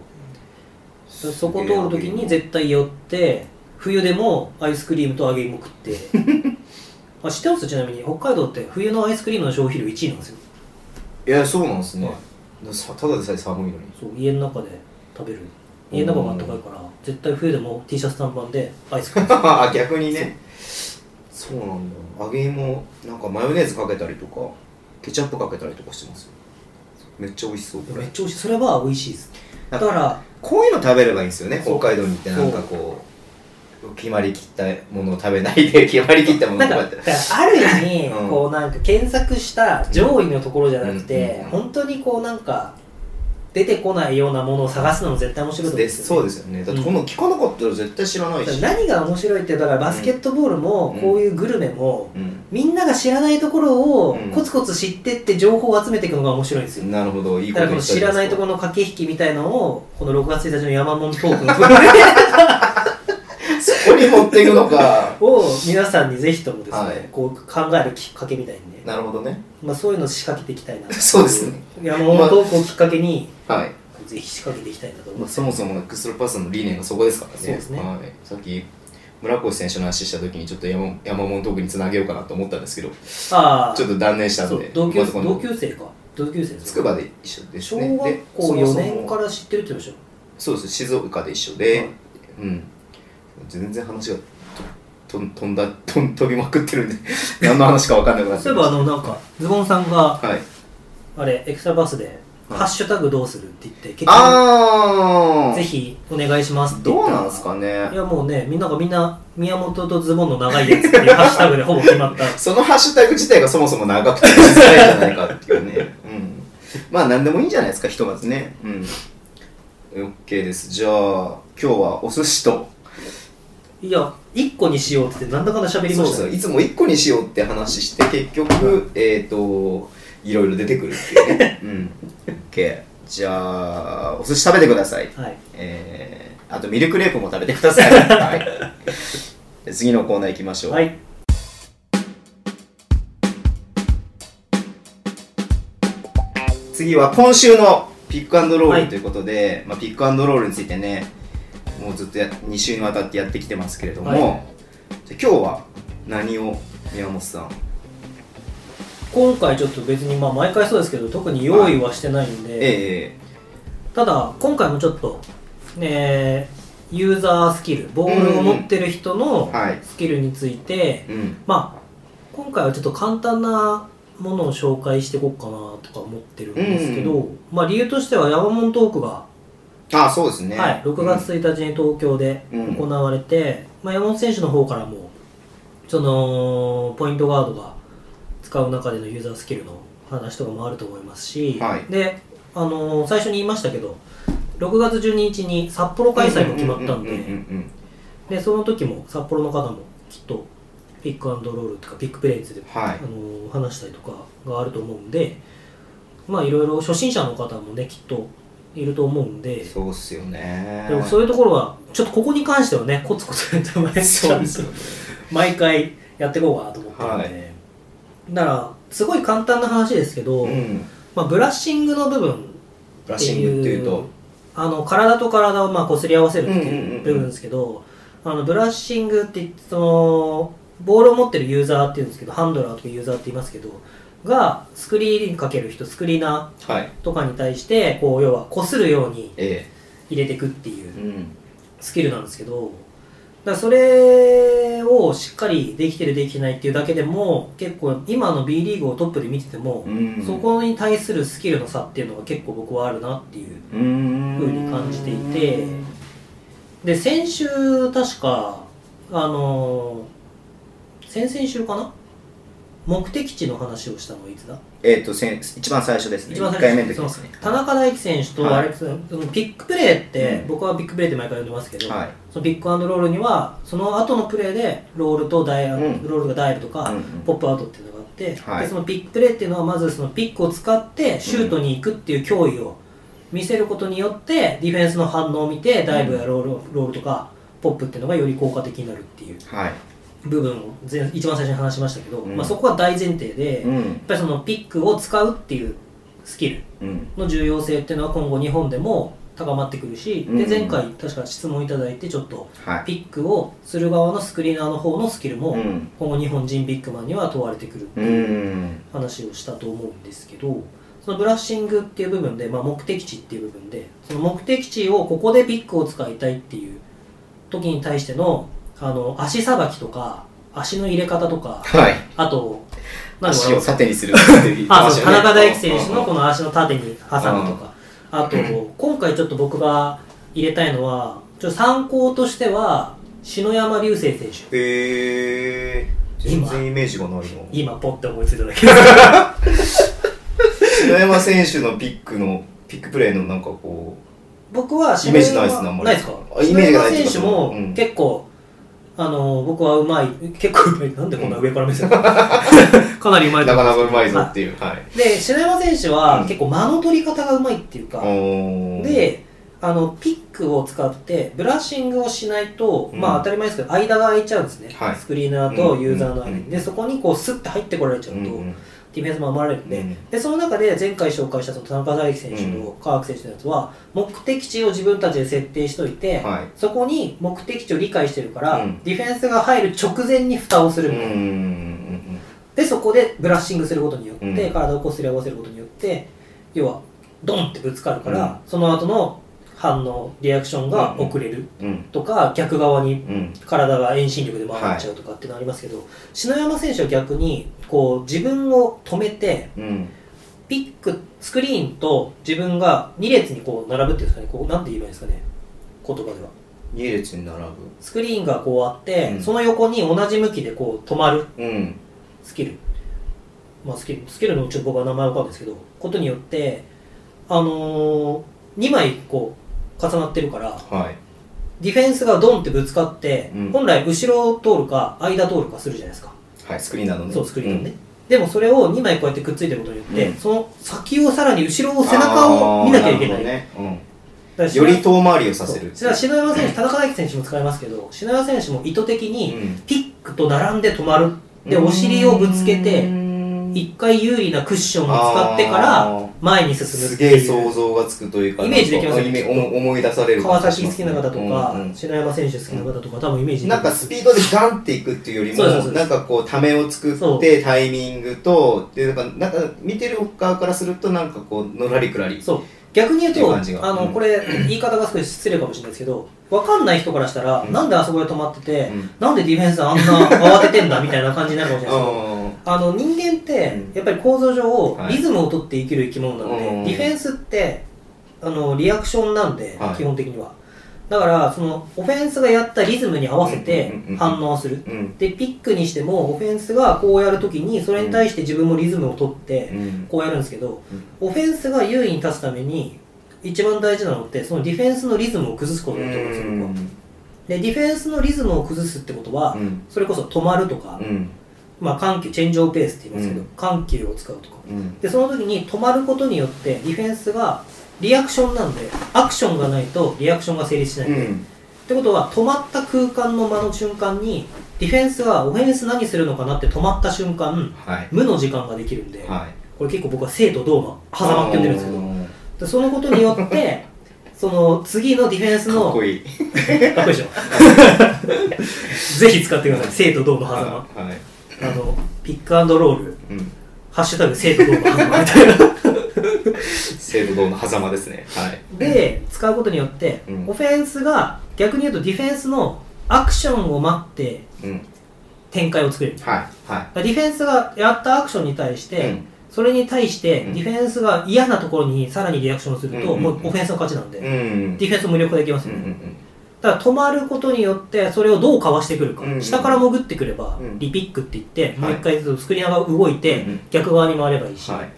Speaker 3: そこ通る時に絶対寄って冬でもアイスクリームと揚げ芋食って <laughs> あ知ってます？ちなみに。北海道って冬のアイスクリームの消費量1位なんですよ。
Speaker 2: いやそうなんですね。ただでさえ寒いのに。
Speaker 3: そう家の中で食べる。家の中が暖かいから絶対冬でも T シャツ短パンでアイスクリーム
Speaker 2: あ逆にね。そうなんだ。揚げ芋なんかマヨネーズかけたりとかケチャップかけたりとかしてますよ。めっちゃ美味しそうこれ。
Speaker 3: めっちゃ美味しい。それは美味しいです。だから
Speaker 2: こういうの食べればいいんですよね北海道に行ってなんかこう決まりきったものを食べないで <laughs> 決まりきったものを食べて。
Speaker 3: ある意味、
Speaker 2: うん。
Speaker 3: こうなんか検索した上位のところじゃなくて、
Speaker 2: うん
Speaker 3: 本当にこうなんか出てこないようなものを探すのも絶対面白いと思うん
Speaker 2: で
Speaker 3: ですよ、ね、
Speaker 2: そうですよね。だってこの聞かなかったら絶対知らないし、
Speaker 3: 何が面白いってだからバスケットボールも
Speaker 2: うん
Speaker 3: こういうグルメも
Speaker 2: うん。
Speaker 3: みんなが知らないところを
Speaker 2: うん。
Speaker 3: コツコツ知ってって情報を集めていくのが面白いんですよ。
Speaker 2: なるほど。いいこ
Speaker 3: だから知らないとこ
Speaker 2: ろ
Speaker 3: ろの駆け引きみたいのをこの6月1日の山門トークのところで
Speaker 2: そこに持っていくのか。<laughs>
Speaker 3: を皆さんにぜひともですね、
Speaker 2: はい。
Speaker 3: こう考えるきっかけみたいにね、
Speaker 2: なるほどね。
Speaker 3: まあ、そういうのを仕掛けていきたいな
Speaker 2: そうですね。
Speaker 3: 山門トークをきっかけに
Speaker 2: はい。
Speaker 3: ぜひ仕掛けていきたいなと思
Speaker 2: まあ、
Speaker 3: って
Speaker 2: そもそもエクストラパスの理念がそこですからね。
Speaker 3: そうですね。
Speaker 2: はい、さっき村越選手の話した時にちょっと山山本トークにつなげようかなと思ったんですけど
Speaker 3: ああ
Speaker 2: ちょっと断念したん
Speaker 3: そう
Speaker 2: で
Speaker 3: 同級同級生か。同級生です
Speaker 2: 筑波で一緒です
Speaker 3: 小
Speaker 2: ね
Speaker 3: 学校4
Speaker 2: でそもそも。
Speaker 3: 年から知ってるって言ってましたよ。
Speaker 2: そうです。静岡で一緒で、
Speaker 3: はい。
Speaker 2: うん全然話がとと飛んだとん飛びまくってるんで <laughs> 何の話か分かんなくなって
Speaker 3: そういえばあのなんかズボンさんが
Speaker 2: はい
Speaker 3: あれエクストラバスで「
Speaker 2: はい
Speaker 3: ハッシュタグどうする?」って言って結
Speaker 2: ああ
Speaker 3: ぜひお願いしますって言ったら
Speaker 2: どうなんですかね
Speaker 3: いやもうねみんながみんな宮本とズボンの長いやつっていう <laughs> ハッシュタグでほぼ決まった
Speaker 2: そのハッシュタグ自体がそもそも長くて難しいじゃないかっていうね。うん。まあ何でもいいんじゃないですか、ひとまずね。うん。OK です。じゃあ、今日はお寿司と、
Speaker 3: いや1個にしようってなんだかんだ喋りましたね
Speaker 2: そうそう、いつも1個にしようって話して、結局、えっ、と、いろいろ出てくるっていうね。<laughs> うん。OK。じゃあ、お寿司食べてください。
Speaker 3: はい
Speaker 2: えー、あとミルクレープも食べてください。<laughs> はい。で次のコーナー行きましょう。
Speaker 3: はい
Speaker 2: 次は今週のピックアンドロー
Speaker 3: はい
Speaker 2: ルということで、まあ、ピックアンドロールについてねもうずっとや2週にわたってやってきてますけれども、
Speaker 3: はい。
Speaker 2: じゃあ今日は何を宮本さん？
Speaker 3: 今回ちょっと別にまあ毎回そうですけど特に用意はしてないんで、
Speaker 2: え
Speaker 3: ただ今回もちょっとねユーザースキルボールを持ってる人のスキルについて、
Speaker 2: うん。
Speaker 3: まあ今回はちょっと簡単なものを紹介していこうかなとか思ってるんですけど、
Speaker 2: う
Speaker 3: まあ理由としてはヤマモントークが、
Speaker 2: あそうですね。
Speaker 3: はい、6月1日に東京で
Speaker 2: うん。
Speaker 3: 行われて、まあ、山本選手の方からもそのポイントガードが使う中でのユーザースキルの話とかもあると思いますし、
Speaker 2: はい。
Speaker 3: で、あのー最初に言いましたけど6月12日に札幌開催も決まったんで、
Speaker 2: うううん
Speaker 3: でその時も札幌の方もきっとピックアンドロールとかピックプレイについて、
Speaker 2: はい。
Speaker 3: あのー話したりとかがあると思うんでまあいろいろ初心者の方もねきっといると思うんで。
Speaker 2: そうっすよね。
Speaker 3: でもそういうところはちょっとここに関してはねコツコツやってもらえ
Speaker 2: そうですよね。
Speaker 3: 毎回やっていこうかなと思ってるんで、
Speaker 2: はい。
Speaker 3: だからすごい簡単な話ですけど、
Speaker 2: うん。
Speaker 3: まあ、ブラッシングの部分
Speaker 2: ブラッシングっていうと？
Speaker 3: あの体と体をまあ擦り合わせるっていううん部分ですけど、あのブラッシングって言ってそのボールを持ってるユーザーっていうんですけどハンドラーとかユーザーって言いますけどがスクリーンかける人スクリーナ
Speaker 2: はい。
Speaker 3: ーとかに対してこう要は擦るように
Speaker 2: え
Speaker 3: 入れていくっていうスキルなんですけどだそれをしっかりできてるできてないっていうだけでも結構今の B リーグをトップで見てても、
Speaker 2: うん。
Speaker 3: そこに対するスキルの差っていうのが結構僕はあるなっていう
Speaker 2: うーん。
Speaker 3: 風に感じていてで先週確かあの先々週かな目的地の話をしたのはいつだ？
Speaker 2: えっ、とせん一番最初ですね。1
Speaker 3: 一番最
Speaker 2: 回目
Speaker 3: 初
Speaker 2: ですね。
Speaker 3: 田中大貴選手と
Speaker 2: はい。
Speaker 3: アレックス、そのピックプレーって、
Speaker 2: うん。
Speaker 3: 僕はビッグプレーって毎回呼んでますけど、
Speaker 2: はい。
Speaker 3: そのピックアンドロールにはその後のプレーでロールとダイ、
Speaker 2: うん。
Speaker 3: ロールがダイブとか、
Speaker 2: うんうん。
Speaker 3: ポップアウトっていうのがあって、
Speaker 2: はい。
Speaker 3: でそのピックプレーっていうのはまずそのピックを使ってシュートに行くっていう脅威を見せることによってディフェンスの反応を見てダイブやロール,、ロールとかポップっていうのがより効果的になるっていう。
Speaker 2: はい
Speaker 3: 部分を前一番最初に話しましたけど、
Speaker 2: うん。
Speaker 3: まあ、そこは大前提で、やっ
Speaker 2: うん
Speaker 3: ぱりそのピックを使うっていうスキル
Speaker 2: うん。
Speaker 3: の重要性っていうのは今後日本でも高まってくるし、
Speaker 2: うん。
Speaker 3: で前回確か質問いただいてちょっと
Speaker 2: はい。
Speaker 3: ピックをする側のスクリーナーの方のスキルも
Speaker 2: うん。
Speaker 3: 今後日本人ビッグマンには問われてくるって
Speaker 2: う
Speaker 3: いうん。話をしたと思うんですけどそのブラッシングっていう部分で、まあ、目的地っていう部分でその目的地をここでピックを使いたいっていう時に対してのあの足さばきとか足の入れ方とか
Speaker 2: はい。
Speaker 3: あとなんだろう
Speaker 2: 足を縦にする。<laughs>
Speaker 3: あ、そう、田中大輝選手の
Speaker 2: うん
Speaker 3: この足の縦に挟むとか。あと、今回ちょっと僕が入れたいのは、ちょっと参考としては、篠山流星選手。
Speaker 2: へえ全然イメージがないの
Speaker 3: 今、ポッて思いついただけ。
Speaker 2: 篠山選手のピックのピックプレーのなんかこ
Speaker 3: 僕は
Speaker 2: イメージないっすねあんまり。
Speaker 3: ないですか
Speaker 2: あイメージがない
Speaker 3: 選手も
Speaker 2: うん。
Speaker 3: 結構、あの僕はうまい。結構うまい。なんでこんな上から目線、<laughs> かなりうま
Speaker 2: う
Speaker 3: い
Speaker 2: なかなかうまいぞっていう。はい。
Speaker 3: で篠山選手
Speaker 2: う
Speaker 3: は
Speaker 2: ん。
Speaker 3: 結構間の取り方がうまいっていうか、
Speaker 2: おー。
Speaker 3: であのピックを使ってブラッシングをしないと、
Speaker 2: うん。
Speaker 3: まあ当たり前ですけど間が空いちゃうんですね、
Speaker 2: はい。
Speaker 3: スクリーナーとユーザーの間に、
Speaker 2: うん。
Speaker 3: でそこにこうスッて入ってこられちゃうと、
Speaker 2: うんうん
Speaker 3: ディフェンスも守られるんで,、
Speaker 2: うん。
Speaker 3: でその中で前回紹介したその田中大輝選手と川脇選手のやつは目的地を自分たちで設定しといて、
Speaker 2: はい。
Speaker 3: そこに目的地を理解してるから、
Speaker 2: うん。
Speaker 3: ディフェンスが入る直前に蓋をするみたいな、
Speaker 2: うん
Speaker 3: でそこでブラッシングすることによって、
Speaker 2: うん。
Speaker 3: 体をこすり合わせることによって要はドンってぶつかるから、
Speaker 2: うん。
Speaker 3: その後の反応リアクションが遅れる
Speaker 2: うん。うん
Speaker 3: とか、逆側に
Speaker 2: うん。
Speaker 3: 体が遠心力で回っちゃうとかっていうのありますけど、篠山選手は逆にこう自分を止めて
Speaker 2: うん。
Speaker 3: ピックスクリーンと自分が2列にこう並ぶっていうんですかね。こうなんて言えばいいんですかね。言葉では。
Speaker 2: 2列に並ぶ。
Speaker 3: スクリーンがこうあって、
Speaker 2: うん。
Speaker 3: その横に同じ向きでこう止まる。
Speaker 2: うん。
Speaker 3: スキル。まあスキルスキルのちょっと僕は名前わかんないですけどことによってあのー、2枚こう重なってるから
Speaker 2: はい。
Speaker 3: ディフェンスがドンってぶつかって、
Speaker 2: うん。
Speaker 3: 本来後ろを通るか間通るかするじゃないですか。
Speaker 2: はいスクリーンなのね。
Speaker 3: そうスクリーンのね、でもそれを2枚こうやってくっついてることによって、
Speaker 2: うん。
Speaker 3: その先をさらに後ろを背中を見なきゃいけない。
Speaker 2: ね。より遠回りをさせる。
Speaker 3: 篠山選手田中大輝選手も使いますけど篠山選手も意図的に
Speaker 2: うん。
Speaker 3: ピックと並んで止まる。でお尻をぶつけて
Speaker 2: うん。
Speaker 3: 一回有利なクッションを使ってから前に進む
Speaker 2: すげえ想像がつくというか
Speaker 3: イメージできますよ
Speaker 2: なんかイメ思思い出される
Speaker 3: 川崎好きな方とか、
Speaker 2: うんうん。
Speaker 3: 篠山選手好きな方とか多分イメージ
Speaker 2: なんかスピードでガンっていくっていうよりもなんかこうためを作ってタイミングとでなんかなんか見てる側からするとなんかこうのらりくらり。
Speaker 3: そう。逆に言うと
Speaker 2: 感じが。うん。
Speaker 3: あのこれ言い方が少し失礼かもしれないですけど分かんない人からしたら、
Speaker 2: うん。
Speaker 3: なんであそこで止まってて、
Speaker 2: うん。
Speaker 3: なんでディフェンスあんな慌ててんだみたいな感じになるかもしれないですけど
Speaker 2: あ
Speaker 3: あの人間って
Speaker 2: うん。
Speaker 3: やっぱり構造上
Speaker 2: はい。
Speaker 3: リズムを取って生きる生き物なので、
Speaker 2: うん。
Speaker 3: ディフェンスってあのリアクションなんで、
Speaker 2: はい。
Speaker 3: 基本的には。だからそのオフェンスがやったリズムに合わせて反応する、でピックにしてもオフェンスがこうやるときにそれに対して自分もリズムを取って
Speaker 2: うん。
Speaker 3: こうやるんですけど、オフェンスが優位に立つために一番大事なのってそのディフェンスのリズムを崩すことだと思うんですよ、僕は。でディフェンスのリズムを崩すってことは、
Speaker 2: うん。
Speaker 3: それこそ止まるとか、
Speaker 2: うん
Speaker 3: まあ、緩急チェンジオブペースって言いますけど、
Speaker 2: うん。
Speaker 3: 緩急を使うとか。
Speaker 2: うん。
Speaker 3: でその時に止まることによってディフェンスがリアクションなんでアクションがないとリアクションが成立しないんで、ってことは止まった空間の間の瞬間にディフェンスがオフェンス何するのかなって止まった瞬間
Speaker 2: はい。
Speaker 3: 無の時間ができるんで、
Speaker 2: はい。
Speaker 3: これ結構僕は生と動の狭間って呼んでるんですけど。でそのことによって <laughs> その次のディフェンスの
Speaker 2: かっこいい。
Speaker 3: かっこいいでしょ。<laughs> ぜひ使ってください。生と動の狭間
Speaker 2: はい
Speaker 3: あのピックアンドロール。
Speaker 2: うん。
Speaker 3: ハッシュタグ生と動の狭間みたいな。
Speaker 2: 制度道の狭間ですね。はい。
Speaker 3: で使うことによって、
Speaker 2: うん。
Speaker 3: オフェンスが逆に言うとディフェンスのアクションを待って
Speaker 2: うん。
Speaker 3: 展開を作れる。だか
Speaker 2: はい。は
Speaker 3: らディフェンスがやったアクションに対して、
Speaker 2: うん。
Speaker 3: それに対して
Speaker 2: うん。
Speaker 3: ディフェンスが嫌なところにさらにリアクションをすると、
Speaker 2: うん。
Speaker 3: もうオフェンスの勝ちなんで、
Speaker 2: いうん。
Speaker 3: ディフェンス無力化できますよね、
Speaker 2: うん
Speaker 3: だ止まることによってそれをどうかわしてくるか、
Speaker 2: うん。
Speaker 3: 下から潜ってくれば、
Speaker 2: うん。
Speaker 3: リピックって言って、
Speaker 2: はい。
Speaker 3: もう一回ずつスクリーナーが動いて、
Speaker 2: うん
Speaker 3: 逆側に回ればいいし、
Speaker 2: はい。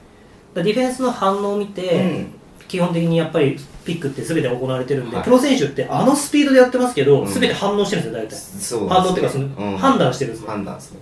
Speaker 3: ディフェンスの反応を見て、
Speaker 2: うん。
Speaker 3: 基本的にやっぱりピックって全て行われてるんで、
Speaker 2: はい。
Speaker 3: プロ選手ってあのスピードでやってますけど、
Speaker 2: うん。
Speaker 3: 全て反応してるんですよ大体、
Speaker 2: そう
Speaker 3: 反応っていうかその、
Speaker 2: うん。
Speaker 3: 判断してるんですよ。
Speaker 2: 判断ですね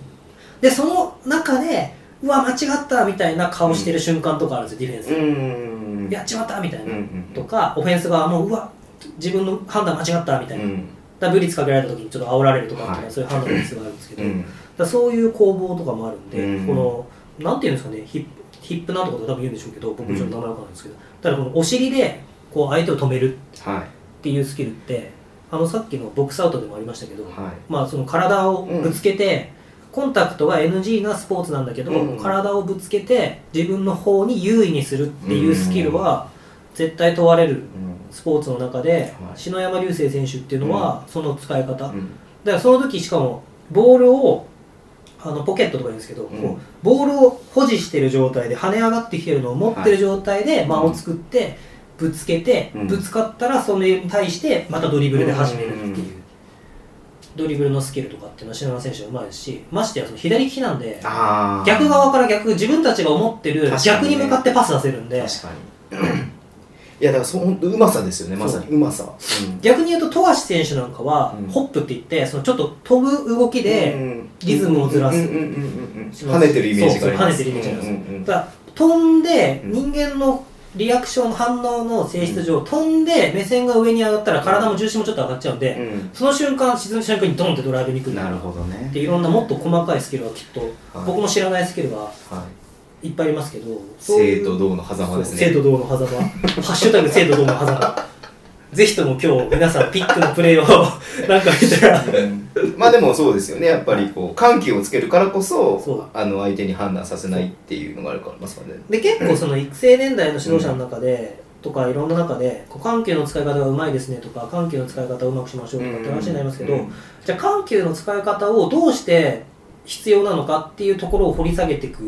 Speaker 3: でその中でうわ間違ったみたいな顔してる瞬間とかあるんですよディフェンス、
Speaker 2: うん。
Speaker 3: やっちまったみたいな、
Speaker 2: うんうん
Speaker 3: とかオフェンスがもううわ自分の判断間違ったみたいな、
Speaker 2: うん。
Speaker 3: だブリッツかけられた時にちょっと煽られるとかっていうそういう判断のミスがあるんですけど、
Speaker 2: うん。
Speaker 3: だそういう攻防とかもあるんで、
Speaker 2: うん。
Speaker 3: このなんていうんですかねヒップヒップなんとかと多分言うんでしょうけど僕ちょっと名前わかんないんですけど、ただこのお尻でこう相手を止める
Speaker 2: はい
Speaker 3: っていうスキルってあのさっきのボックスアウトでもありましたけど、
Speaker 2: はい。
Speaker 3: まあその体をぶつけて、コンタクトが NG なスポーツなんだけど、
Speaker 2: うん。
Speaker 3: 体をぶつけて自分の方に優位にするっていうスキルは絶対問われる
Speaker 2: うん
Speaker 3: スポーツの中で、
Speaker 2: はい。
Speaker 3: 篠山竜星選手っていうのはその使い方、だか
Speaker 2: うん
Speaker 3: らその時しかもボールをあのポケットとか言うんですけど、
Speaker 2: うん。
Speaker 3: こうボールを保持してる状態で跳ね上がってきてるのを持ってる状態で間を作ってぶつけて、
Speaker 2: うん。
Speaker 3: ぶつかったらそれに対してまたドリブルで始めるっていう、
Speaker 2: うん。
Speaker 3: ドリブルのスキルとかっていうのは篠山選手はうまいですしましてやその左利きなんで逆側から逆自分たちが思ってる逆に向かってパス出せるんで。
Speaker 2: 確かにいやだからそうまさですよねまさに。うまさ、うん。
Speaker 3: 逆に言うと富樫選手なんかは、
Speaker 2: うん。
Speaker 3: ホップって言ってそのちょっと飛ぶ動きで、
Speaker 2: うん
Speaker 3: リズムをずらす。
Speaker 2: 跳ねてるイメージがあります。
Speaker 3: 跳ねてるイメージがあります。
Speaker 2: うんうんうん
Speaker 3: だから飛んで
Speaker 2: うん。
Speaker 3: 人間のリアクション反応の性質上、飛んで目線が上に上がったら体も重心もちょっと上がっちゃうんで、
Speaker 2: うん。
Speaker 3: その瞬間沈む瞬間にドンってドライブに来る。
Speaker 2: なるほどね。
Speaker 3: でいろんなもっと細かいスキルがきっと、
Speaker 2: はい。
Speaker 3: 僕も知らないスキルが
Speaker 2: はい
Speaker 3: いっぱいありますけど
Speaker 2: 生と動の狭間ですね。
Speaker 3: 生と同の狭間。ハッシュタグ生と同の狭間。ぜひとも今日皆さんピックのプレーを <laughs> なんか見たら
Speaker 2: うん。まあでもそうですよね。やっぱりこう緩急をつけるからこそあの相手に判断させないっていうのがあるからますからね
Speaker 3: で結構その育成年代の指導者の中で、とかいろんな中でこう緩急の使い方がうまいですねとか緩急の使い方をうまくしましょうとかって話になりますけど、
Speaker 2: うん。
Speaker 3: じゃあ緩急の使い方をどうして必要なのかっていうところを掘り下げていく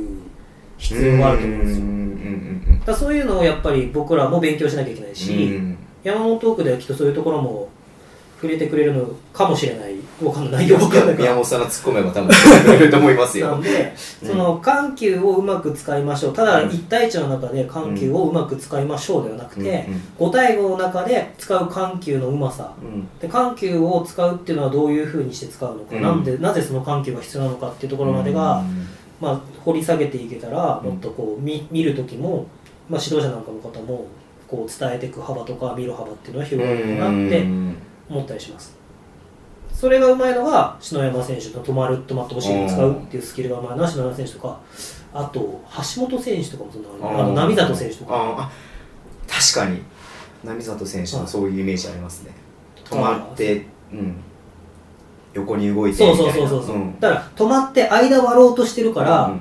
Speaker 3: 必要があると思うんですよ。
Speaker 2: うんうん
Speaker 3: だそういうのをやっぱり僕らも勉強しなきゃいけないし、
Speaker 2: うんうん
Speaker 3: 山本トークではきっとそういうところも触れてくれるのかもしれない。わかんない内容わかんないから
Speaker 2: 宮本さんが突っ込めば多分出てくれると思いますよ。
Speaker 3: なんで、
Speaker 2: うん。
Speaker 3: その緩急をうまく使いましょう。ただ
Speaker 2: うん
Speaker 3: 1対1の中で緩急をうまく使いましょうではなくて、
Speaker 2: うん
Speaker 3: 5対5の中で使う緩急のうまさ。
Speaker 2: うん。
Speaker 3: で緩急を使うっていうのはどういうふうにして使うのか、
Speaker 2: うん
Speaker 3: なん。でなぜその緩急が必要なのかっていうところまでが、
Speaker 2: うん
Speaker 3: まあ、掘り下げていけたらもっとこう見見る時も、まあ、指導者なんかの方もこう伝えていく幅とか見る幅っていうのは広がるのかなって
Speaker 2: うん。
Speaker 3: 思ったりします。それがうまいのが篠山選手の止まる止まってほしいを使うっていうスキルがうまいのは篠山選手とかあと橋本選手とかもそんなのあの並里選手とか。
Speaker 2: 確かに。並里選手のそういうイメージありますね。止まって、うん、横に動いて
Speaker 3: そう
Speaker 2: みたいな。
Speaker 3: そうそうそうそう、
Speaker 2: ん。
Speaker 3: だから止まって間割ろうとしてるから、
Speaker 2: うん。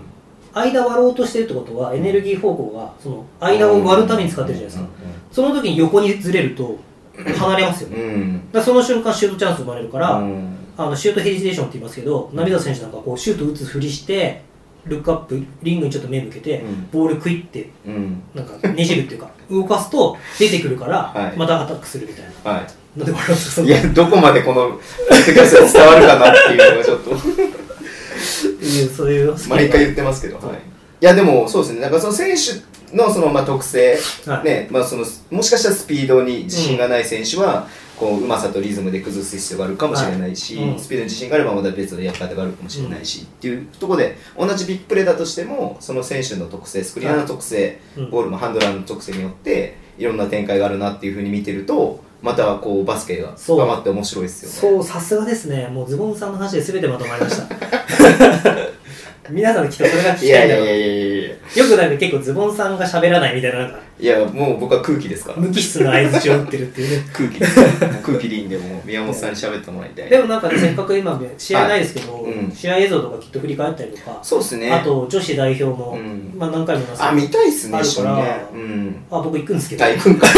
Speaker 3: 間割ろうとしてるってことはエネルギー方向がその間を割るために使ってるじゃないですか、その時に横にずれると離れますよね、
Speaker 2: うん。うん
Speaker 3: だその瞬間シュートチャンス生まれるから、
Speaker 2: うん。
Speaker 3: あのシュートヘリテーションって言いますけど成田選手なんかこうシュート打つふりしてルックアップリングにちょっと目向けて、
Speaker 2: うん。
Speaker 3: ボールクイって
Speaker 2: うん。
Speaker 3: なんかねじるっていうか <laughs> 動かすと出てくるから、
Speaker 2: はい。
Speaker 3: またアタックするみたいな。
Speaker 2: は
Speaker 3: なんで笑うんですか
Speaker 2: いいやどこまでこのポッドキャストで伝わるかなっていうのがちょっと。<laughs>
Speaker 3: そういう。
Speaker 2: 毎回言ってますけど、はい、いやでもそうですね。なんかその選手のそのまあ特性、
Speaker 3: はい。
Speaker 2: ねまあ、そのもしかしたらスピードに自信がない選手は、こううまさとリズムで崩す必要があるかもしれないし、
Speaker 3: はい。うん。
Speaker 2: スピードに自信があればまた別のやり方があるかもしれないし、っていうところで同じビッグプレーだとしてもその選手の特性スクリーナーの特性、
Speaker 3: うん。
Speaker 2: ボールのハンドラーの特性によっていろんな展開があるなっていうふうに見てるとまたこうバスケが深まって面白いですよね。
Speaker 3: そうさすがですね。もうズボンさんの話で全てまとまりました <laughs> <laughs> 皆さんきっとそれが聞
Speaker 2: い
Speaker 3: きたいんだろう。
Speaker 2: やいやいやいやいや。
Speaker 3: よくなんか結構ズボンさんが喋らないみたいな。なんか
Speaker 2: いやもう僕は空気ですから。
Speaker 3: 無機質な相づちを打ってるっていうね。<laughs>
Speaker 2: 空気です空気でいいんでもう宮本さんに喋ってもらいたい。
Speaker 3: でもなんかねせっかく今試合ないですけど、
Speaker 2: はいうん。
Speaker 3: 試合映像とかきっと振り返ったりとか、
Speaker 2: そうですね。
Speaker 3: あと女子代表も、
Speaker 2: うん。
Speaker 3: まあ何回も言います
Speaker 2: あ見たいっすね
Speaker 3: あるから
Speaker 2: 一緒にねうん。
Speaker 3: あ僕行くんですけど。
Speaker 2: 大君か。<laughs>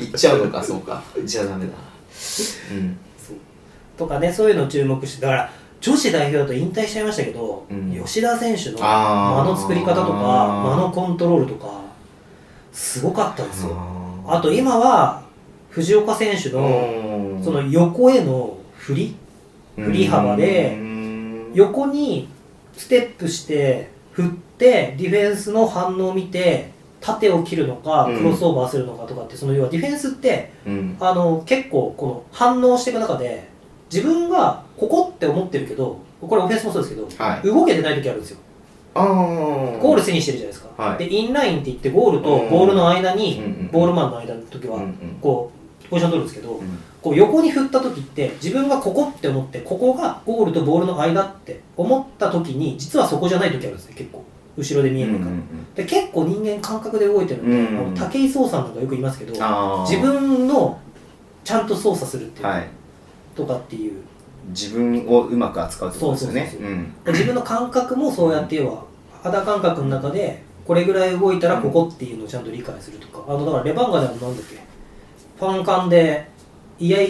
Speaker 2: 行っちゃうのかそうか。じゃあダメだ。うん。
Speaker 3: とかねそういうのを注目してだから女子代表だと引退しちゃいましたけど、
Speaker 2: うん。
Speaker 3: 吉田選手の間の作り方とか間のコントロールとかすごかったんですよ。あと今は藤岡選手の
Speaker 2: の
Speaker 3: その横への振り振り幅で横にステップして振ってディフェンスの反応を見て縦を切るのか
Speaker 2: うん。
Speaker 3: クロスオーバーするのかとかってその要はディフェンスって
Speaker 2: うん。
Speaker 3: あの結構この反応していく中で自分がここって思ってるけどこれオフェンスもそうですけど、
Speaker 2: はい。
Speaker 3: 動けてない時あるんですよ。ゴール背にしてるじゃないですか、
Speaker 2: はい。
Speaker 3: でインラインって言ってゴールと
Speaker 2: うん。
Speaker 3: ボールの間に、
Speaker 2: うんうん
Speaker 3: ボールマンの間の時は、
Speaker 2: うんうん。
Speaker 3: こうポジション取るんですけど、
Speaker 2: うん。
Speaker 3: こう横に振った時って自分がここって思ってここがゴールとボールの間って思った時に実はそこじゃない時あるんですね結構。後ろで見えるか。ら、で結構人間感覚で動いてるので、
Speaker 2: うん
Speaker 3: あの武井壮さんなんかよく言いますけど自分のちゃんと操作するっていう、
Speaker 2: はい
Speaker 3: とかっていう。
Speaker 2: 自分をうまく扱うってことですよね。
Speaker 3: 自分の感覚もそうやって要は肌感覚の中でこれぐらい動いたらここっていうのをちゃんと理解するとか。あのだからレバンガではなんだっけ？ファンカンで居合切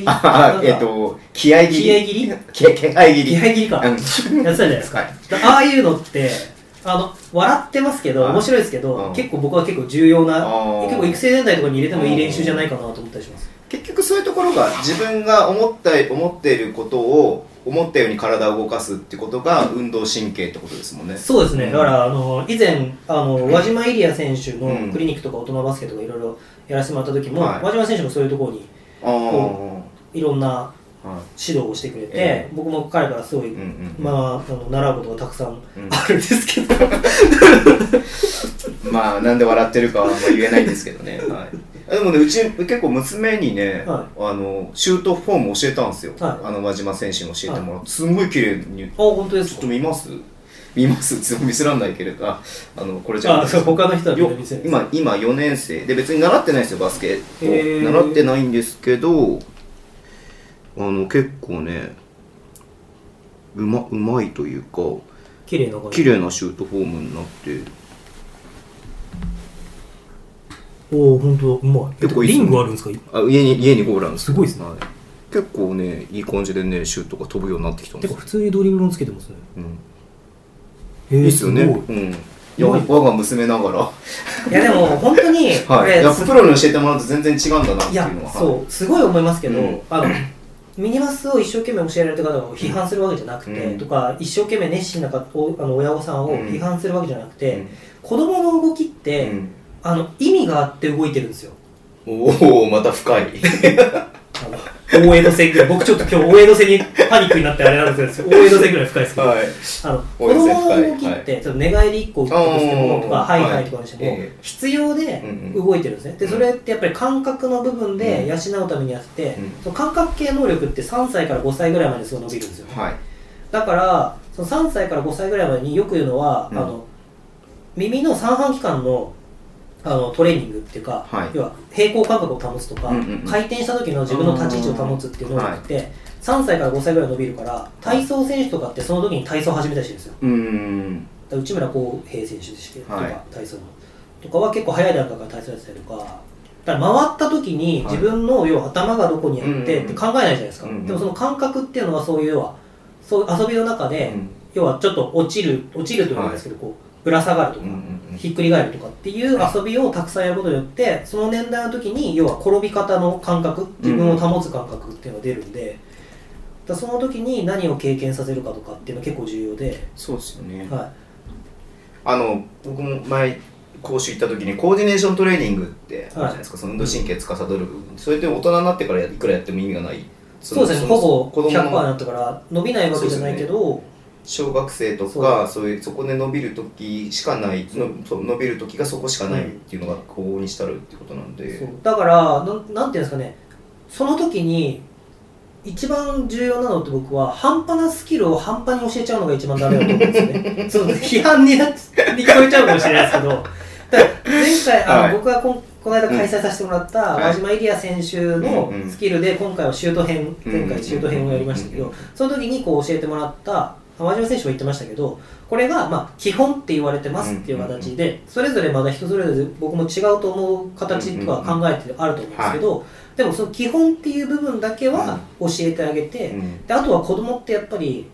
Speaker 3: り
Speaker 2: えっと気合切り。
Speaker 3: 気合切り？
Speaker 2: 気合切り。
Speaker 3: 気合切りか。
Speaker 2: うん。
Speaker 3: やってたじゃないですか、
Speaker 2: はい。
Speaker 3: ああいうのってあの笑ってますけど
Speaker 2: はい。
Speaker 3: 面白いですけど、
Speaker 2: うん。
Speaker 3: 結構僕は結構重要な結構育成年代とかに入れてもいい練習じゃないかなと思ったりします
Speaker 2: 結局そういうところが自分が思った思っていることを思ったように体を動かすってことが運動神経ってことですもんね。
Speaker 3: そうですね、
Speaker 2: ん。
Speaker 3: だからあの以前あの輪島イリア選手のクリニックとか大人バスケとかいろいろやらせてもらった時も、
Speaker 2: はい。
Speaker 3: 輪島選手もそういうところにいろんな
Speaker 2: は
Speaker 3: 指導をしてくれて、
Speaker 2: え
Speaker 3: 僕も彼からすごい、
Speaker 2: いうんうん。
Speaker 3: まあ、あの習うことがたくさん
Speaker 2: うん。
Speaker 3: あるんですけど、<laughs>
Speaker 2: まあなんで笑ってるかはあんま言えないんですけどね、はい、でもねうち結構娘にね、
Speaker 3: は
Speaker 2: あのシュートフォーム教えたんですよ、
Speaker 3: はい。
Speaker 2: あの輪島選手に教えてもらって、すんごい綺麗に。
Speaker 3: あ本当で
Speaker 2: ちょっと見ます？見ます？ちょっと見せらんないけれど。ああのこれじゃ
Speaker 3: あ他の人は
Speaker 2: 今今4年生。で別に習ってないですよバスケ習ってないんですけどあの結構ねうまうまいというか
Speaker 3: 綺麗な
Speaker 2: 綺麗なシュートフォームになって
Speaker 3: おお本当だ。うまい。
Speaker 2: 結構いい
Speaker 3: リングあるんですか？
Speaker 2: あ家に家にゴールあるんです
Speaker 3: すごいっすね。
Speaker 2: はい、結構ねいい感じでねシュートが飛ぶようになってきたんです
Speaker 3: 普通にドリブルもつけてますね。
Speaker 2: うん。
Speaker 3: えー、
Speaker 2: いいっすよね。うん。いや我が娘ながら。
Speaker 3: いやでも本当にこ <laughs>
Speaker 2: はい、やプロに教えてもらうと全然違うんだなって
Speaker 3: い
Speaker 2: うのは。
Speaker 3: そう。すごい思いますけど、
Speaker 2: うん。
Speaker 3: あのミニバスを一生懸命教えられた方を批判するわけじゃなくて、
Speaker 2: うん。
Speaker 3: とか一生懸命熱心なかおあの親御さんを批判するわけじゃなくて、
Speaker 2: うん。
Speaker 3: 子供の動きって、
Speaker 2: うん
Speaker 3: あの意味があって動いてるんですよ。
Speaker 2: おおまた深い。
Speaker 3: 大江戸線ぐらい僕ちょっと今日大江戸線にパニックになってあれなんですけど大江戸線ぐらい深いですけど、
Speaker 2: はい。
Speaker 3: あの子供の動きって、ちょっと寝返り1個打ったとしてもとか
Speaker 2: あー。
Speaker 3: ハイハイとかにしても、
Speaker 2: はい。ええ
Speaker 3: 必要で
Speaker 2: うんうん。
Speaker 3: 動いてるんですね。でそれってやっぱり感覚の部分で養うためにやって、
Speaker 2: うん。
Speaker 3: その感覚系能力って3歳から5歳ぐらいまですごい伸びるんですよ、
Speaker 2: はい。
Speaker 3: だからその3歳から5歳ぐらいまでによく言うのは、
Speaker 2: うん。
Speaker 3: あの耳の三半規管のあのトレーニングっていうか、
Speaker 2: はい。
Speaker 3: 要は平行感覚を保つとか、
Speaker 2: うんうんうん。
Speaker 3: 回転した時の自分の立ち位置を保つっていう能力って、3歳から5歳ぐらい伸びるから体操選手とかってその時に体操始めたりしてるんですよ。内村航平選手でして、
Speaker 2: はい。
Speaker 3: とか体操のとかは結構早い段階から体操やってたりとか。だから回った時に
Speaker 2: はい。
Speaker 3: 自分の要は頭がどこにあってって考えないじゃないですか、
Speaker 2: うんうん
Speaker 3: でもその感覚っていうのはそういう要はそういう遊びの中で、
Speaker 2: うん。
Speaker 3: 要はちょっと落ちる落ちるというんですけど、こうぶら下がるとか、
Speaker 2: うんうんうん。
Speaker 3: ひっくり返るとかっていう遊びをたくさんやることによってその年代の時に要は転び方の感覚自分を保つ感覚っていうのが出るんで、だその時に何を経験させるかとかっていうのは結構重要で、
Speaker 2: そうですよね。
Speaker 3: は
Speaker 2: あの僕も前講習行った時にコーディネーショントレーニングってあるじゃないですか、その運動神経司る部分。それって大人になってからいくらやっても意味がない。
Speaker 3: い、そうですね。ほぼ100%になったから伸びないわけじゃないけど、
Speaker 2: 小学生とかそう。いうそこで伸びる時しかないのそう伸びる時がそこしかないっていうのが往々にしたるってことなんで、
Speaker 3: だからなんなんていうんですかね。その時に一番重要なのって僕は半端なスキルを半端に教えちゃうのが一番ダメだと思うんですよね。<laughs> そう批判になに聞こえちゃうかもしれないですけど。<laughs> 前回あの、
Speaker 2: はい。
Speaker 3: 僕がこんこの間開催させてもらった
Speaker 2: はい。
Speaker 3: 輪島イリア選手のスキルで今回はシュート編
Speaker 2: うん
Speaker 3: 前回シュート編をやりましたけど
Speaker 2: うん
Speaker 3: その時にこう教えてもらった輪島選手も言ってましたけどこれがまあ基本って言われてますっていう形でそれぞれまだ人それぞれ僕も違うと思う形とか考えてあると思うんですけどでもその基本っていう部分だけは教えてあげて
Speaker 2: うん。
Speaker 3: であとは子供ってやっぱり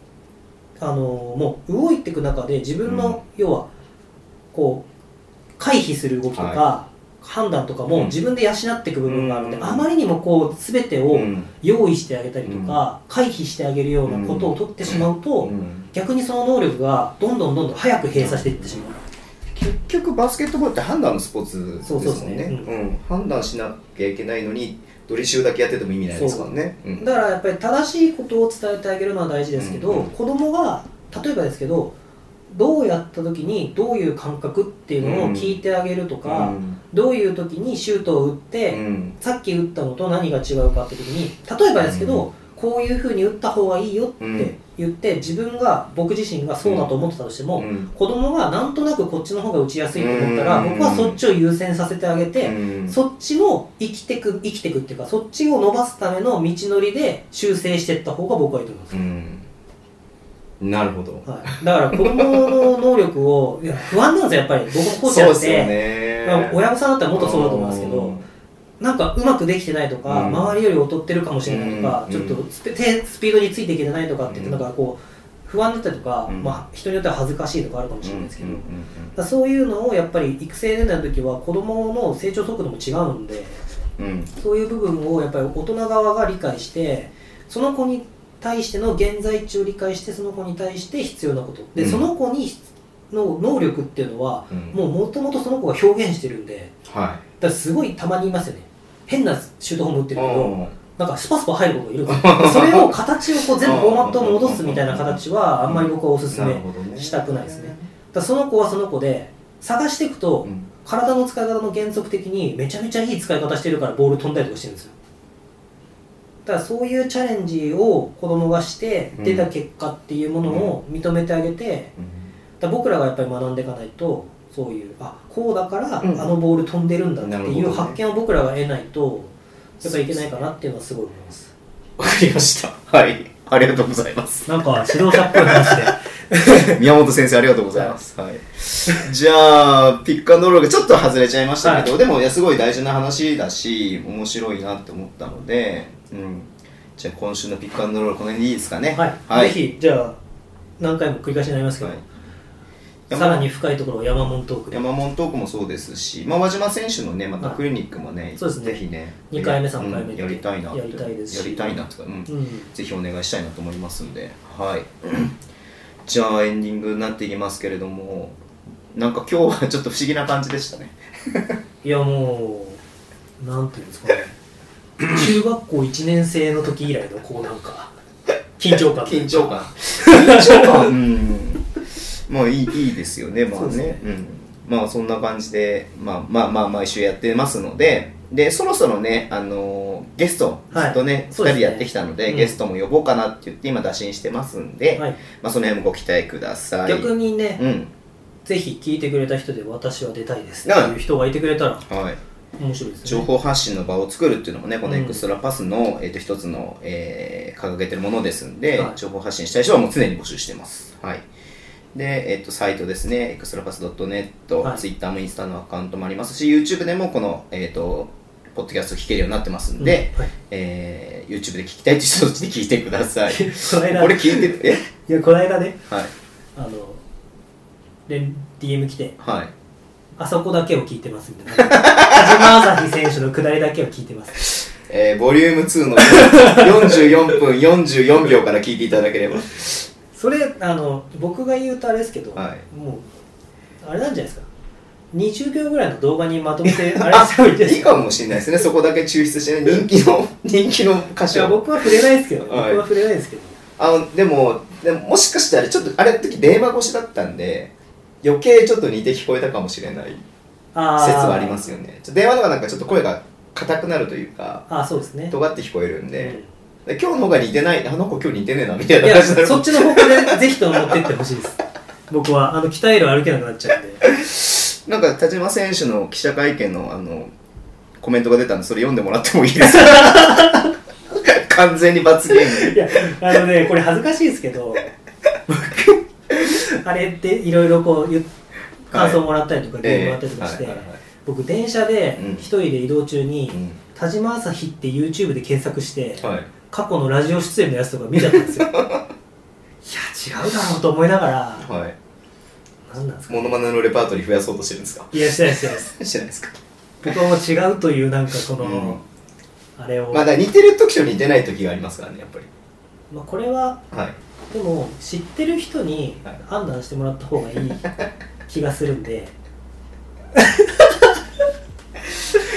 Speaker 3: あのもう動いていく中で自分の、要はこう回避する動きとか、
Speaker 2: は
Speaker 3: 判断とか
Speaker 2: うん。
Speaker 3: も自分で養っていく部分があるので、
Speaker 2: うん。
Speaker 3: あまりにもこう全てを
Speaker 2: うん。
Speaker 3: 用意してあげたりとか、回避してあげるようなことを取ってしまうと、
Speaker 2: うん。
Speaker 3: 逆にその能力がどんどんどんどん早く閉鎖していってしまう。
Speaker 2: 結局バスケットボールって判断のスポーツですもんね。
Speaker 3: そうそうですね
Speaker 2: うん。判断しなきゃいけないのにドリシューだけやってても意味ないですからね。うん。
Speaker 3: だからやっぱり正しいことを伝えてあげるのは大事ですけど、
Speaker 2: うん。うん。
Speaker 3: 子供が例えばですけどどうやった時にどういう感覚っていうのを聞いてあげるとか、どういう時にシュートを打って、
Speaker 2: うん。
Speaker 3: さっき打ったのと何が違うかって時に例えばですけど、
Speaker 2: うん。
Speaker 3: こういうふうに打った方がいいよっ
Speaker 2: うん。
Speaker 3: て言って、自分が僕自身がそうだと思ってたとしても、
Speaker 2: うん。
Speaker 3: 子供がなんとなくこっちの方が打ちやすいと思ったら、
Speaker 2: うん。
Speaker 3: 僕はそっちを優先させてあげて、
Speaker 2: うん。
Speaker 3: そっちの生きてく生きてくっていうかそっちを伸ばすための道のりで修正していった方が僕はいいと思います、
Speaker 2: うんなるほど。
Speaker 3: はい、だから子供の能力を <laughs> いや不安なんですよやっぱり。僕もコーチやっ
Speaker 2: そうですよ
Speaker 3: て、
Speaker 2: ね。
Speaker 3: まあ親御さんだったらもっとそうだと思いますけどなんかうまくできてないとか、
Speaker 2: うん。
Speaker 3: 周りより劣ってるかもしれないとか、
Speaker 2: うん。
Speaker 3: ちょっとスピ手スピードについていけてないとかって
Speaker 2: うん
Speaker 3: なん。かこう不安だったりとか、
Speaker 2: うん。
Speaker 3: まあ、人によっては恥ずかしいとかあるかもしれないですけど、そういうのをやっぱり育成年代の時は子供の成長速度も違うんでそういう部分をやっぱり大人側が理解してその子に対しての現在地を理解してその子に対して必要なこと。で、
Speaker 2: うん。
Speaker 3: その子にの能力っていうのは、
Speaker 2: うん。
Speaker 3: もうもともとその子が表現してるんで
Speaker 2: は
Speaker 3: だからすごいたまにいますよね。変なシュートホーム打って
Speaker 2: い
Speaker 3: るけどなんかスパスパ入る子がいる <laughs> それを形をこう全部フォーマットに戻すみたいな形はあんまり僕はおすすめしたくないですね。だからその子はその子で探していくと、
Speaker 2: うん。
Speaker 3: 体の使い方の原則的にめちゃめちゃいい使い方してるからボール飛んだりとかしてるんですよだからそういうチャレンジを子供がして
Speaker 2: うん
Speaker 3: 出た結果っていうものを認めてあげて、だ僕らがやっぱり学んでいかないとそういうあこうだからあ
Speaker 2: うん。
Speaker 3: のボール飛んでるんだっていう発見を僕らが得ないとやっぱりいけないかなっていうのはすごい思います。
Speaker 2: わかりました。はい。ありがとうございます。
Speaker 3: なんか指導者っぽい話で。<laughs>
Speaker 2: 宮本先生ありがとうございます、はい、じゃあピックアンドロールがちょっと外れちゃいましたけど、でもいやすごい大事な話だし面白いなって思ったので、うん、じゃあ今週のピックアンドロールこの辺でいいですかね？
Speaker 3: はい、ぜひじゃあ何回も繰り返しになりますけど、
Speaker 2: はい。
Speaker 3: さらに深いところを山門トークで。
Speaker 2: 山本トークもそうですし、まあ、輪島選手のねまた
Speaker 3: はい。
Speaker 2: クリニックもね、
Speaker 3: そうですね。
Speaker 2: ぜひね
Speaker 3: 二回目
Speaker 2: うん
Speaker 3: 三回目で
Speaker 2: やりたいなって
Speaker 3: やりたいですし。
Speaker 2: やりたいなとか、うん。
Speaker 3: うん。
Speaker 2: ぜひお願いしたいなと思いますんで。はい。<clears throat> じゃあエンディングになっていきますけれどもなんか今日はちょっと不思議な感じでしたね。
Speaker 3: いやもうなんていうんですかね中学校1年生の時以来のこうなんか緊張感。
Speaker 2: 緊張感。緊張感。<laughs> うん。まあいいいいですよね。まあね。
Speaker 3: ね。
Speaker 2: うん。まあそんな感じで、まあ、まあまあ毎週やってますので。でそろそろねあのーゲストず
Speaker 3: はい。
Speaker 2: っとね、2
Speaker 3: そうですね。
Speaker 2: 人やってきたので、
Speaker 3: うん。
Speaker 2: ゲストも呼ぼうかなって言って今打診してますんで、
Speaker 3: はい、
Speaker 2: まあ、その辺もご期待ください。
Speaker 3: 逆にね、
Speaker 2: うん。
Speaker 3: ぜひ聞いてくれた人で私は出たいですっていう人がいてくれたら。
Speaker 2: はい
Speaker 3: 面白いですね。
Speaker 2: 情報発信の場を作るっていうのもねこの
Speaker 3: うん。
Speaker 2: エクストラパスの、えー、と一つの、えー掲げてるものですんで、
Speaker 3: はい。
Speaker 2: 情報発信したい人はもう常に募集してます。はい。で、えっとサイトですねエクストラパス .net、
Speaker 3: はい。
Speaker 2: Twitter もインスタのアカウントもありますし YouTube でもこの、えっとポッドキャスト聞けるようになってますんで、
Speaker 3: うん。はい。
Speaker 2: えー YouTube で聞きたいという人たちで聞いてください。<laughs>
Speaker 3: この間。
Speaker 2: これ聞いてえ？
Speaker 3: いやこの間ね
Speaker 2: はい。
Speaker 3: あの連 DM 来て。
Speaker 2: はい
Speaker 3: あそこだけを聞いてますみたいな。田島朝日選手の下りだけを聞いてます。
Speaker 2: えーボリューム2の44分44秒から聞いていただければ。
Speaker 3: それあの僕が言うとあれですけど、
Speaker 2: はい。
Speaker 3: もうあれなんじゃないですか。20秒ぐらいの動画にまとめてあれしておいて
Speaker 2: いいかもしれないですね。そこだけ抽出してね。人気の人気の歌
Speaker 3: い
Speaker 2: 手を。
Speaker 3: や僕は触れないですけどね、
Speaker 2: はい。
Speaker 3: 僕は触れないですけど。
Speaker 2: あのでもでももしかしたらちょっとあれの時電話越しだったんで余計ちょっと似て聞こえたかもしれない説はありますよね。電話の方がなんかちょっと声が硬くなるというか
Speaker 3: あーそうですね。
Speaker 2: 尖って聞こえるん
Speaker 3: う
Speaker 2: で,、で今日の方が似てない？あの子今日似てねえなみたいな。感じになる
Speaker 3: そっちの方向でぜひとも持ってってほしいです。<laughs> 僕はあの鍛える歩けなくなっちゃうんで。
Speaker 2: なんか田島選手の記者会見のあのコメントが出たんでそれ読んでもらってもいいですか？<laughs> 完全に罰ゲーム。
Speaker 3: いやあのねこれ恥ずかしいですけど僕あれっていろいろこう感想もらったりとか、
Speaker 2: ええ
Speaker 3: もらったりとかして、僕電車で
Speaker 2: うん。
Speaker 3: 一人で移動中に、
Speaker 2: うん。
Speaker 3: 田島朝日って YouTube で検索して、
Speaker 2: はい。
Speaker 3: 過去のラジオ出演のやつとか見ちゃったんですよ。<laughs> いや違うだろうと思いながら
Speaker 2: はい。
Speaker 3: 何なんですか
Speaker 2: モノマネのレパートリー増やそうとしてるんですか？
Speaker 3: いやしてないですしてないです。
Speaker 2: してないですか？
Speaker 3: 僕はもう違うというなんかこの、
Speaker 2: うん。
Speaker 3: あれを、
Speaker 2: まあ似てる時と似てない時がありますからねやっぱり。
Speaker 3: まあ、これは
Speaker 2: はい
Speaker 3: でも知ってる人に
Speaker 2: はい。
Speaker 3: 判断してもらった方がいい <laughs> 気がするんで。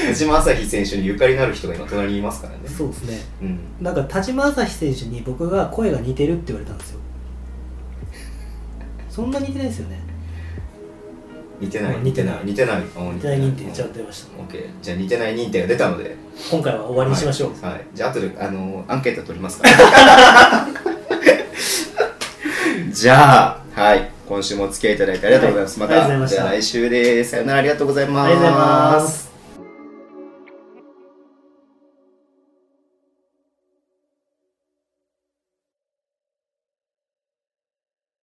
Speaker 2: 田島朝日選手にゆかりのある人が今隣にいますからね。
Speaker 3: そうですね。
Speaker 2: うん。
Speaker 3: なんか田島朝日選手に僕が声が似てるって言われたんですよ。そんな似てないですよね。
Speaker 2: 似てない。
Speaker 3: あ似てない。
Speaker 2: 似てない。
Speaker 3: 似てない認定ちゃんと出ました。
Speaker 2: オッケーじゃあ似てない認定が出たので。
Speaker 3: 今回は終わりにしましょう、
Speaker 2: はい、はい。じゃあ後であのアンケート取りますから <laughs> じゃあはい今週もお付き合いいただいてありがとうございます、
Speaker 3: はい
Speaker 2: また。じゃあ来週です。さよなら
Speaker 3: ありがとうございます